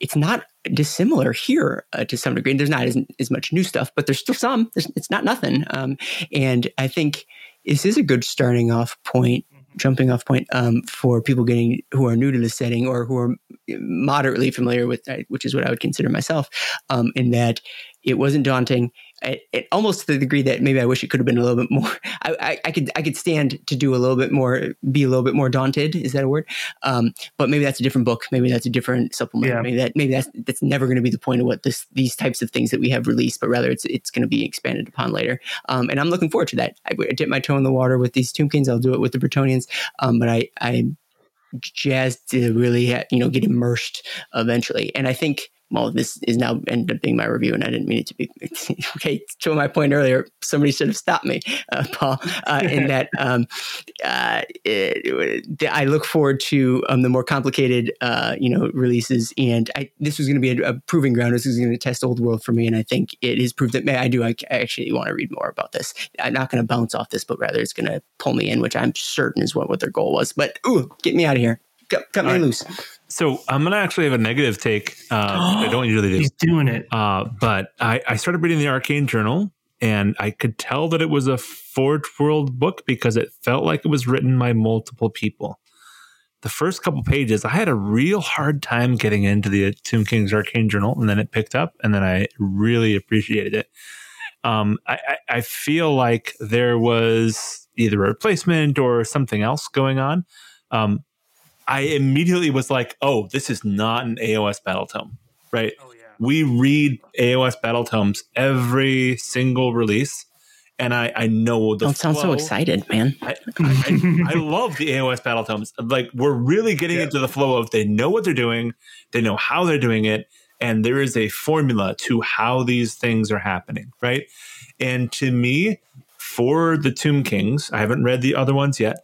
it's not dissimilar here uh, to some degree. There's not as, as much new stuff, but there's still some. There's, it's not nothing. Um, and I think this is a good starting off point jumping off point um, for people getting who are new to the setting or who are moderately familiar with that, which is what I would consider myself. Um, in that it wasn't daunting. It, it, almost to the degree that maybe I wish it could have been a little bit more. [laughs] I, I, I, could I could stand to do a little bit more, be a little bit more daunted. Is that a word? Um, but maybe that's a different book. Maybe that's a different supplement. Yeah. Maybe that maybe that's that's never going to be the point of what this these types of things that we have released, but rather it's it's going to be expanded upon later. Um, and I'm looking forward to that. I, I dip my toe in the water with these Tomb Kings. I'll do it with the Bretonnians. Um, but I I jazzed to really you know get immersed eventually, and I think well, this is now ended up being my review, and I didn't mean it to be. [laughs] okay, to my point earlier, somebody should have stopped me, uh, Paul. Uh, in that, [laughs] um, uh, it, I look forward to um, the more complicated, uh, you know, releases, and I, this was going to be a, a, proving ground. This was going to test old world for me, and I think it is proved that may, I do. I actually want to read more about this. I'm not going to bounce off this, but rather it's going to pull me in, which I'm certain is what what their goal was. But ooh, get me out of here. Cut, cut me right. loose. So I'm gonna actually have a negative take. Uh, I don't [gasps] usually do. He's doing it. Uh, but I, I started reading the Arcane Journal, and I could tell that it was a Forge World book because it felt like it was written by multiple people. The first couple pages, I had a real hard time getting into the Tomb King's Arcane Journal, and then it picked up, and then I really appreciated it. Um, I, I, I feel like there was either a replacement or something else going on. Um, I immediately was like, "Oh, this is not an AOS battle tome, right?" Oh yeah. we read AOS battle tomes every single release, and I I know the Don't sound so excited, man. I, I, I love the AOS battle tomes. Like we're really getting Yeah. into the flow of they know what they're doing, they know how they're doing it, and there is a formula to how these things are happening, right? And to me, for the Tomb Kings, I haven't read the other ones yet,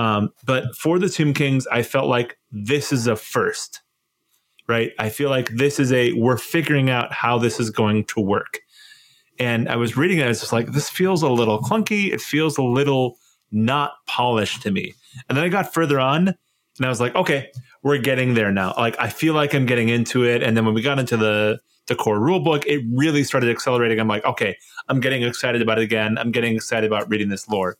um, but for the Tomb Kings, I felt like this is a first, right? I feel like this is a we're figuring out how this is going to work. And I was reading it, I was just like, this feels a little clunky. It feels a little not polished to me. And then I got further on and I was like, okay, we're getting there now. Like I feel like I'm getting into it. And then when we got into the the core rule book, it really started accelerating. I'm like, okay, I'm getting excited about it again. I'm getting excited about reading this lore.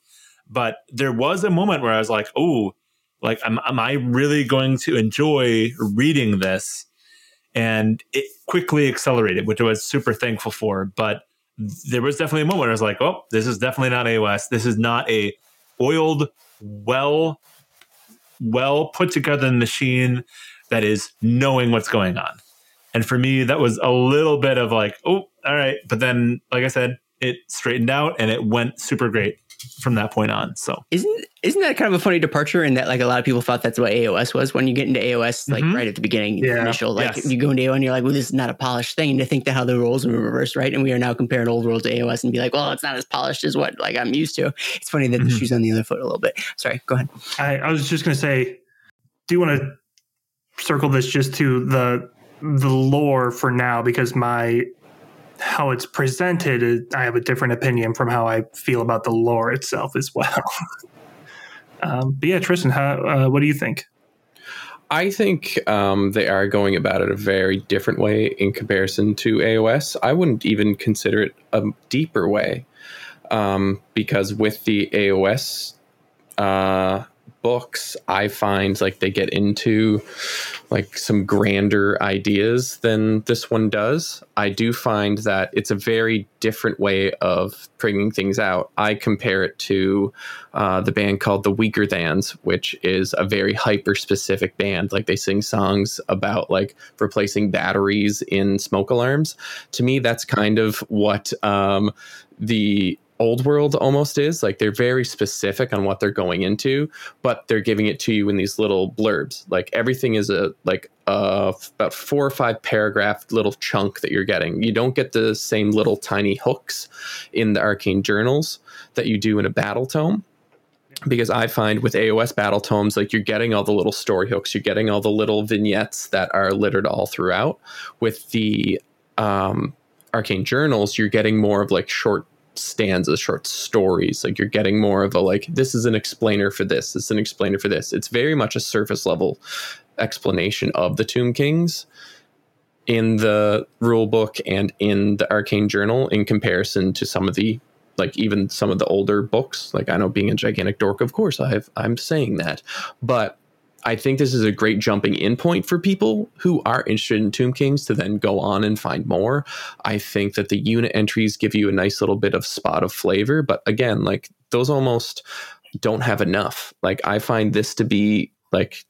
But there was a moment where I was like, oh, like am, am I really going to enjoy reading this? And it quickly accelerated, which I was super thankful for. But there was definitely a moment where I was like, oh, this is definitely not AOS. This is not a oiled, well, well put together machine that is knowing what's going on. And for me, that was a little bit of like, oh, all right. But then, like I said, it straightened out and it went super great from that point on. So Isn't isn't that kind of a funny departure in that like a lot of people thought that's what AOS was when you get into AOS like Mhm. right at the beginning Yeah. initial like Yes. you go into AOS and you're like well this is not a polished thing and to think that how the roles were reversed right and we are now comparing old world to AOS and be like well it's not as polished as what like I'm used to it's funny that the Mhm. shoes on the other foot a little bit sorry go ahead I, I was just going to say, do you want to circle this just to the the lore for now because my how it's presented, I have a different opinion from how I feel about the lore itself as well. [laughs] um, but yeah, Tristan, how, uh, what do you think? I think um, they are going about it a very different way in comparison to AOS. I wouldn't even consider it a deeper way um, because with the AOS uh, books, I find like they get into like some grander ideas than this one does. I do find that it's a very different way of bringing things out. I compare it to uh, the band called the Weaker Thans, which is a very hyper specific band. Like they sing songs about like replacing batteries in smoke alarms. To me, that's kind of what um, the old world almost is like they're very specific on what they're going into but they're giving it to you in these little blurbs like everything is a like uh about four or five paragraph little chunk that you're getting you don't get the same little tiny hooks in the arcane journals that you do in a battle tome because I find with AOS battle tomes, like you're getting all the little story hooks, you're getting all the little vignettes that are littered all throughout. With the um, arcane journals, you're getting more of like short stanzas, short stories. Like you're getting more of a like, this is an explainer for this, is an explainer for this. It's very much a surface level explanation of the Tomb Kings in the rule book and in the arcane journal in comparison to some of the like even some of the older books like i know being a gigantic dork of course i have i'm saying that but i think this is a great jumping in point for people who are interested in tomb kings to then go on and find more i think that the unit entries give you a nice little bit of spot of flavor but again like those almost don't have enough like i find this to be like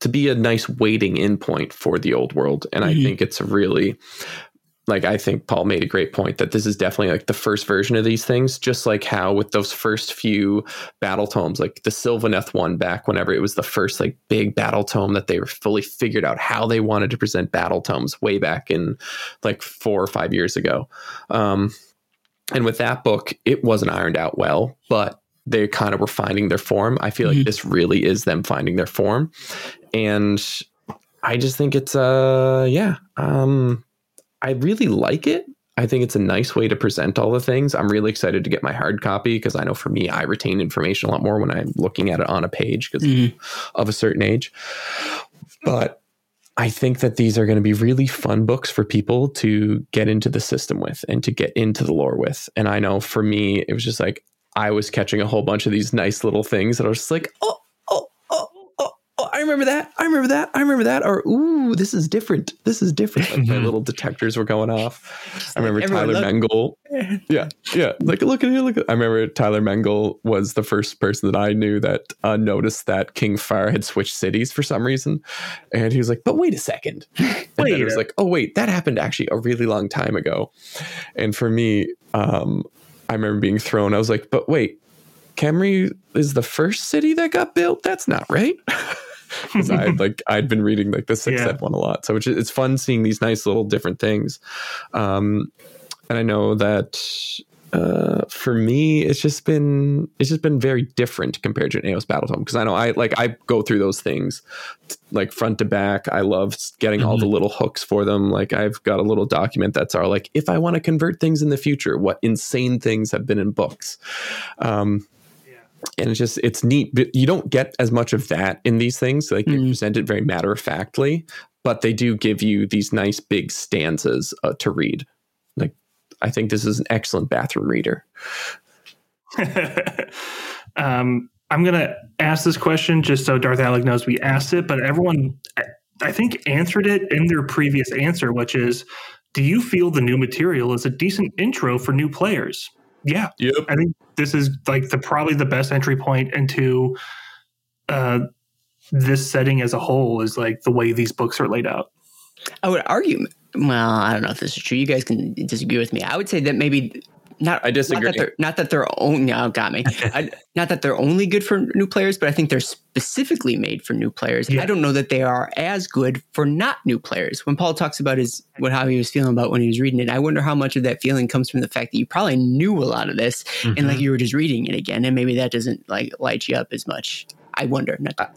to be a nice waiting in point for the old world and i Mhm. think it's a really like I think Paul made a great point that this is definitely like the first version of these things, just like how with those first few battle tomes, like the Sylvaneth one back whenever it was the first like big battle tome that they were fully figured out how they wanted to present battle tomes way back in like four or five years ago. Um, and with that book, it wasn't ironed out well, but they kind of were finding their form. I feel Mhm. like this really is them finding their form. And I just think it's uh yeah. Um I really like it. I think it's a nice way to present all the things. I'm really excited to get my hard copy because I know for me, I retain information a lot more when I'm looking at it on a page because Mhm. of a certain age. But I think that these are going to be really fun books for people to get into the system with and to get into the lore with. And I know for me, it was just like I was catching a whole bunch of these nice little things that I was just like, oh, I remember that. I remember that. I remember that. Or, ooh, this is different. This is different. Like my little detectors were going off. I remember everyone Tyler look- Mengel. [laughs] Yeah. Yeah. Like, look at here. Look at, I remember Tyler Mengel was the first person that I knew that uh, noticed that King Fire had switched cities for some reason. And he was like, but wait a second. [laughs] And then Wait it was like, oh, wait, that happened actually a really long time ago. And for me, um, I remember being thrown. I was like, but wait, Khemri is the first city that got built? That's not right. [laughs] [laughs] Because I like I'd been reading like the six Yeah. One a lot, so it's, it's fun seeing these nice little different things. Um, and I know that uh, for me, it's just been it's just been very different compared to an AOS Battletome because I know I like I go through those things t- like front to back. I love getting all the little hooks for them. Like I've got a little document that's our like if I want to convert things in the future, what insane things have been in books. Um, and it's just it's neat but you don't get as much of that in these things like they Mm. present it very matter of factly but they do give you these nice big stanzas uh, to read like i think this is an excellent bathroom reader [laughs] um, I'm going to ask this question just so Darth Alec knows we asked it, but everyone, I think, answered it in their previous answer, which is Do you feel the new material is a decent intro for new players? Yeah. yep I think this is like the probably the best entry point into uh, this setting as a whole is like the way these books are laid out. I would argue. Well, I don't know if this is true. You guys can disagree with me. I would say that maybe not. I disagree. Not that they're, not that they're only. No, oh, got me. [laughs] I, not that they're only good for new players, but I think they're specifically made for new players. Yeah. I don't know that they are as good for not new players. When Paul talks about his what how he was feeling about when he was reading it, I wonder how much of that feeling comes from the fact that you probably knew a lot of this and like mm-hmm. you were just reading it again, and maybe that doesn't like light you up as much. I wonder. Not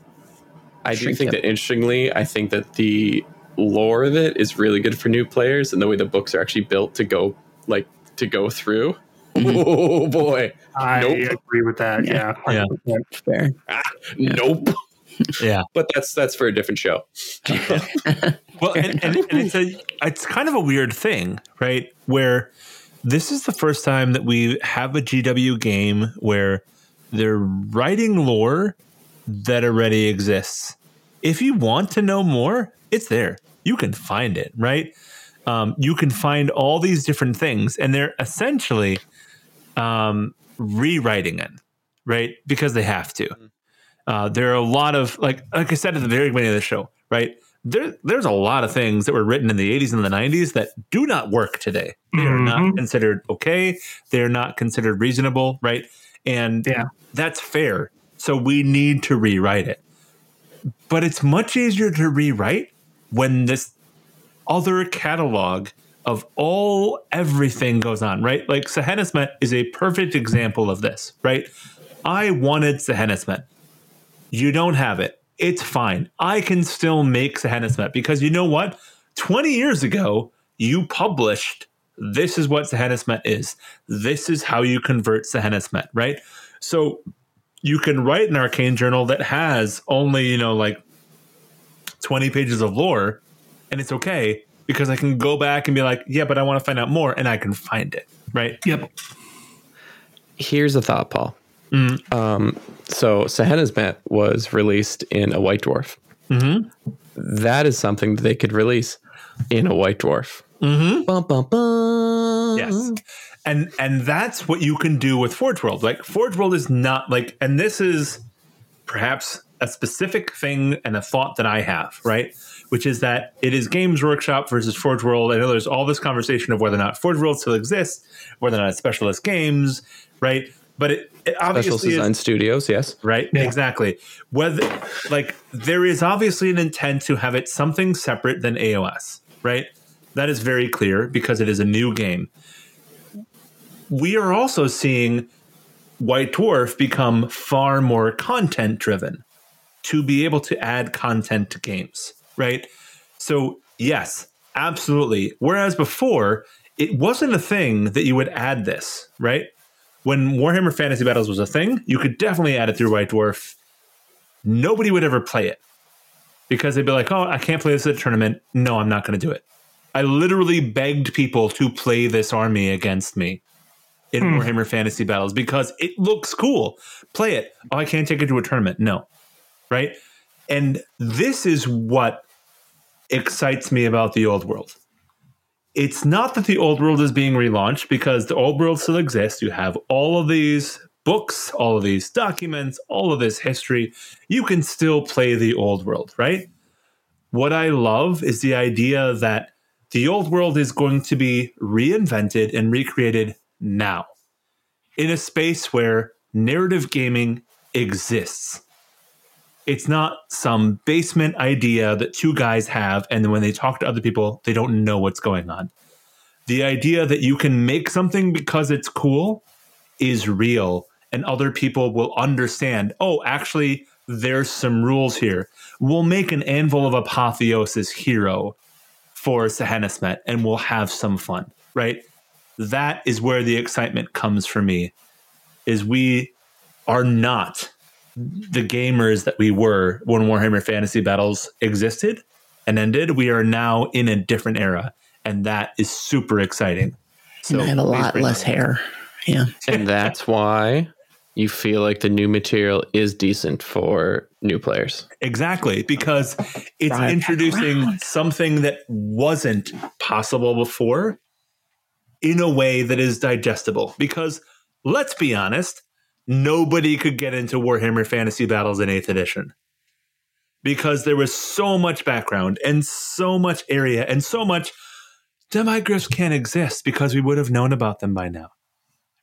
i do think them. that interestingly i think that the lore of it is really good for new players and the way the books are actually built to go like to go through mm-hmm. oh boy I Nope. agree with that. Yeah. Yeah. 100%. fair. Ah, nope Yeah. [laughs] but that's that's for a different show [laughs] Well, and, and, and it's a it's kind of a weird thing, right? Where this is the first time that we have a GW game where they're writing lore that already exists. If you want to know more, it's there. You can find it, right? Um, you can find all these different things, and they're essentially um, rewriting it, right? Because they have to. Uh, there are a lot of like like I said at the very beginning of the show, right? There, there's a lot of things that were written in the 80s and the 90s that do not work today. They are not Mhm. considered okay. They're not considered reasonable, right? And Yeah. that's fair. So we need to rewrite it. But it's much easier to rewrite when this other catalog of all everything goes on, right? Like Sehenesmet is a perfect example of this, right? I wanted Sehenesmet. You don't have it. It's fine. I can still make Sehenesmet because you know what? 20 years ago, you published this is what Sehenesmet is. This is how you convert Sehenesmet, right? So you can write an arcane journal that has only, you know, like 20 pages of lore, and it's okay because I can go back and be like, yeah, but I want to find out more, and I can find it, right? Yep. here's a thought, Paul. Um, so Sehenesmet was released in a White Dwarf. Mm-hmm. That is something that they could release in a White Dwarf. Mm-hmm. Bum, bum, bum. Yes. And and that's what you can do with Forge World. Like Forge World is not like and this is perhaps a specific thing and a thought that I have, right? Which is that it is Games Workshop versus Forge World. I know there's all this conversation of whether or not Forge World still exists, whether or not it's Specialist Games, right? But it, it Special obviously is, Design Studios, yes. right Yeah. exactly whether like there is obviously an intent to have it something separate than aos right that is very clear because it is a new game we are also seeing white dwarf become far more content driven to be able to add content to games right so yes absolutely whereas before it wasn't a thing that you would add this right when Warhammer Fantasy Battles was a thing, you could definitely add it through White Dwarf. Nobody would ever play it. because they'd be like, "Oh, I can't play this at a tournament. No, I'm not going to do it." I literally begged people to play this army against me in Hmm. Warhammer Fantasy Battles because it looks cool. Play it. Oh, I can't take it to a tournament. No, right? And this is what excites me about the old world. It's not that the old world is being relaunched because the old world still exists. You have all of these books, all of these documents, all of this history. You can still play the old world, right? What I love is the idea that the old world is going to be reinvented and recreated now in a space where narrative gaming exists. It's not some basement idea that two guys have, and then when they talk to other people, they don't know what's going on. The idea that you can make something because it's cool is real, and other people will understand oh, actually, there's some rules here. We'll make an Anvil of Apotheosis hero for Sehenesmet, and we'll have some fun, right? That is where the excitement comes for me. Is we are not the gamers that we were when Warhammer Fantasy Battles existed and ended. We are now in a different era, and that is super exciting. and I have a lot less up. hair. Yeah. and that's why you feel like the new material is decent for new players. Exactly, because it's Drive introducing around. something that wasn't possible before in a way that is digestible. Because let's be honest, nobody could get into Warhammer Fantasy Battles in 8th edition. Because there was so much background and so much area and so much demigryphs can't exist because we would have known about them by now.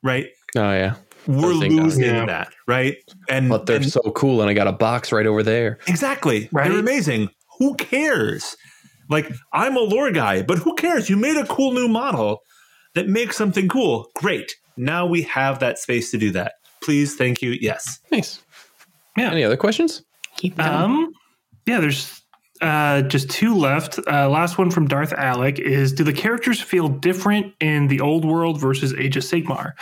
Right? Oh yeah, We're losing Yeah. that, right? And but they're and- so cool, and I got a box right over there. Exactly. Right? They're amazing. Who cares? Like, I'm a lore guy, but who cares? You made a cool new model that makes something cool. Great. Now we have that space to do that. Please, thank you. Yes. Nice. Yeah. Any other questions? Keep going. Um, yeah, there's uh, just two left. Uh, last one from Darth Alec is: Do the characters feel different in the old world versus Age of Sigmar?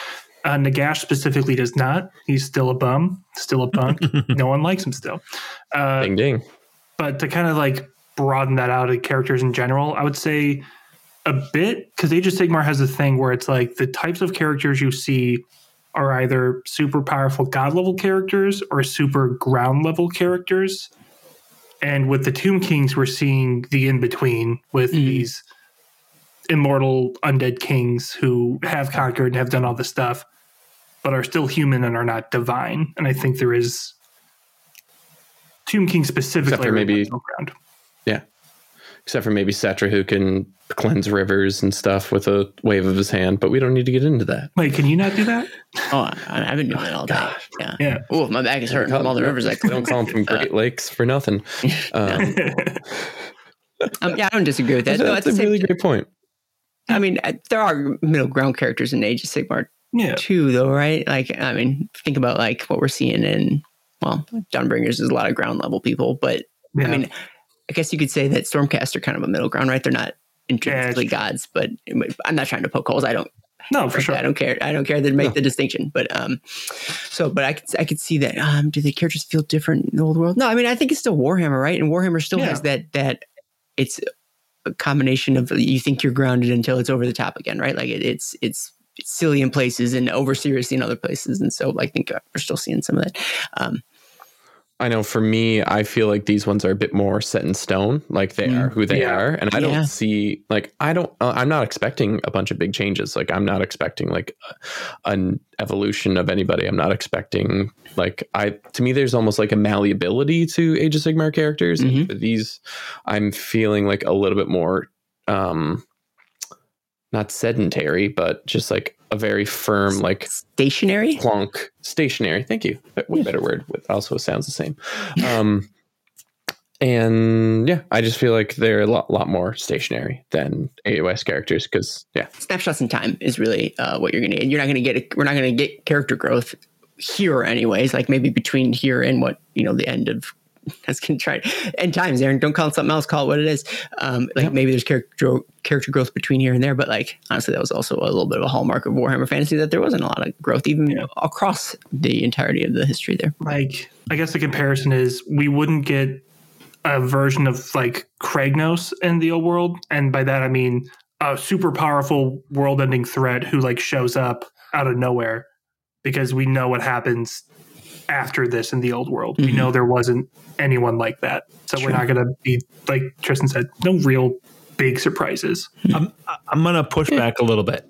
Uh, Nagash specifically does not. He's still a bum, still a punk. [laughs] no one likes him still. Uh, ding ding. but to kind of like broaden that out to characters in general, I would say a bit because Age of Sigmar has a thing where it's like the types of characters you see are either super powerful god level characters or super ground level characters. And with the Tomb Kings, we're seeing the in between with Mhm. these immortal undead kings who have conquered and have done all this stuff, but are still human and are not divine. And I think there is Tomb King specifically Except for right in maybe- ground. Yeah. Except for maybe Settra, who can cleanse rivers and stuff with a wave of his hand, but we don't need to get into that. Wait, can you not do that? [laughs] oh, I, I've been doing it all day. Yeah. Yeah. Oh, my back is hurting from all the rivers I [laughs] we don't call them from Great Lakes for nothing. [laughs] Um, Um, yeah, I don't disagree with that. that's No, at the a really great point. I mean, uh, there are middle ground characters in Age of Sigmar yeah. too, though, right? Like, I mean, think about like what we're seeing in well, Dawnbringers is a lot of ground level people, but yeah. I mean, I guess you could say that Stormcast are kind of a middle ground, right? They're not intrinsically Yeah. gods, but I'm not trying to poke holes. I don't no, for sure. I don't care. I don't care to make No. the distinction. But um, so but I could I could see that. Um, do the characters feel different in the old world? No, I mean I think it's still Warhammer, right? And Warhammer still Yeah. has that that it's a combination of you think you're grounded until it's over the top again, right? Like it, it's it's silly in places and over serious in other places, and so I think we're still seeing some of that. Um, I know for me, I feel like these ones are a bit more set in stone, like they Mm, are who they yeah. are, and I Yeah. don't see like I don't. Uh, I'm not expecting a bunch of big changes. Like I'm not expecting like an evolution of anybody. I'm not expecting like I. To me, there's almost like a malleability to Age of Sigmar characters. And Mhm. for these, I'm feeling like a little bit more, um not sedentary, but just like a very firm like stationary. plonk stationary thank you what better word with also sounds the same um and yeah i just feel like they're a lot, lot more stationary than aos characters because yeah snapshots in time is really uh, what you're going to get. You're not going to get. A, we're not going to get character growth here, anyways. Like maybe between here and what you know the end of. [laughs] That's gonna try end times, Aaron. Don't call it something else. Call it what it is. Um, like maybe there's character character growth between here and there, but like honestly, that was also a little bit of a hallmark of Warhammer Fantasy that there wasn't a lot of growth even across the entirety of the history there. like I guess the comparison is we wouldn't get a version of like Kragnos in the old world, and by that I mean a super powerful world-ending threat who like shows up out of nowhere because we know what happens after this in the old world. We Mhm. know there wasn't anyone like that, so we're not going to be like Tristan said, no real big surprises. Hmm. I'm, I'm going to push hmm. back a little bit.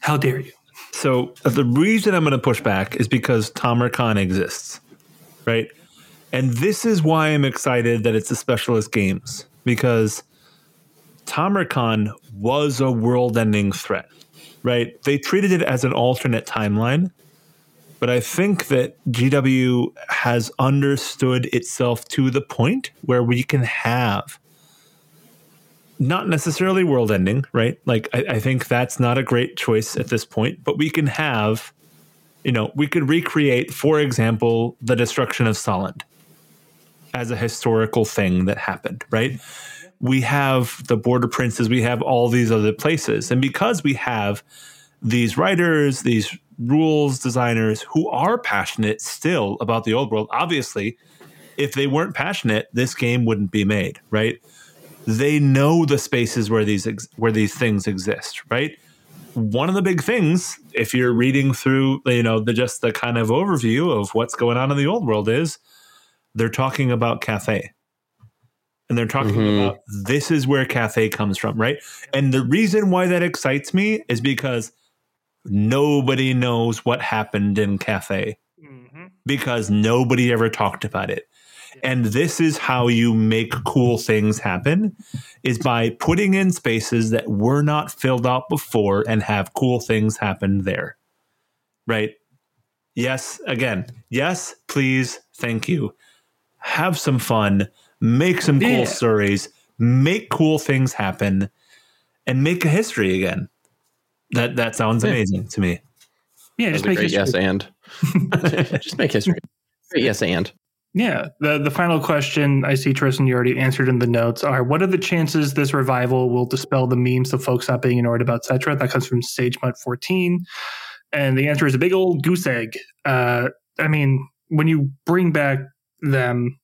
How dare you? So uh, the reason I'm going to push back is because Tamurkhan exists, right? And this is why I'm excited that it's a specialist games because Tamurkhan was a world-ending threat, right? They treated it as an alternate timeline, but I think that GW has understood itself to the point where we can have not necessarily world ending, right? Like I, I think that's not a great choice at this point, but we can have, you know, we could recreate, for example, the destruction of Solland as a historical thing that happened, right? We have the border princes, we have all these other places. And because we have these writers, these rules designers who are passionate still about the old world, obviously, if they weren't passionate, this game wouldn't be made, right? they know the spaces where these ex- where these things exist, right? One of the big things, if you're reading through, you know, the just the kind of overview of what's going on in the old world, is they're talking about Cathay. and they're talking Mhm. about this is where Cathay comes from, right? And the reason why that excites me is because nobody knows what happened in Cathay mm-hmm. because nobody ever talked about it. And this is how you make cool things happen is by putting in spaces that were not filled out before and have cool things happen there. Right? Yes, again. Yes, please. Thank you. Have some fun, make some cool Yeah. stories, make cool things happen and make a history again. That that sounds Yeah. amazing to me. Yeah, That's just a make great history. yes and. [laughs] Just make history. Great yes and. Yeah. The the final question I see, Tristan, you already answered in the notes are what are the chances this revival will dispel the memes of folks not being annoyed about Settra? That comes from SageMud14. And the answer is a big old goose egg. Uh, I mean, when you bring back them,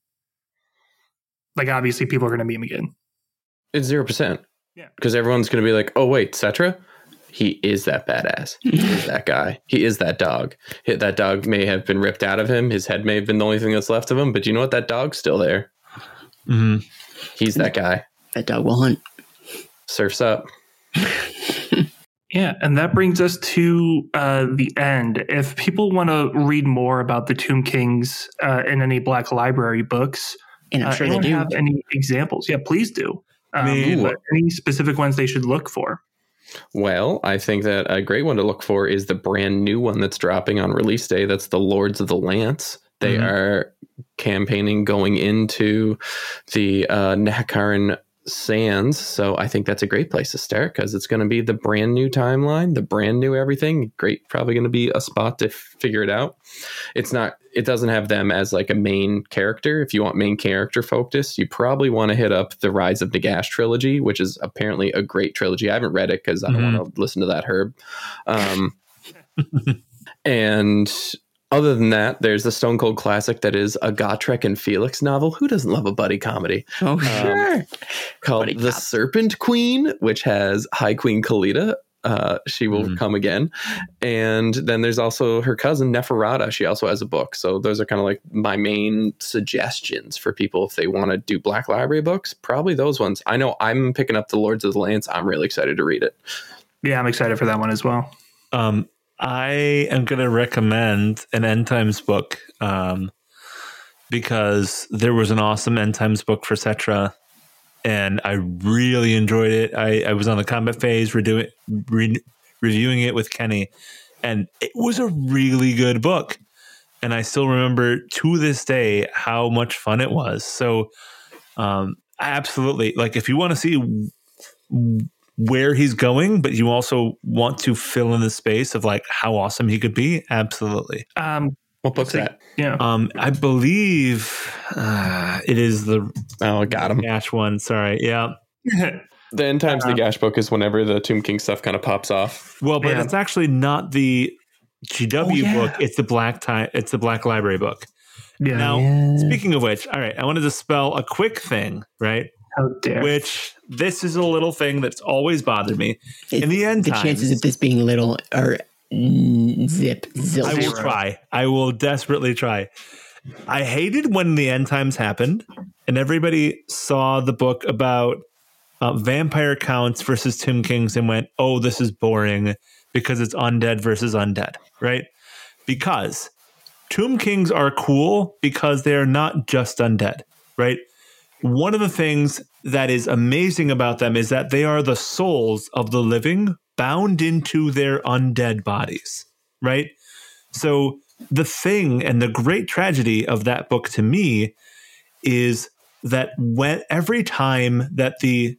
like obviously people are going to meme again. It's zero percent. Yeah. Because everyone's going to be like, "Oh wait, Settra, he is that badass. [laughs] He is that guy. He is that dog. That dog may have been ripped out of him. His head may have been the only thing that's left of him. But you know what? That dog's still there. hmm He's that guy. That dog will hunt. Surfs up. [laughs] Yeah, and that brings us to uh, the end. If people want to read more about the Tomb Kings uh, in any Black Library books, And I'm uh, sure they anyone do. have any examples? Yeah, please do. Um, mean- any specific ones they should look for? Well, I think that a great one to look for is the brand new one that's dropping on release day. That's the Lords of the Lance. They Mhm. are campaigning going into the uh, Nehekharan Sands. So I think that's a great place to start because it's going to be the brand new timeline, the brand new everything. Great, probably going to be a spot to f- figure it out. It's not, it doesn't have them as like a main character. If you want main character focus, you probably want to hit up the Rise of Nagash trilogy, which is apparently a great trilogy. I haven't read it because I don't want to listen to that herb. Um, [laughs] and other than that, there's the Stone Cold classic that is a Gotrek and Felix novel. Who doesn't love a buddy comedy? Oh, sure. called Buddy The cop. Serpent Queen, which has High Queen Khalida. Uh, she will Mhm. come again. And then there's also her cousin Neferata. She also has a book. So those are kind of like my main suggestions for people if they want to do Black Library books. Probably those ones. I know I'm picking up The Lords of the Lance. I'm really excited to read it. Yeah, I'm excited for that one as well. Um, I am going to recommend an end times book um, because there was an awesome end times book for Settra, and I really enjoyed it. I, I was on the combat phase, re, reviewing it with Kenny, and it was a really good book. And I still remember to this day how much fun it was. So, um, absolutely, like if you want to see where he's going, but you also want to fill in the space of like how awesome he could be. Absolutely. Um, What book's that? yeah. Um, I believe uh, it is the Oh, I got him. Ash one. Sorry. Yeah. [laughs] The End Times Uh, the Gash book is whenever the Tomb King stuff kind of pops off. Well, but Yeah. it's actually not the GW Oh, yeah. book. It's the Black Time. It's the Black Library book, Yeah. Now, Yeah. speaking of which, all right, I wanted to spell a quick thing, right? How dare. Which this is a little thing that's always bothered me. In the end the times, chances of this being little are zip zip I will try. I will desperately try. I hated when the end times happened and everybody saw the book about uh, vampire counts versus Tomb Kings and went, oh, this is boring because it's undead versus undead, right? Because Tomb Kings are cool because they are not just undead, right? One of the things that is amazing about them is that they are the souls of the living bound into their undead bodies, right? So the thing and the great tragedy of that book to me is that when every time that the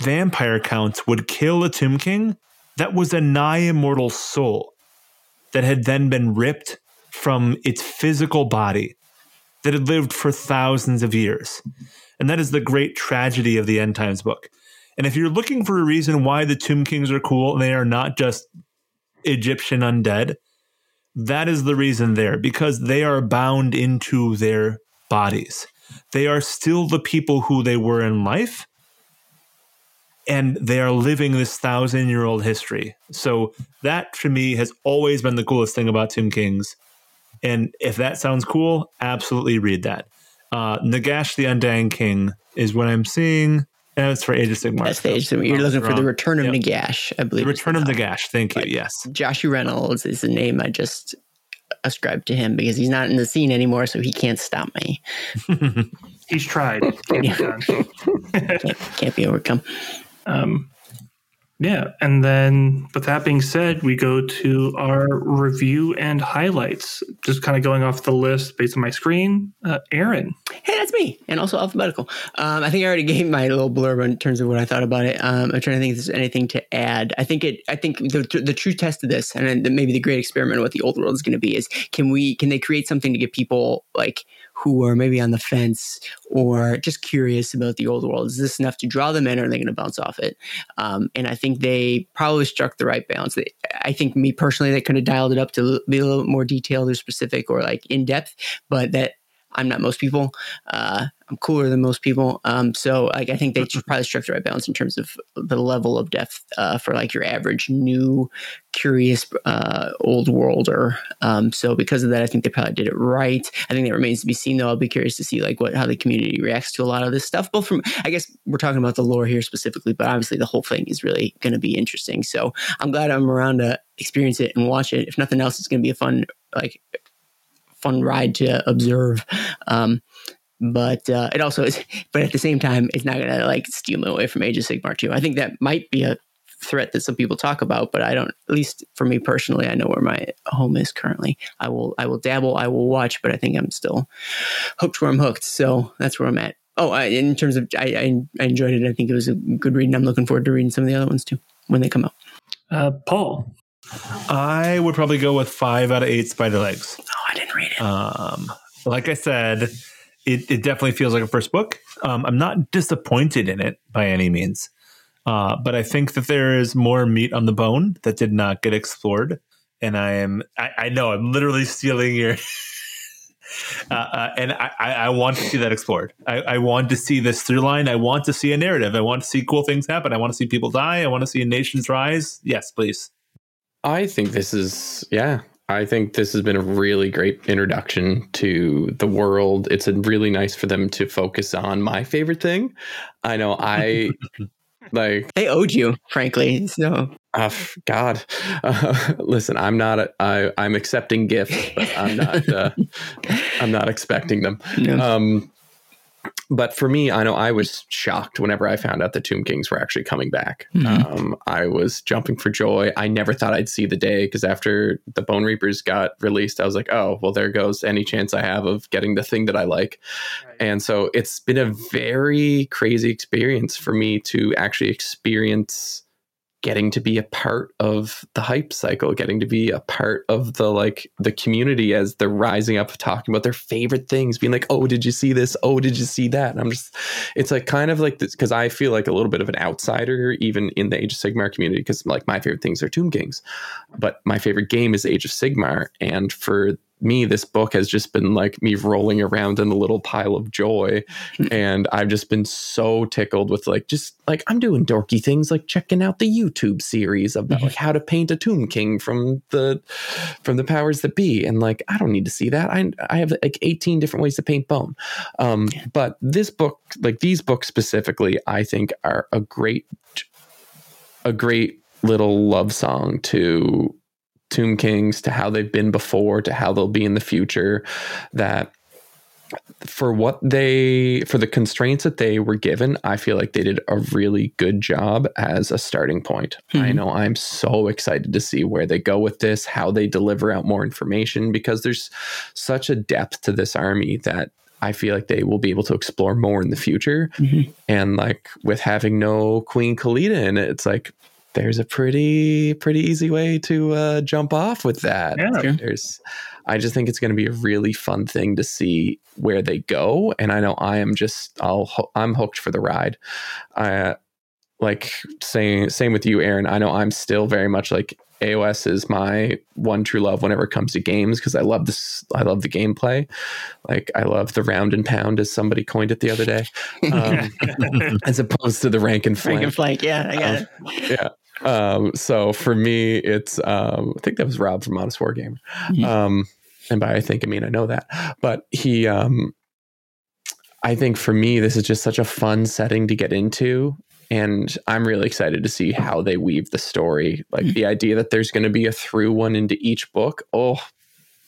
vampire counts would kill a tomb king, that was a nigh immortal soul that had then been ripped from its physical body that had lived for thousands of years. And that is the great tragedy of the end times book. And if you're looking for a reason why the tomb kings are cool and they are not just Egyptian undead, that is the reason there because they are bound into their bodies. They are still the people who they were in life, and they are living this thousand year old history. So, that to me has always been the coolest thing about Tomb Kings. And if that sounds cool, absolutely read that. Uh, Nagash the Undying King is what I'm seeing. And it's for Age of Sigmar. That's the age. So you're looking for the return of Yep. Nagash, I believe. The Return of title. Nagash. Thank you. Right. Yes. Joshua Reynolds is the name I just ascribed to him because he's not in the scene anymore, so he can't stop me. [laughs] He's tried. Can't be [laughs] done. Can't, can't be overcome. Um, yeah, and then with that being said, we go to our review and highlights. Just kind of going off the list based on my screen. Uh, Aaron, Hey, that's me, and also alphabetical. Um, I think I already [laughs] gave my little blurb in terms of what I thought about it. Um, I'm trying to think if there's anything to add. I think it. I think the the true test of this, and maybe the great experiment of what the old world is going to be, is can we can they create something to get people like who are maybe on the fence or just curious about the old world? Is this enough to draw them in, or are they going to bounce off it? Um, and I think they probably struck the right balance. I think me personally, they could have dialed it up to be a little more detailed or specific or like in depth, but that I'm not most people. Uh, I'm cooler than most people. Um, so like I think they probably struck the right balance in terms of the level of depth uh, for like your average new curious uh, old worlder. Um, so because of that, I think they probably did it right. I think that remains to be seen though. I'll be curious to see like what how the community reacts to a lot of this stuff. Both from I guess we're talking about the lore here specifically, but obviously the whole thing is really going to be interesting. So I'm glad I'm around to experience it and watch it. If nothing else, it's going to be a fun like fun ride to observe. Um, but uh, it also is, [laughs] but at the same time, it's not going to like steal me away from Age of Sigmar too. I think that might be a threat that some people talk about, but I don't. At least for me personally, I know where my home is currently. I will, I will dabble, I will watch, but I think I'm still hooked where I'm hooked. So that's where I'm at. Oh, I, in terms of, I, I, I enjoyed it. I think it was a good read, and I'm looking forward to reading some of the other ones too when they come out. uh, Paul, I would probably go with five out of eight spider legs. Oh, I didn't read it. Um, like I said, it, it definitely feels like a first book. Um, I'm not disappointed in it by any means, uh, but I think that there is more meat on the bone that did not get explored. And I am, I, I know I'm literally stealing your, [laughs] uh, uh, and I, I, want to see that explored. I, I want to see this through line. I want to see a narrative. I want to see cool things happen. I want to see people die. I want to see nations rise. Yes, please. I think this is yeah. I think this has been a really great introduction to the world. It's really nice for them to focus on my favorite thing. I know I [laughs] like They owed you, frankly. So uh, God. Uh, [laughs] listen, I'm not a, I I'm accepting gifts, but I'm not uh, [laughs] I'm not expecting them. no. Um, but for me, I know I was shocked whenever I found out the Tomb Kings were actually coming back. Mhm. Um, I was jumping for joy. I never thought I'd see the day because after the Bonereapers got released, I was like, oh, well, there goes any chance I have of getting the thing that I like. And so it's been a very crazy experience for me to actually experience getting to be a part of the hype cycle, getting to be a part of the like the community as they're rising up talking about their favorite things, being like, "Oh, did you see this? Oh, did you see that?" And I'm just it's like kind of like this because I feel like a little bit of an outsider even in the Age of Sigmar community because like my favorite things are Tomb Kings, but my favorite game is Age of Sigmar, and for me, this book has just been like me rolling around in a little pile of joy. and I've just been so tickled with like, just like I'm doing dorky things like checking out the YouTube series about like how to paint a Tomb King from the from the powers that be. And like, I don't need to see that. I I have like 18 different ways to paint bone. Um, but this book, like these books specifically, I think are a great a great little love song to Tomb Kings, to how they've been before, to how they'll be in the future. That for what they for the constraints that they were given, I feel like they did a really good job as a starting point. I Mhm. know I'm so excited to see where they go with this, how they deliver out more information because there's such a depth to this army that I feel like they will be able to explore more in the future. Mhm. And like with having no Queen Khalida in it, it's like there's a pretty pretty easy way to uh, jump off with that. Yeah. There's, I just think it's going to be a really fun thing to see where they go, and I know I am just I'll I'm hooked for the ride. I like saying same with you, Aaron. I know I'm still very much like AOS is my one true love whenever it comes to games because I love this. I love the gameplay. Like I love the round and pound, as somebody coined it the other day, [laughs] um, as opposed to the rank and Frank flank. and flank. Yeah, I got Um, it. yeah. Um, so for me, it's um, I think that was Rob from Honest Wargamer. Mhm. Um, and by I think I mean I know that, but he, um, I think for me, this is just such a fun setting to get into. And I'm really excited to see how they weave the story. Like the idea that there's going to be a through one into each book. Oh,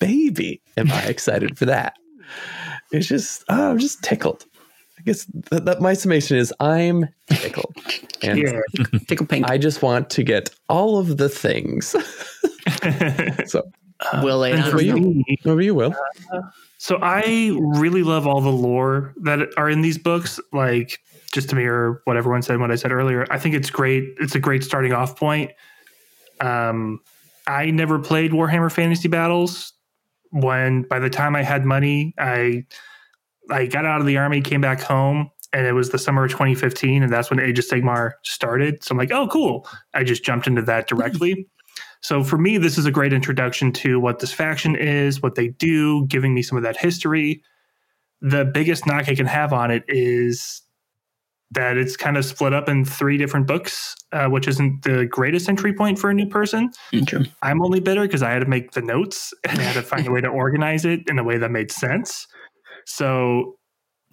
baby, am I excited for that? It's just, oh, I'm just tickled. I guess that, that my summation is I'm tickled. [laughs] And yeah. Tickle pink. I just want to get all of the things. [laughs] [laughs] so, Will lay And for you. over you, Will. So I really love all the lore that are in these books. Like just to mirror what everyone said, what I said earlier, I think it's great. It's a great starting off point. Um, I never played Warhammer Fantasy Battles. When by the time I had money, I I got out of the army, came back home, and it was the summer of 2015, and that's when Age of Sigmar started. So I'm like, oh, cool. I just jumped into that directly. So for me, this is a great introduction to what this faction is, what they do, giving me some of that history. The biggest knock I can have on it is that it's kind of split up in three different books, uh, which isn't the greatest entry point for a new person. I'm only bitter because I had to make the notes and I had to find a way to organize it in a way that made sense. So,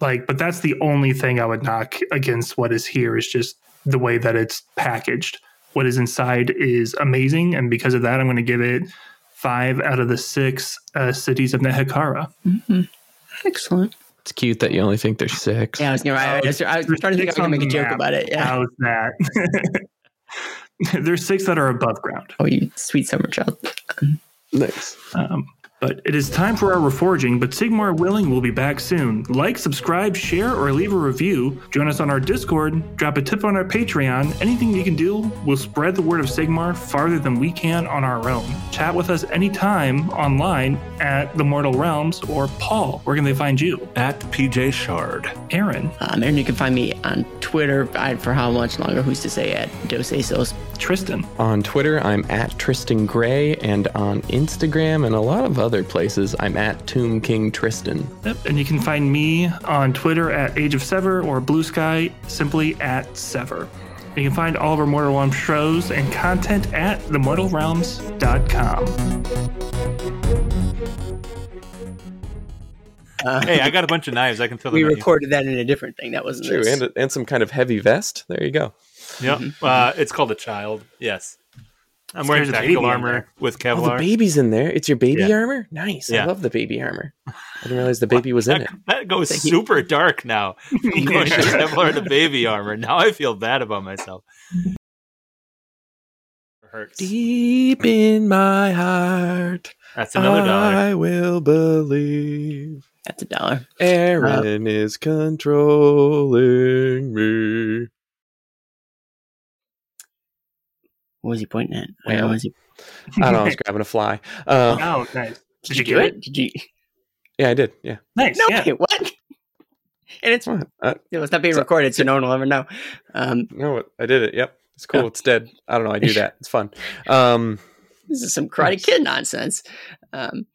like, but that's the only thing I would knock against what is here is just the way that it's packaged. What is inside is amazing, and because of that, I'm going to give it five out of the six uh, cities of Nehekhara. Mhm. Excellent. It's cute that you only think there's six. Yeah, I was, gonna, I, was, I was trying to think if I could make a joke about it. Yeah. How's that? [laughs] There's six that are above ground. Oh, you sweet summer child. Nice. Um, but it is time for our reforging, but Sigmar Willing will be back soon. Like, subscribe, share, or leave a review. Join us on our Discord, drop a tip on our Patreon. Anything you can do will spread the word of Sigmar farther than we can on our own. Chat with us anytime online at The Mortal Realms or Paul. Where can they find you? At PJ Schard. Aaron, Um, and you can find me on Twitter I, for how much longer? Who's to say at Dos Aceos? Tristan, On Twitter, I'm at Tristan Gray, and on Instagram and a lot of other places, I'm at Tomb King Tristan. Yep, and you can find me on Twitter at Age of Sevvir or Blue Sky simply at Sevvir. You can find all of our Mortal Realms shows and content at themortalrealms.com. Uh, hey, I got a bunch of knives. I can tell We them. recorded that in a different thing. That wasn't True, this. and, and some kind of heavy vest. There you go. Yep. Uh, it's called a child. Yes. I'm So wearing there's a tactical baby armor there. with Oh, the baby's in there. It's your baby Yeah. armor? Nice. I love the baby armor. I didn't realize the baby was in it. that goes Thank you. super dark now. [laughs] [laughs] Going to Kevlar to baby armor. Now I feel bad about myself. Hurts. Deep in my heart, That's another dollar. I will believe. That's a dollar. Aaron is controlling me. What was he pointing at? Where Well, was he? [laughs] I don't know. I was grabbing a fly. Uh, Oh, nice. Did you do get it? Did you? yeah, I did. Yeah. Nice. No, yeah. wait, what? And it's What? Uh, it's not being recorded, so no one will ever know. Um, no, I did it. Yep. It's cool. Oh. It's dead. I don't know. I do that. It's fun. Um, [laughs] this is some Karate Kid nonsense. Um,